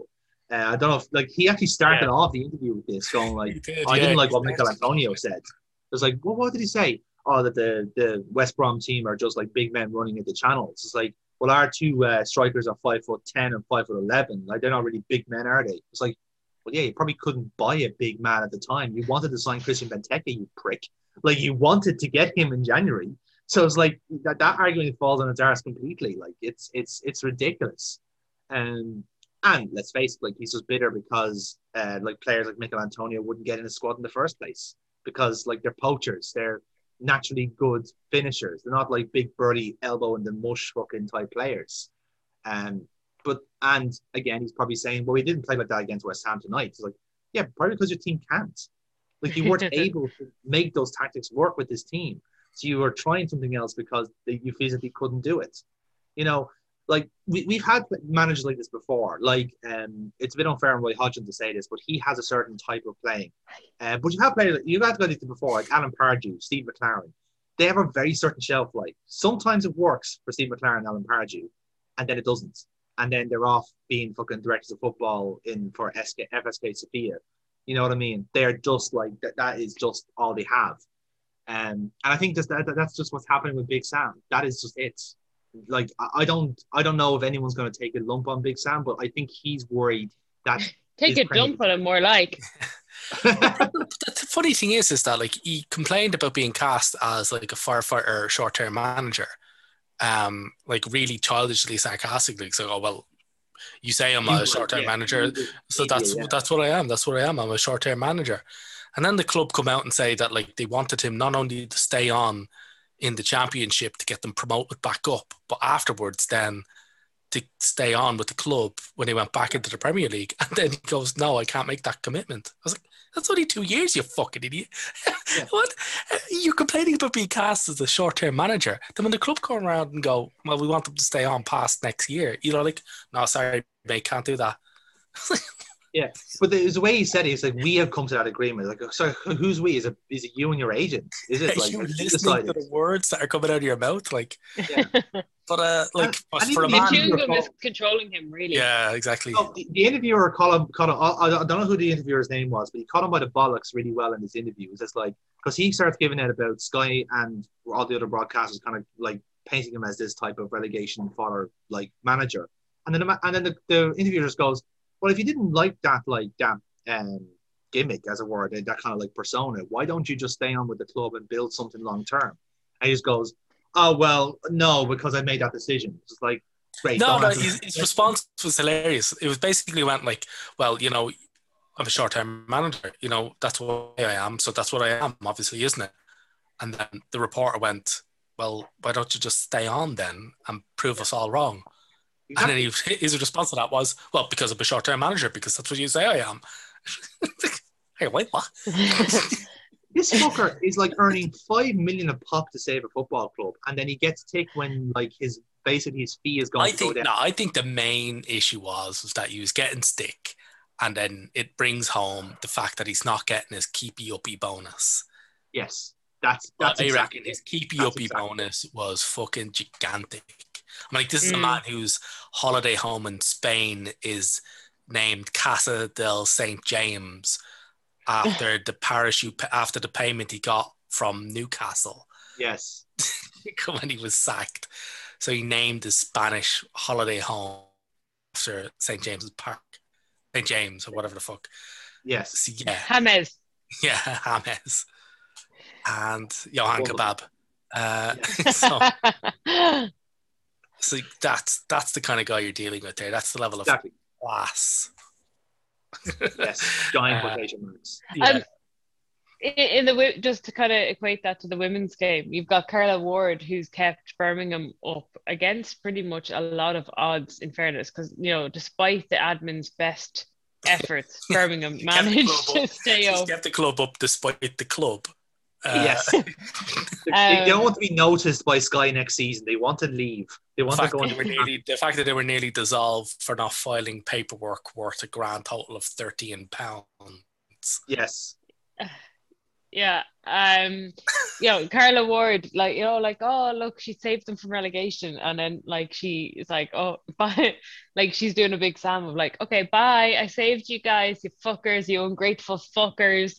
Uh, I don't know if like he actually started Yeah. off the interview with this, going like, did, I yeah, didn't like what. Michail Antonio said. It was like, well, what did he say? Oh, that the, the West Brom team are just like big men running at the channels. It's like, well, our two uh, strikers are five foot ten and five foot eleven. Like they're not really big men, are they? It's like, well, yeah, you probably couldn't buy a big man at the time. You wanted to sign Christian Benteke, you prick. Like you wanted to get him in January. So it's like that, that argument falls on its arse completely. Like it's it's it's ridiculous. Um, and let's face it, like he's just bitter because uh, like players like Michail Antonio wouldn't get in the squad in the first place because like they're poachers. They're naturally good finishers. They're not like big birdie elbow in the mush fucking type players. Um, but and again, he's probably saying, well, we didn't play like that against West Ham tonight. It's like, yeah, probably because your team can't. Like you weren't able to make those tactics work with this team. So you were trying something else because you physically couldn't do it. You know, like we, we've had managers like this before. Like um, it's a bit unfair on Roy Hodgson to say this, but he has a certain type of playing. Uh, but you've had players, you've had guys like before, like Alan Pardew, Steve McClaren. They have a very certain shelf life. Sometimes it works for Steve McClaren and Alan Pardew, and then it doesn't. And then they're off being fucking directors of football in for SK, CSKA Sofia. You know what I mean? They're just like that. That is just all they have. Um, and I think just that, that's just what's happening with Big Sam. That is just it like I don't I don't know if anyone's going to take a lump on Big Sam, but I think he's worried that take a dump on him more like. the funny thing is, is that like he complained about being cast as like a firefighter short-term manager, um, like really childishly sarcastically. So, oh well, you say I'm a short-term yeah, manager, so that's yeah. that's what I am. That's what I am. I'm a short-term manager. And then the club come out and say that like they wanted him not only to stay on in the championship to get them promoted back up, but afterwards then to stay on with the club when he went back into the Premier League. And then he goes, No, I can't make that commitment. I was like, That's only two years, you fucking idiot. Yeah. what? You're complaining about being cast as a short term manager. Then when the club come around and go, Well, we want them to stay on past next year, you know, like, No, sorry, mate, can't do that. Yeah, but there's the way he said it. It's like we have come to that agreement. Like, so who's we? Is it is it you and your agent? Is it like you listening to the words that are coming out of your mouth? Like, yeah. but uh, like and, for a man, the is controlling him really. Yeah, exactly. So the, the, interviewer caught him. Caught him. I, I don't know who the interviewer's name was, but he caught him by the bollocks really well in his interview. It's just like because he starts giving it about Sky and all the other broadcasters, kind of like painting him as this type of relegation fodder like manager, and then and then the, the interviewer just goes well, if you didn't like that, like that um, gimmick, as it were, that, that kind of like persona, why don't you just stay on with the club and build something long term? And he just goes, "Oh well, no, because I made that decision." It's like, great. No, no, his, his response was hilarious. It was basically went like, "Well, you know, I'm a short-term manager. You know, that's what I am. So that's what I am, obviously, isn't it?" And then the reporter went, "Well, why don't you just stay on then and prove us all wrong?" Exactly. And then he, his response to that was, well, because I'm a short term manager, because that's what you say I am. hey, wait, what? this fucker is like earning five million a pop to save a football club, and then he gets tick when like his basically his fee is going I think, No, I think the main issue was was that he was getting stick, and then it brings home the fact that he's not getting his keepy uppy bonus. Yes, that's that's. I exactly reckon his keepy uppy exactly. bonus was fucking gigantic. I'm like, this is mm. a man whose holiday home in Spain is named Casa del Saint James after the parachute after the payment he got from Newcastle. Yes, when he was sacked, so he named his Spanish holiday home after Saint James's Park, Saint James or whatever the fuck. Yes, so, yeah, James. Yeah, James and Johan Kebab. Uh, so, so that's that's the kind of guy you're dealing with there. That's the level of exactly. class. yes, giant quotation marks. Yeah. Um, in the just to kind of equate that to the women's game, you've got Carla Ward who's kept Birmingham up against pretty much a lot of odds. In fairness, because you know, despite the admin's best efforts, Birmingham managed to stay up. Kept the club up despite the club. Uh, yes. they, um, don't want to be noticed by Sky next season. They want to leave. They want the to go. They nearly, the fact that they were nearly dissolved for not filing paperwork worth a grand total of thirteen pounds. Yes. Yeah. Um. You know, Carla Ward, like you know, like oh look, she saved them from relegation, and then like she is like oh bye, like she's doing a big Sam of like okay bye, I saved you guys, you fuckers, you ungrateful fuckers.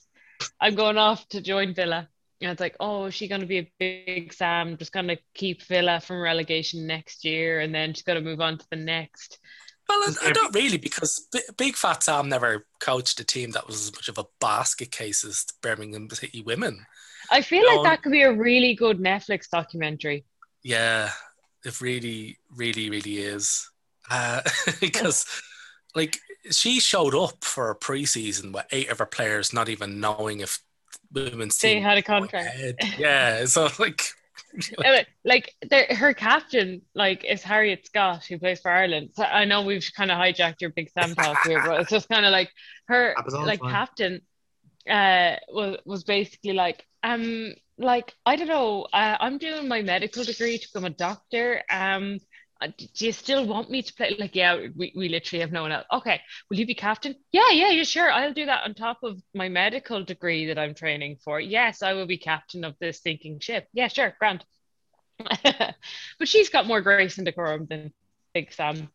I'm going off to join Villa. And it's like, oh, is she going to be a big Sam, just going to keep Villa from relegation next year, and then she's going to move on to the next. Well, not really, because Big Fat Sam never coached a team that was as much of a basket case as Birmingham City women. I feel you like know, that could be a really good Netflix documentary. Yeah, it really, really, really is. Uh, because, like, she showed up for a preseason with eight of her players not even knowing if women's they had a contract. Yeah, so like like there- her captain, like is Harriet Scott, who plays for Ireland. So I know we've kind of hijacked your big Sam talk here, but it's just kind of like her, Happens all the like time. captain, uh, was was basically like, um, like I don't know, uh, I'm doing my medical degree to become a doctor. Um, d- Uh, do you still want me to play? Like, yeah, we, we literally have no one else. Okay, will you be captain? Yeah, yeah, yeah, sure. I'll do that on top of my medical degree that I'm training for. Yes, I will be captain of this sinking ship. Yeah, sure, grand. but she's got more grace and decorum than Big Sam,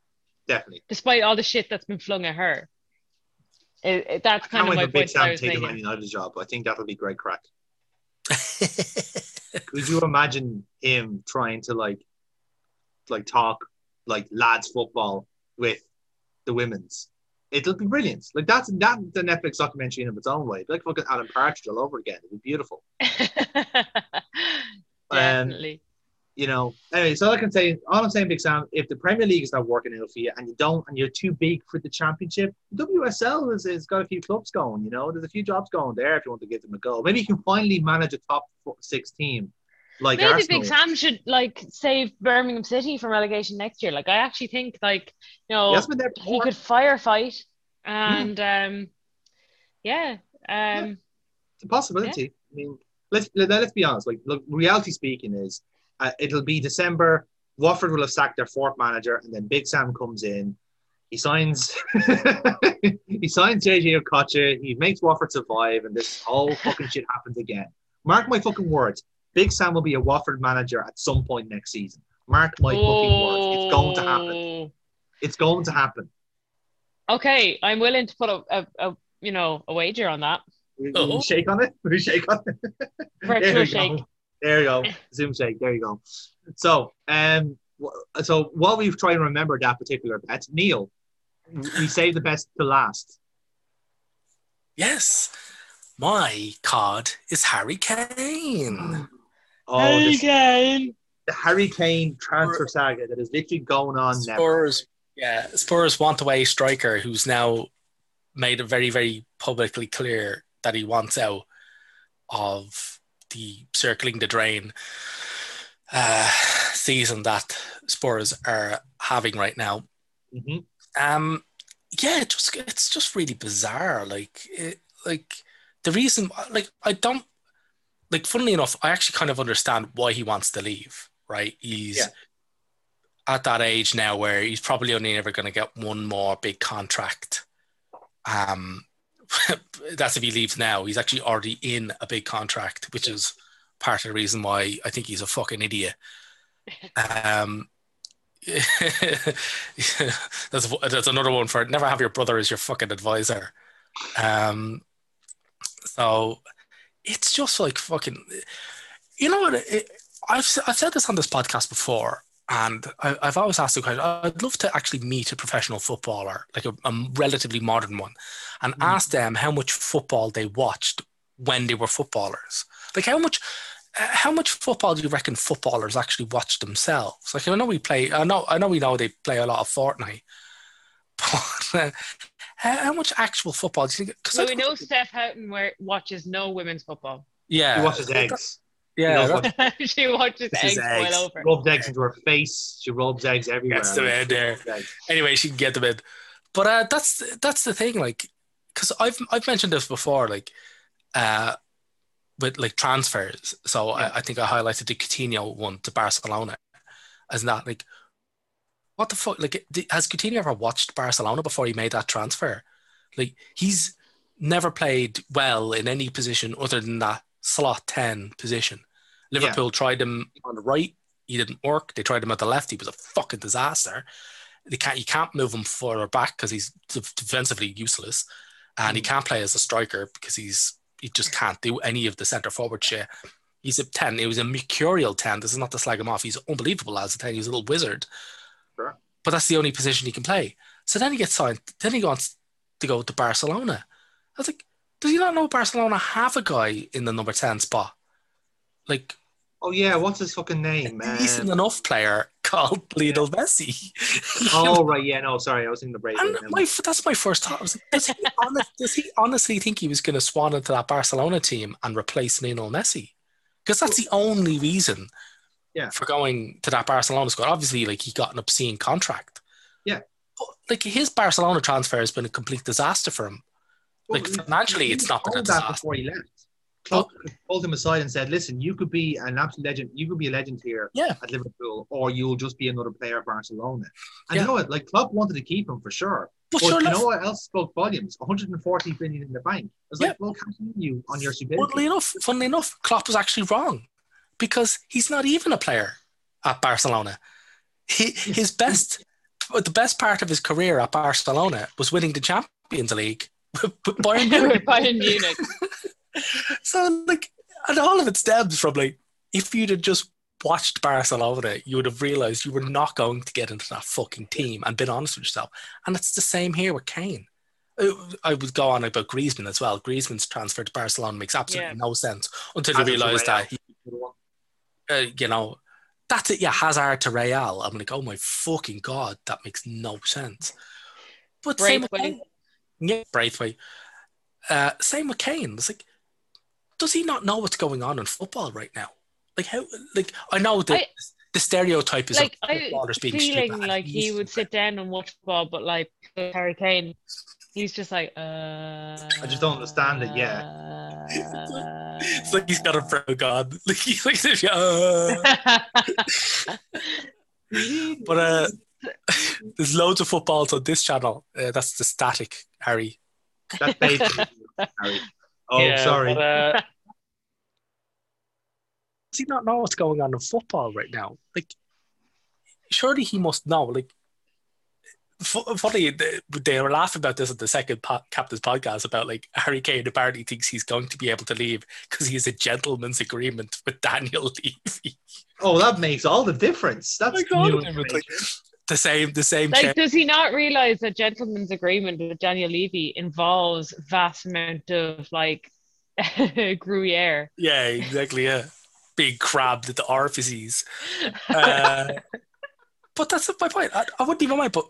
Definitely. despite all the shit that's been flung at her. It, it- that's kind of wait my Big point I Sam was taking making. Man United job. I think that'll be great crack. Could you imagine him trying to like, like talk like lads football with the women's? It'll be brilliant. Like that's that's the Netflix documentary in of its own way. Like fucking Alan Partridge all over again. It'd be beautiful. Um, Definitely. You know. Anyway, so I can say, all I'm saying, Big Sam, if the Premier League is not working out for you and you don't, and you're too big for the Championship, WSL has, has got a few clubs going. You know, there's a few jobs going there if you want to give them a go. Maybe you can finally manage a top four, six team like Maybe Arsenal. Big Sam should like save Birmingham City from relegation next year. Like I actually think like you know been he could firefight and um yeah um It's a possibility. I mean, let's let, let's be honest. Like, look, reality speaking is, uh, it'll be December. Watford will have sacked their fourth manager, and then Big Sam comes in. He signs. he signs JJ Okocha. He makes Watford survive, and this whole fucking shit happens again. Mark my fucking words. Big Sam will be a Watford manager at some point next season. Mark my fucking words. It's going to happen. oh. It's going to happen. Okay, I'm willing to put a, a, a you know a wager on that. Will Oh. shake on it? Will you shake on it? There Virtual we shake. go. There you go. Zoom shake. There you go. So, um, so while we try and remember that particular bet, Neil, we save the best to last. yes, my card is Harry Kane. Oh, this, Again. the Harry Kane transfer saga that is literally going on now. Spurs, yeah, Spurs want away striker who's now made it very, very publicly clear that he wants out of the circling the drain uh, season that Spurs are having right now. hmm Um, yeah, it just it's just really bizarre. Like, it, like the reason, like I don't, like, funnily enough, I actually kind of understand why he wants to leave. Right, he's Yeah. at that age now where he's probably only ever going to get one more big contract. Um, that's if he leaves now. He's actually already in a big contract, which is part of the reason why I think he's a fucking idiot. Um, that's that's another one for never have your brother as your fucking advisor. Um, so it's just like fucking, you know what? It, I've I've said this on this podcast before, and I, I've always asked the question. I'd love to actually meet a professional footballer, like a, a relatively modern one, and Mm. ask them how much football they watched when they were footballers. Like how much uh, how much football do you reckon footballers actually watch themselves? Like I know we play, I know, I know we know they play a lot of Fortnite, but how, how much actual football do you think? Because So we know Steph Houghton watches no women's football. yeah, she watches eggs. yeah, He that's- she watches eggs, eggs. well over. Rubs eggs into her face. She rubs eggs everywhere. Gets them in there. Anyway, she can get them in. But uh, that's that's the thing, like, because I've I've mentioned this before, like, uh, with like transfers. So Yeah. I, I think I highlighted the Coutinho one to Barcelona, as not like, what the fuck? Like, has Coutinho ever watched Barcelona before he made that transfer? Like, he's never played well in any position other than that slot ten position. Liverpool tried him on the right, he didn't work. They tried him at the left, he was a fucking disaster they can't you can't move him further back because he's defensively useless, and he Mm. can't play as a striker because he's he just can't do any of the centre forward shit. He's a ten. He was a mercurial ten. This is not to slag him off. He's unbelievable as a ten. He's a little wizard. Sure. But that's the only position he can play. So then he gets signed. Then he wants to go to Barcelona. I was like, does he not know Barcelona have a guy in the number ten spot? Like Oh yeah, what's his fucking name? a decent Um, enough player called Lionel Messi. oh right, yeah, no, sorry, I was thinking the break. And my, that's my first thought. I was like, does, he honest, does he honestly think he was going to swan into that Barcelona team and replace Lionel Messi? Because that's the only reason Yeah. For going to that Barcelona squad. Obviously, like he got an obscene contract. Yeah. But like his Barcelona transfer has been a complete disaster for him. Like, financially, it's not been a disaster. before he left. Oh. Klopp pulled him aside and said, "Listen, you could be an absolute legend. You could be a legend here Yeah. at Liverpool, or you'll just be another player at Barcelona." And Yeah. you know what? Like Klopp wanted to keep him for sure. But But sure you enough, know what else spoke volumes? 140 billion in the bank. I was like, well, continue on your funnily stupidity. enough, funnily enough, Klopp was actually wrong because he's not even a player at Barcelona. He, his best, the best part of his career at Barcelona was winning the Champions League with Bayern Munich. Bayern Munich. So like, and all of it stems from like, if you'd have just watched Barcelona, you would have realized you were not going to get into that fucking team and been honest with yourself. And it's the same here with Kane. I would go on about Griezmann as well. Griezmann's transfer to Barcelona makes absolutely Yeah. no sense until you Hazard to realize Real. that, he, uh, you know, that's it. Yeah, Hazard to Real. I'm like, oh my fucking god, that makes no sense. But same with Braithwaite. Yeah, Braithwaite. Uh, same with Kane. It's like, does he not know what's going on in football right now? Like how? Like I know that I- the stereotype is like I being feeling like he would sit down and watch football, but like Harry Kane, he's just like, uh. I just don't understand it, yeah. It's like he's got a pro god. Like he's like, uh, but uh, there's loads of footballs on this channel. Uh, that's the static Harry. That's basically Harry. Oh, Yeah, sorry. but, uh, does he not know what's going on in football right now? Like, surely he must know. Like, fu- funny, they, they were laughing about this at the second po- captain's podcast about like Harry Kane apparently thinks he's going to be able to leave because he has a gentleman's agreement with Daniel Levy. oh, that makes all the difference. That's Like, all new of them, it's information. like- the same, the same. Like, chair- does he not realize that gentleman's agreement with Daniel Levy involves vast amount of like Gruyere? yeah, exactly. Yeah, big crab at the orifices. Uh, but that's my point. I, I wouldn't even mind. But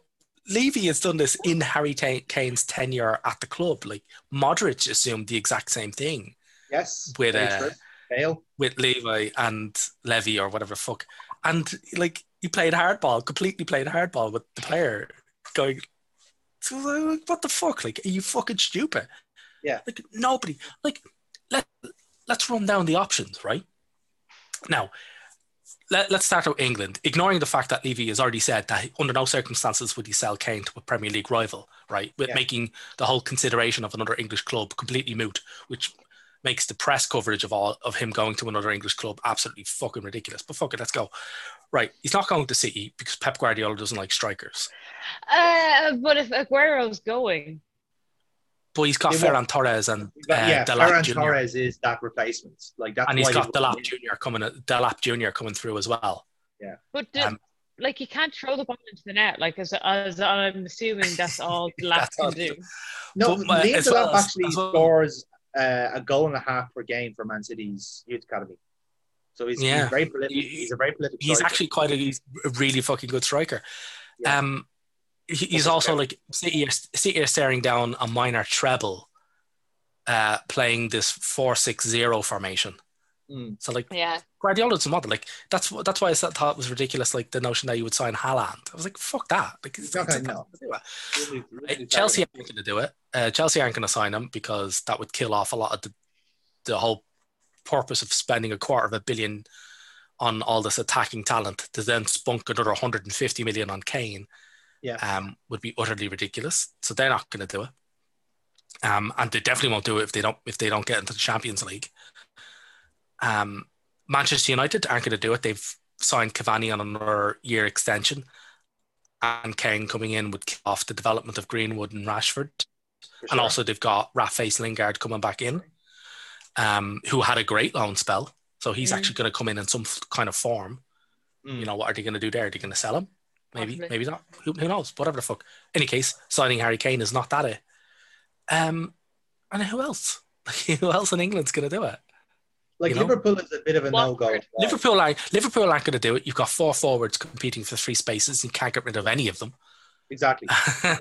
Levy has done this in Harry Ta- Kane's tenure at the club. Like Modric assumed the exact same thing yes. with uh. Bale. with Levi and Levy or whatever fuck. And like he played hardball, completely played hardball with the player going. What the fuck? Like, are you fucking stupid? Yeah. Like nobody. Like let let's run down the options, right? Now, let, let's start with England, ignoring the fact that Levy has already said that under no circumstances would he sell Kane to a Premier League rival, right? With Yeah. making the whole consideration of another English club completely moot, which makes the press coverage of all of him going to another English club absolutely fucking ridiculous. But fuck it, let's go. Right, he's not going to City because Pep Guardiola doesn't like strikers. Uh, but if Aguero's going, But he's got Yeah, Ferran Torres and uh, yeah, Delap Ferran Jr. Torres is that replacement. Like that's and he's got Delap Jr. coming Delap Jr. coming through as well. Yeah, but do, Um, like you can't throw the ball into the net. Like as, as I'm assuming that's all Delap lad That's all- can do. No, But, uh, Liam Delap well actually well- scores uh, a goal and a half per game for Man City's youth academy. So he's, Yeah. he's very prolific. He's a very prolific. He's striker. actually quite a, he's a really fucking good striker. Yeah. Um, he- he's What's also like City are, City are staring down a minor treble, uh, playing this four six zero formation. Mm. So like Yeah, Guardiola's a model. Like that's that's why I thought thought it was ridiculous. Like the notion that you would sign Haaland. I was like, fuck that. Like it's, He's it's gonna- impossible to do that. Really- really Chelsea aren't going to do it. Uh, Chelsea aren't going to sign him because that would kill off a lot of the the whole purpose of spending a quarter of a billion on all this attacking talent to then spunk another 150 million on Kane. Yeah. um, would be utterly ridiculous. So they're not going to do it. Um, and they definitely won't do it if they don't if they don't get into the Champions League. Um, Manchester United aren't going to do it. They've signed Cavani on another year extension, and Kane coming in would kick off the development of Greenwood and Rashford. For And also they've got Rafael Lingard coming back in, um, who had a great loan spell. So he's Mm. actually going to come in in some kind of form. Mm. You know, what are they going to do there? Are they going to sell him? Maybe, Possibly. maybe not. Who, who knows? Whatever the fuck. Any case, signing Harry Kane is not that it. Um, and who else? who else in England's going to do it? like you know? Liverpool is a bit of a no go. Watford. Liverpool aren't. Liverpool aren't going to do it. You've got four forwards competing for three spaces. You can't get rid of any of them. Exactly.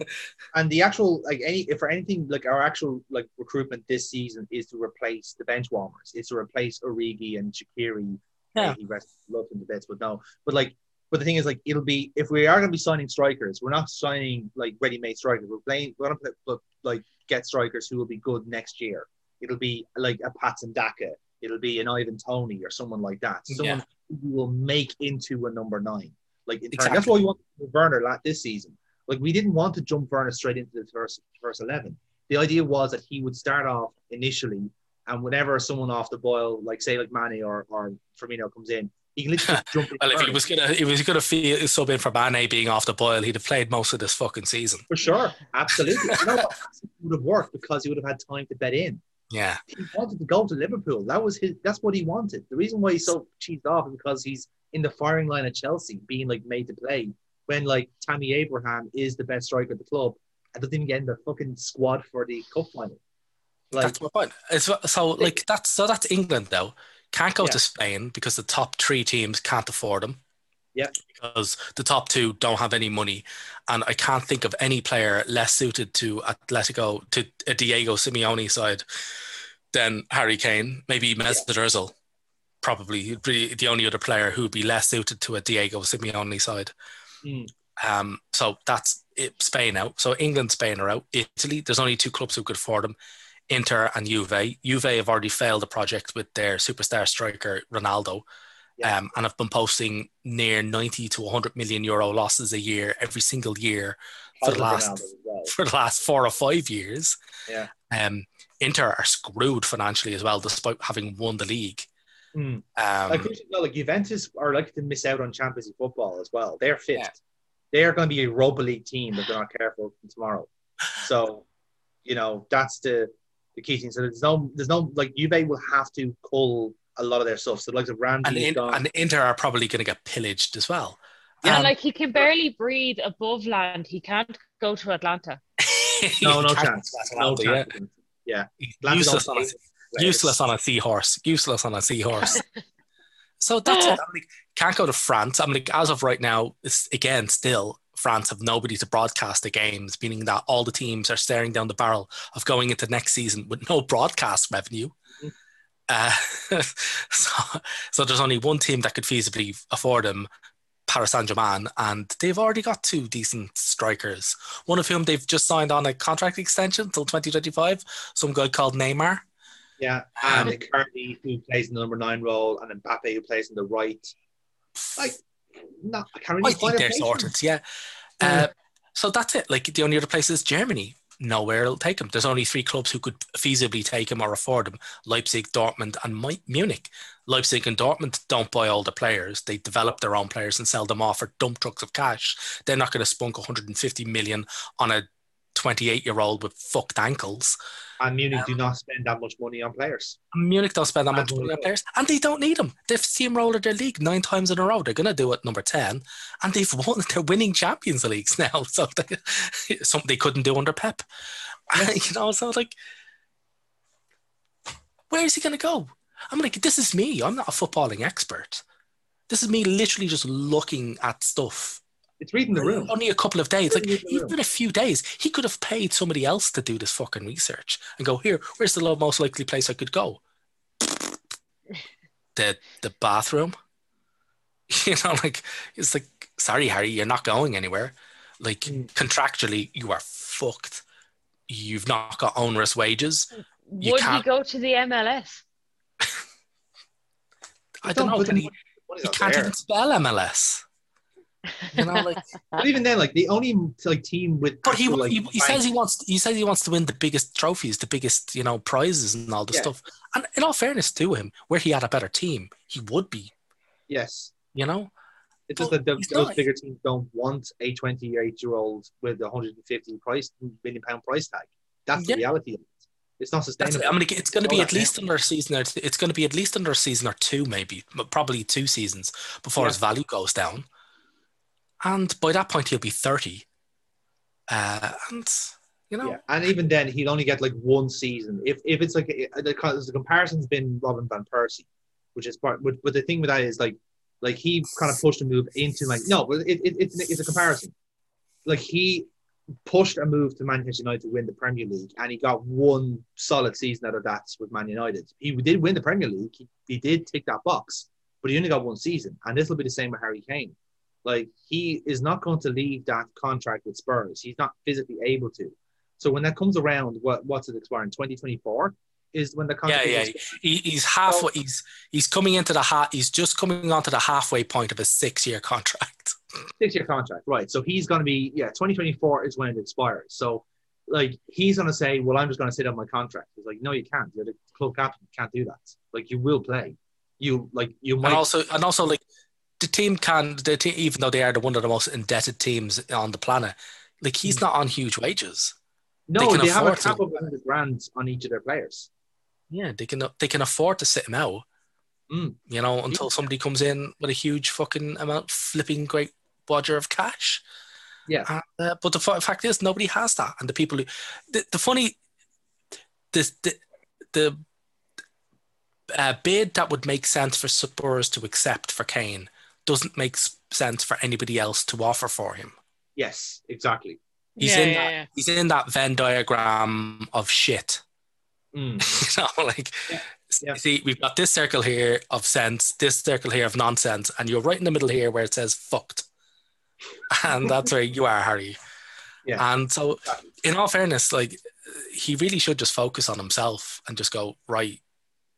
And the actual like any if for anything like our actual like recruitment this season is to replace the bench warmers. It's to replace Origi and Shaqiri Yeah. he rest loved him to bits, but no. But like, but the thing is, like, it'll be if we are going to be signing strikers, we're not signing like ready-made strikers. We're playing. We're going to put like get strikers who will be good next year. It'll be like a Patson Daka. It'll be an Ivan Toney or someone like that. Someone Yeah. who will make into a number nine. Like Exactly. that's why we want Werner this season. Like we didn't want to jump Werner straight into the first first eleven. The idea was that he would start off initially, and whenever someone off the boil, like say like Mane or, or Firmino comes in, he can literally just jump in. Well, if he was gonna, if he was gonna feel sub in for Mane being off the boil, he'd have played most of this fucking season. for sure, absolutely. you know what? It would have worked because he would have had time to bet in. Yeah, He wanted to go to Liverpool. That was his. That's what he wanted. The reason why he's so cheesed off is because he's in the firing line at Chelsea, being like made to play when like Tammy Abraham is the best striker at the club and doesn't even get in the fucking squad for the cup final. Like that's my point. It's, so like that's so that's England though. Can't go Yeah. to Spain because the top three teams can't afford them. Yeah. Because the top two don't have any money, and I can't think of any player less suited to Atletico to a Diego Simeone side than Harry Kane. Maybe Mesut Ozil, probably be the only other player who would be less suited to a Diego Simeone side. Mm. Um, so that's it, Spain out. So England, Spain are out. Italy, there's only two clubs who could afford them. Inter and Juve. Juve have already failed the project with their superstar striker Ronaldo, Yeah. um, and have been posting near 90 to 100 million euro losses a year every single year for the last well. for the last four or five years. Yeah. Um, Inter are screwed financially as well, despite having won the league. Mm. Um, like, well, like Juventus are likely to miss out on Champions League football as well. They're fifth. Yeah. They're going to be a Europa League team if they're not careful tomorrow. So, you know, that's the the key thing. So there's no, there's no like Juve will have to cull a lot of their stuff. So like the Ramsey and, is in, and Inter are probably going to get pillaged as well. Yeah, Um, like he can barely breathe above land. He can't go to Atlanta. no, no Can't- chance. No Ronaldo, yeah. chance. Yeah, useless on a useless on a seahorse. Useless on a seahorse. so that's it. I'm like, can't go to France. I'm like, as of right now, it's again still France have nobody to broadcast the games, meaning that all the teams are staring down the barrel of going into next season with no broadcast revenue. Mhm. Uh, so, so there's only one team that could feasibly afford them, Paris Saint Germain, and they've already got two decent strikers. One of whom they've just signed on a contract extension until 2025. Some guy called Neymar. Yeah, Um, and currently who plays in the number nine role, and Mbappe who plays in the right. Like, no, I can't really I think they're sorted. Yeah. Uh, so that's it. Like the only other place is Germany. Nowhere it'll take him. There's only three clubs who could feasibly take him or afford him: Leipzig, Dortmund, and Munich. Leipzig and Dortmund don't buy all the players; they develop their own players and sell them off for dump trucks of cash. They're not going to spunk 150 million on a 28-year-old with fucked ankles. And Munich do um, not spend that much money on players. Munich don't spend that much money on players, and they don't need them. They've steamrolled their league nine times in a row. They're going to do it number ten, and they've won. They're winning Champions Leagues now, so they, something they couldn't do under Pep. you know, so like, where is he going to go? I'm like, this is me. I'm not a footballing expert. This is me literally just looking at stuff. It's reading the room. Only a couple of days, like Reading the room. even a few days, he could have paid somebody else to do this fucking research and go here. Where's the most likely place I could go? The the bathroom. You know, like it's like, sorry, Harry, you're not going anywhere. Like Mm. contractually, you are fucked. You've not got onerous wages. You Would he can't- go to the MLS? I don't know. but Can the he, money's he not can't there. even spell MLS. You know, like But even then, like the only like team with But he, like, he, he says he wants he says he wants to win the biggest trophies, the biggest you know prizes and all the Yeah. stuff. And in all fairness to him, where he had a better team, he would be. yes, You know, it's just that the, those not. bigger teams don't want a 28 year old with a 150 price million pound price tag. That's the Yeah. reality of it. It's not that's sustainable. I mean, it's going to be at least under a season or it's going to be at least under a season or two, maybe, but probably two seasons before Yeah. his value goes down. And by that point, he'll be thirty. Uh, and you know, Yeah, and even then, he'd only get like one season. If if it's like the, the comparison's been Robin van Persie, which is part. But, but the thing with that is like, like he kind of pushed a move into like no, but it, it, it's it's a comparison. Like he pushed a move to Manchester United to win the Premier League, and he got one solid season out of that with Man United. He did win the Premier League. He, he did tick that box, but he only got one season, and this will be the same with Harry Kane. Like he is not going to leave that contract with Spurs. He's not physically able to. So when that comes around, what what's it expiring? Twenty twenty four is when the contract. Yeah, yeah. He, he's halfway. So, he's he's coming into the ha- He's just coming onto the halfway point of a six year contract. Six year contract, right? So he's going to be yeah. Twenty twenty four is when it expires. So like he's going to say, well, I'm just going to sit on my contract. He's like, no, you can't. You're the club captain. You can't do that. Like you will play. You like you might. And also, and also like the team can the team, even though they are the one of the most indebted teams on the planet, like he's mm. not on huge wages. No, they, they have a cap of 100 grand on each of their players. Yeah, they can they can afford to sit him out. Mm. You know, until somebody comes in with a huge fucking amount, flipping great bodger of cash. Yeah. Uh, but the fact is, nobody has that, and the people who, the, the funny, the the the uh, bid that would make sense for Spurs to accept for Kane doesn't make sense for anybody else to offer for him. Yes, exactly. He's Yeah, in yeah, that. yeah. He's in that Venn diagram of shit. Mm. you know, like Yeah, yeah. see, we've got this circle here of sense, this circle here of nonsense, and you're right in the middle here where it says fucked. And that's where you are, Harry. Yeah. And so, in all fairness, like he really should just focus on himself and just go right.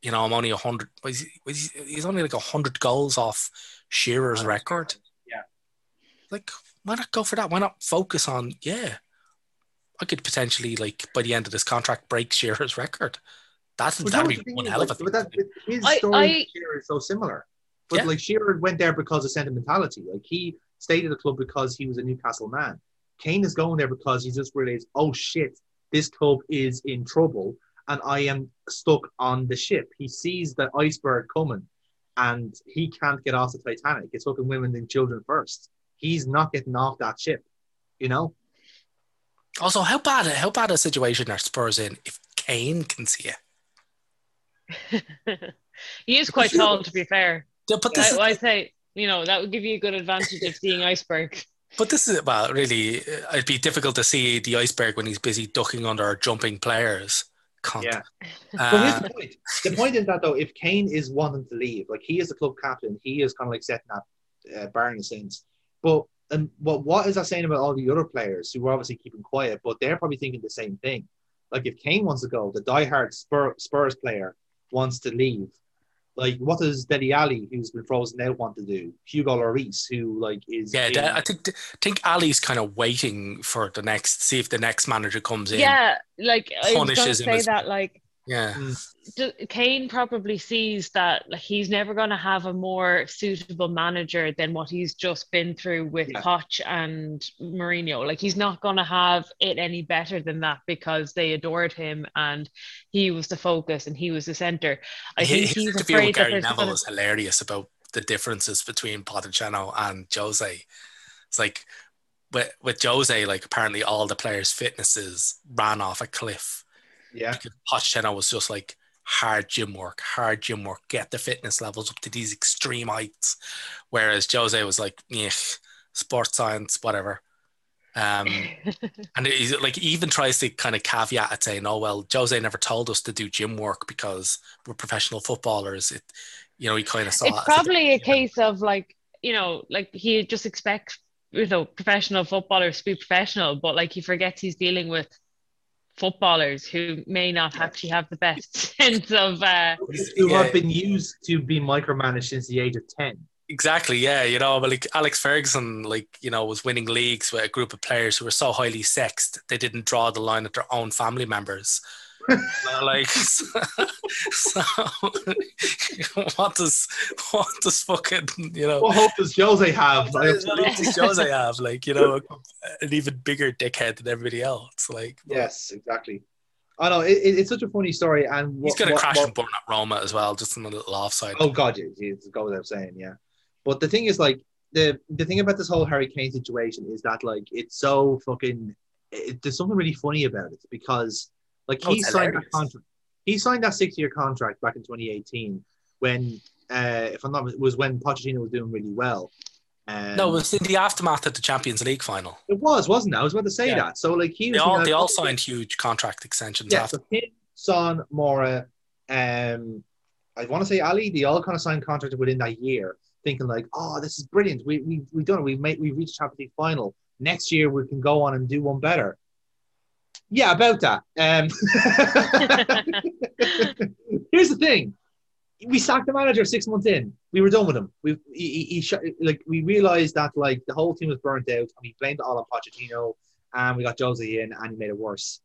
You know, I'm only a hundred. He's, he's he's only like a hundred goals off Shearer's record. Yeah. Like, why not go for that? Why not focus on? Yeah, I could potentially like by the end of this contract break Shearer's record. That's But that'd no, be the thing one is, hell of a thing. but that, his I- story I- with Shearer is so similar. But Yeah. like Shearer went there because of sentimentality. Like he stayed at the club because he was a Newcastle man. Kane is going there because he just realized, oh shit, this club is in trouble and I am stuck on the ship. He sees the iceberg coming and he can't get off the Titanic. It's fucking women and children first. He's not getting off that ship, you know? Also, how bad how bad a situation are Spurs in if Kane can see it? he is quite tall, to be fair. Yeah, But this, I, is, I'd say, you know, that would give you a good advantage of seeing iceberg. but this is well, really, uh, it'd be difficult to see the iceberg when he's busy ducking under or jumping players. Cunt. Yeah. But Uh, here's the point. The point is that though, if Kane is wanting to leave, like he is the club captain, he is kind of like setting that uh, bar in a sense. But and what what is that saying about all the other players who were obviously keeping quiet, but they're probably thinking the same thing. Like if Kane wants to go, the diehard Spur, Spurs player wants to leave. Like what does Dele Alli, who's been frozen out, want to do? Hugo Lloris, who like is yeah, in- I think think Alli's kind of waiting for the next, see if the next manager comes in. Yeah, like I was going him say as- that, like yeah. Mm. D- Kane probably sees that like, he's never going to have a more suitable manager than what he's just been through with Yeah. Poch and Mourinho. Like he's not going to have it any better than that because they adored him and he was the focus and he was the center. I He- think his he's interview afraid with Gary there's Neville gonna- was hilarious about the differences between Pochettino and Jose. It's like with with Jose, like apparently all the players' fitnesses ran off a cliff. Yeah, Because Pochettino was just like hard gym work, hard gym work, get the fitness levels up to these extreme heights. Whereas Jose was like, yeah, sports science, whatever. Um, and he's like he even tries to kind of caveat it saying, "Oh well, Jose never told us to do gym work because we're professional footballers." It, you know, he kind of saw it's it as probably a case of like you know like he just expects you know professional footballers to be professional but like he forgets he's dealing with footballers who may not actually have the best sense of uh who Yeah. have been used to be micromanaged since the age of ten. Exactly, yeah. You know, but like Alex Ferguson, like, you know, was winning leagues with a group of players who were so highly sexed they didn't draw the line at their own family members. Like so what does what does fucking you know What hope does Jose have? what does Jose have? Like, you know, an even bigger dickhead than everybody else. Like Yes, exactly. I know it, it- it's such a funny story, and he's gonna what- crash what- and burn at Roma as well, just in a little offside. Oh God, it goes without saying, yeah. But the thing is, like the the thing about this whole Harry Kane situation is that like it's so fucking. It, there's something really funny about it because like Oh, he it's signed that contract. He signed that six year contract back in 2018 when, uh, if I'm not, it was when Pochettino was doing really well. Um, no, it was in the aftermath of the Champions League final. it was, wasn't it? I was about to say Yeah. that. So like he They was all they all "Oh, signed huge contract extensions Yeah, after. so him, Son, Moura, um, I want to say Alli, they all kind of signed contracts within that year, thinking like, oh, this is brilliant. We we we've done it. We've made we've reached Champions League final. Next year we can go on and do one better. Yeah, about that. Um, here's the thing: we sacked the manager six months in. We were done with him. We he, he, he like we realized that like the whole team was burnt out, and we blamed it all on Pochettino, and we got Jose in, and he made it worse.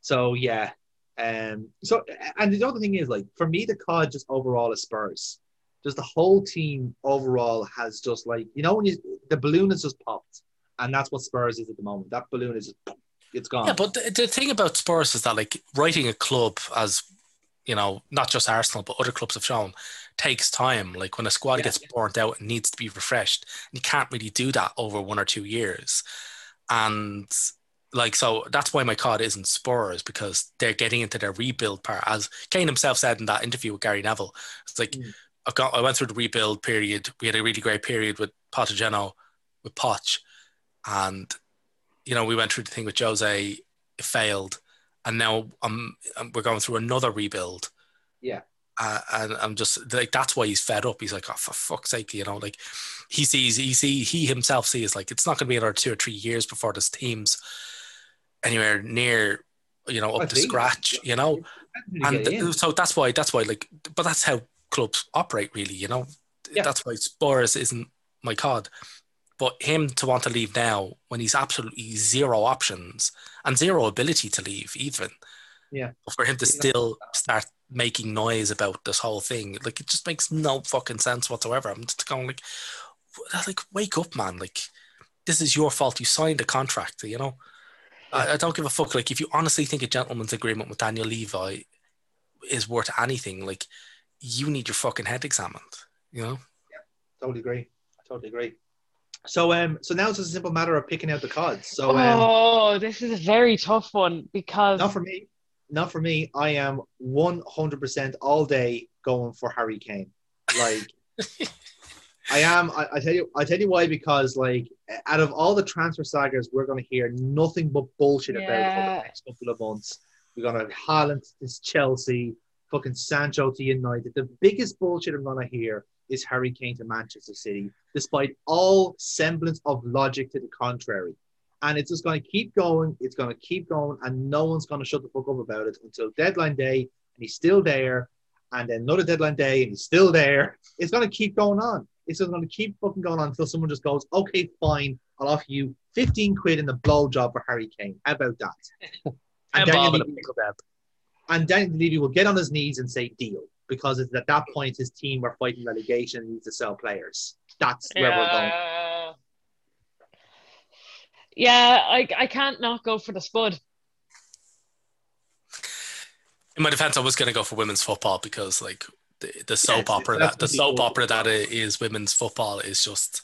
So yeah, um, so and the other thing is like for me, the COD just overall is Spurs. Just the whole team overall has just like you know when you the balloon has just popped, and that's what Spurs is at the moment. That balloon is just it's gone. Yeah, but the, the thing about Spurs is that like righting a club as you know, not just Arsenal but other clubs have shown, takes time. Like when a squad yeah. gets burnt out and needs to be refreshed, And you can't really do that over one or two years. And like so that's why my card isn't Spurs because they're getting into their rebuild part. As Kane himself said in that interview with Gary Neville, it's like mm. I've got I went through the rebuild period. We had a really great period with Pochettino, with Poch, and you know we went through the thing with Jose. It failed and now I'm, I'm we're going through another rebuild. Yeah. Uh, and I'm just like that's why he's fed up. He's like, oh, for fuck's sake, you know, like he sees, he see, he himself sees like it's not going to be another two or three years before this team's anywhere near, you know, up I to scratch, you know, and so that's why that's why like, but that's how clubs operate, really, you know. Yeah. That's why Spurs isn't my cod. But him to want to leave now when he's absolutely zero options and zero ability to leave, even. Yeah. But for him to still start making noise about this whole thing, like it just makes no fucking sense whatsoever. I'm just going like, like wake up, man! Like this is your fault. You signed a contract, you know. Yeah. I, I don't give a fuck. Like if you honestly think a gentleman's agreement with Daniel Levy is worth anything, like you need your fucking head examined. You know. Yeah, totally agree. I totally agree. So um, so now it's just a simple matter of picking out the cards. So um, oh, this is a very tough one because not for me, not for me. I am one hundred percent all day going for Harry Kane. Like I am. I, I, tell you. I tell you why because like out of all the transfer sagas, we're going to hear nothing but bullshit yeah. about for the next couple of months. We're going to have Haaland to Chelsea, fucking Sancho to United. The biggest bullshit I'm going to hear is Harry Kane to Manchester City, despite all semblance of logic to the contrary. And it's just going to keep going. It's going to keep going, and no one's going to shut the fuck up about it until deadline day, and he's still there. And then another deadline day, and he's still there. It's going to keep going on. It's just going to keep fucking going on until someone just goes, "Okay, fine, I'll offer you 15 quid in the blow job for Harry Kane. How about that?" and, Daniel Levy, and Daniel Levy will get on his knees and say, "Deal." Because it's at that point his team are fighting relegation and needs to sell players. That's where yeah. we're going. Yeah, I, I can't not go for the Spud. In my defense, I was going to go for women's football because, like, the, the soap yeah, opera that the soap opera that is women's football is just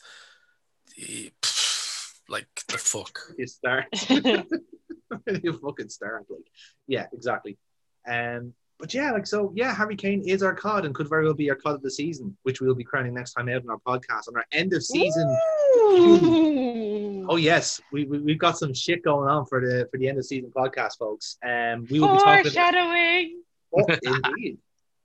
like the fuck. You start. you fucking start. Like, yeah, exactly. Um, but yeah, like so, yeah, Harry Kane is our cod and could very well be our cod of the season, which we'll be crowning next time out in our podcast on our end of season. oh yes, we, we have got some shit going on for the for the end of season podcast, folks. Um, we will be talking. Foreshadowing. Oh, indeed.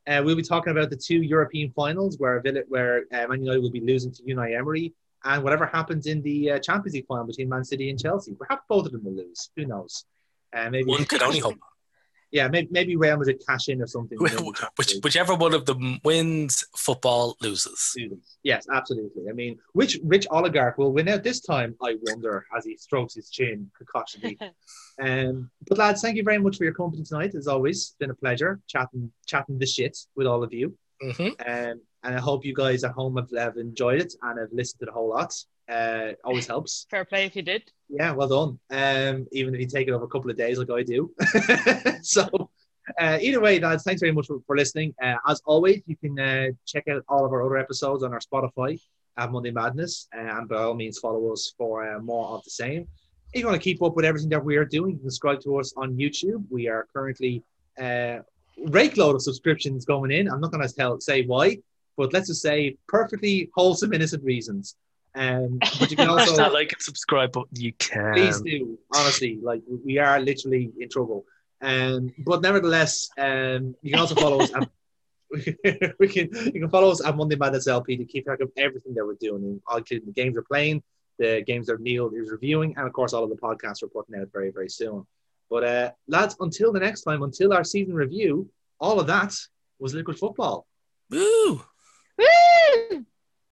Uh, we'll be talking about the two European finals where Villa, where uh, Man United will be losing to Unai Emery, and whatever happens in the uh, Champions League final between Man City and Chelsea. Perhaps both of them will lose. Who knows? Uh, maybe one could only hope yeah, maybe, maybe Real Madrid cash in or something. Which, whichever one of them wins, football loses. Yes, absolutely. I mean, which rich oligarch will win out this time? I wonder as he strokes his chin cautiously. um, but lads, thank you very much for your company tonight. As always, it's been a pleasure chatting chatting the shit with all of you. Mm-hmm. Um, and I hope you guys at home have, have enjoyed it and have listened to the whole lot. Uh, always helps. Fair play if you did. Yeah, well done. Um, even if you take it over a couple of days like I do. so, uh, either way, lads, thanks very much for, for listening. Uh, as always, you can uh, check out all of our other episodes on our Spotify at Monday Madness, uh, and by all means, follow us for uh, more of the same. If you want to keep up with everything that we are doing, you can subscribe to us on YouTube. We are currently uh, rake load of subscriptions going in. I'm not going to tell say why, but let's just say perfectly wholesome, innocent reasons. Um, but you can also not like and subscribe button. You can please do. Honestly, like we are literally in trouble. Um, but nevertheless, um, you can also follow us. At, we can you can follow us at Monday Madness LP to keep track of everything that we're doing, including the games we're playing, the games that Neil is reviewing, and of course all of the podcasts we're putting out very very soon. But uh, lads, until the next time, until our season review, all of that was liquid football. Woo! Woo!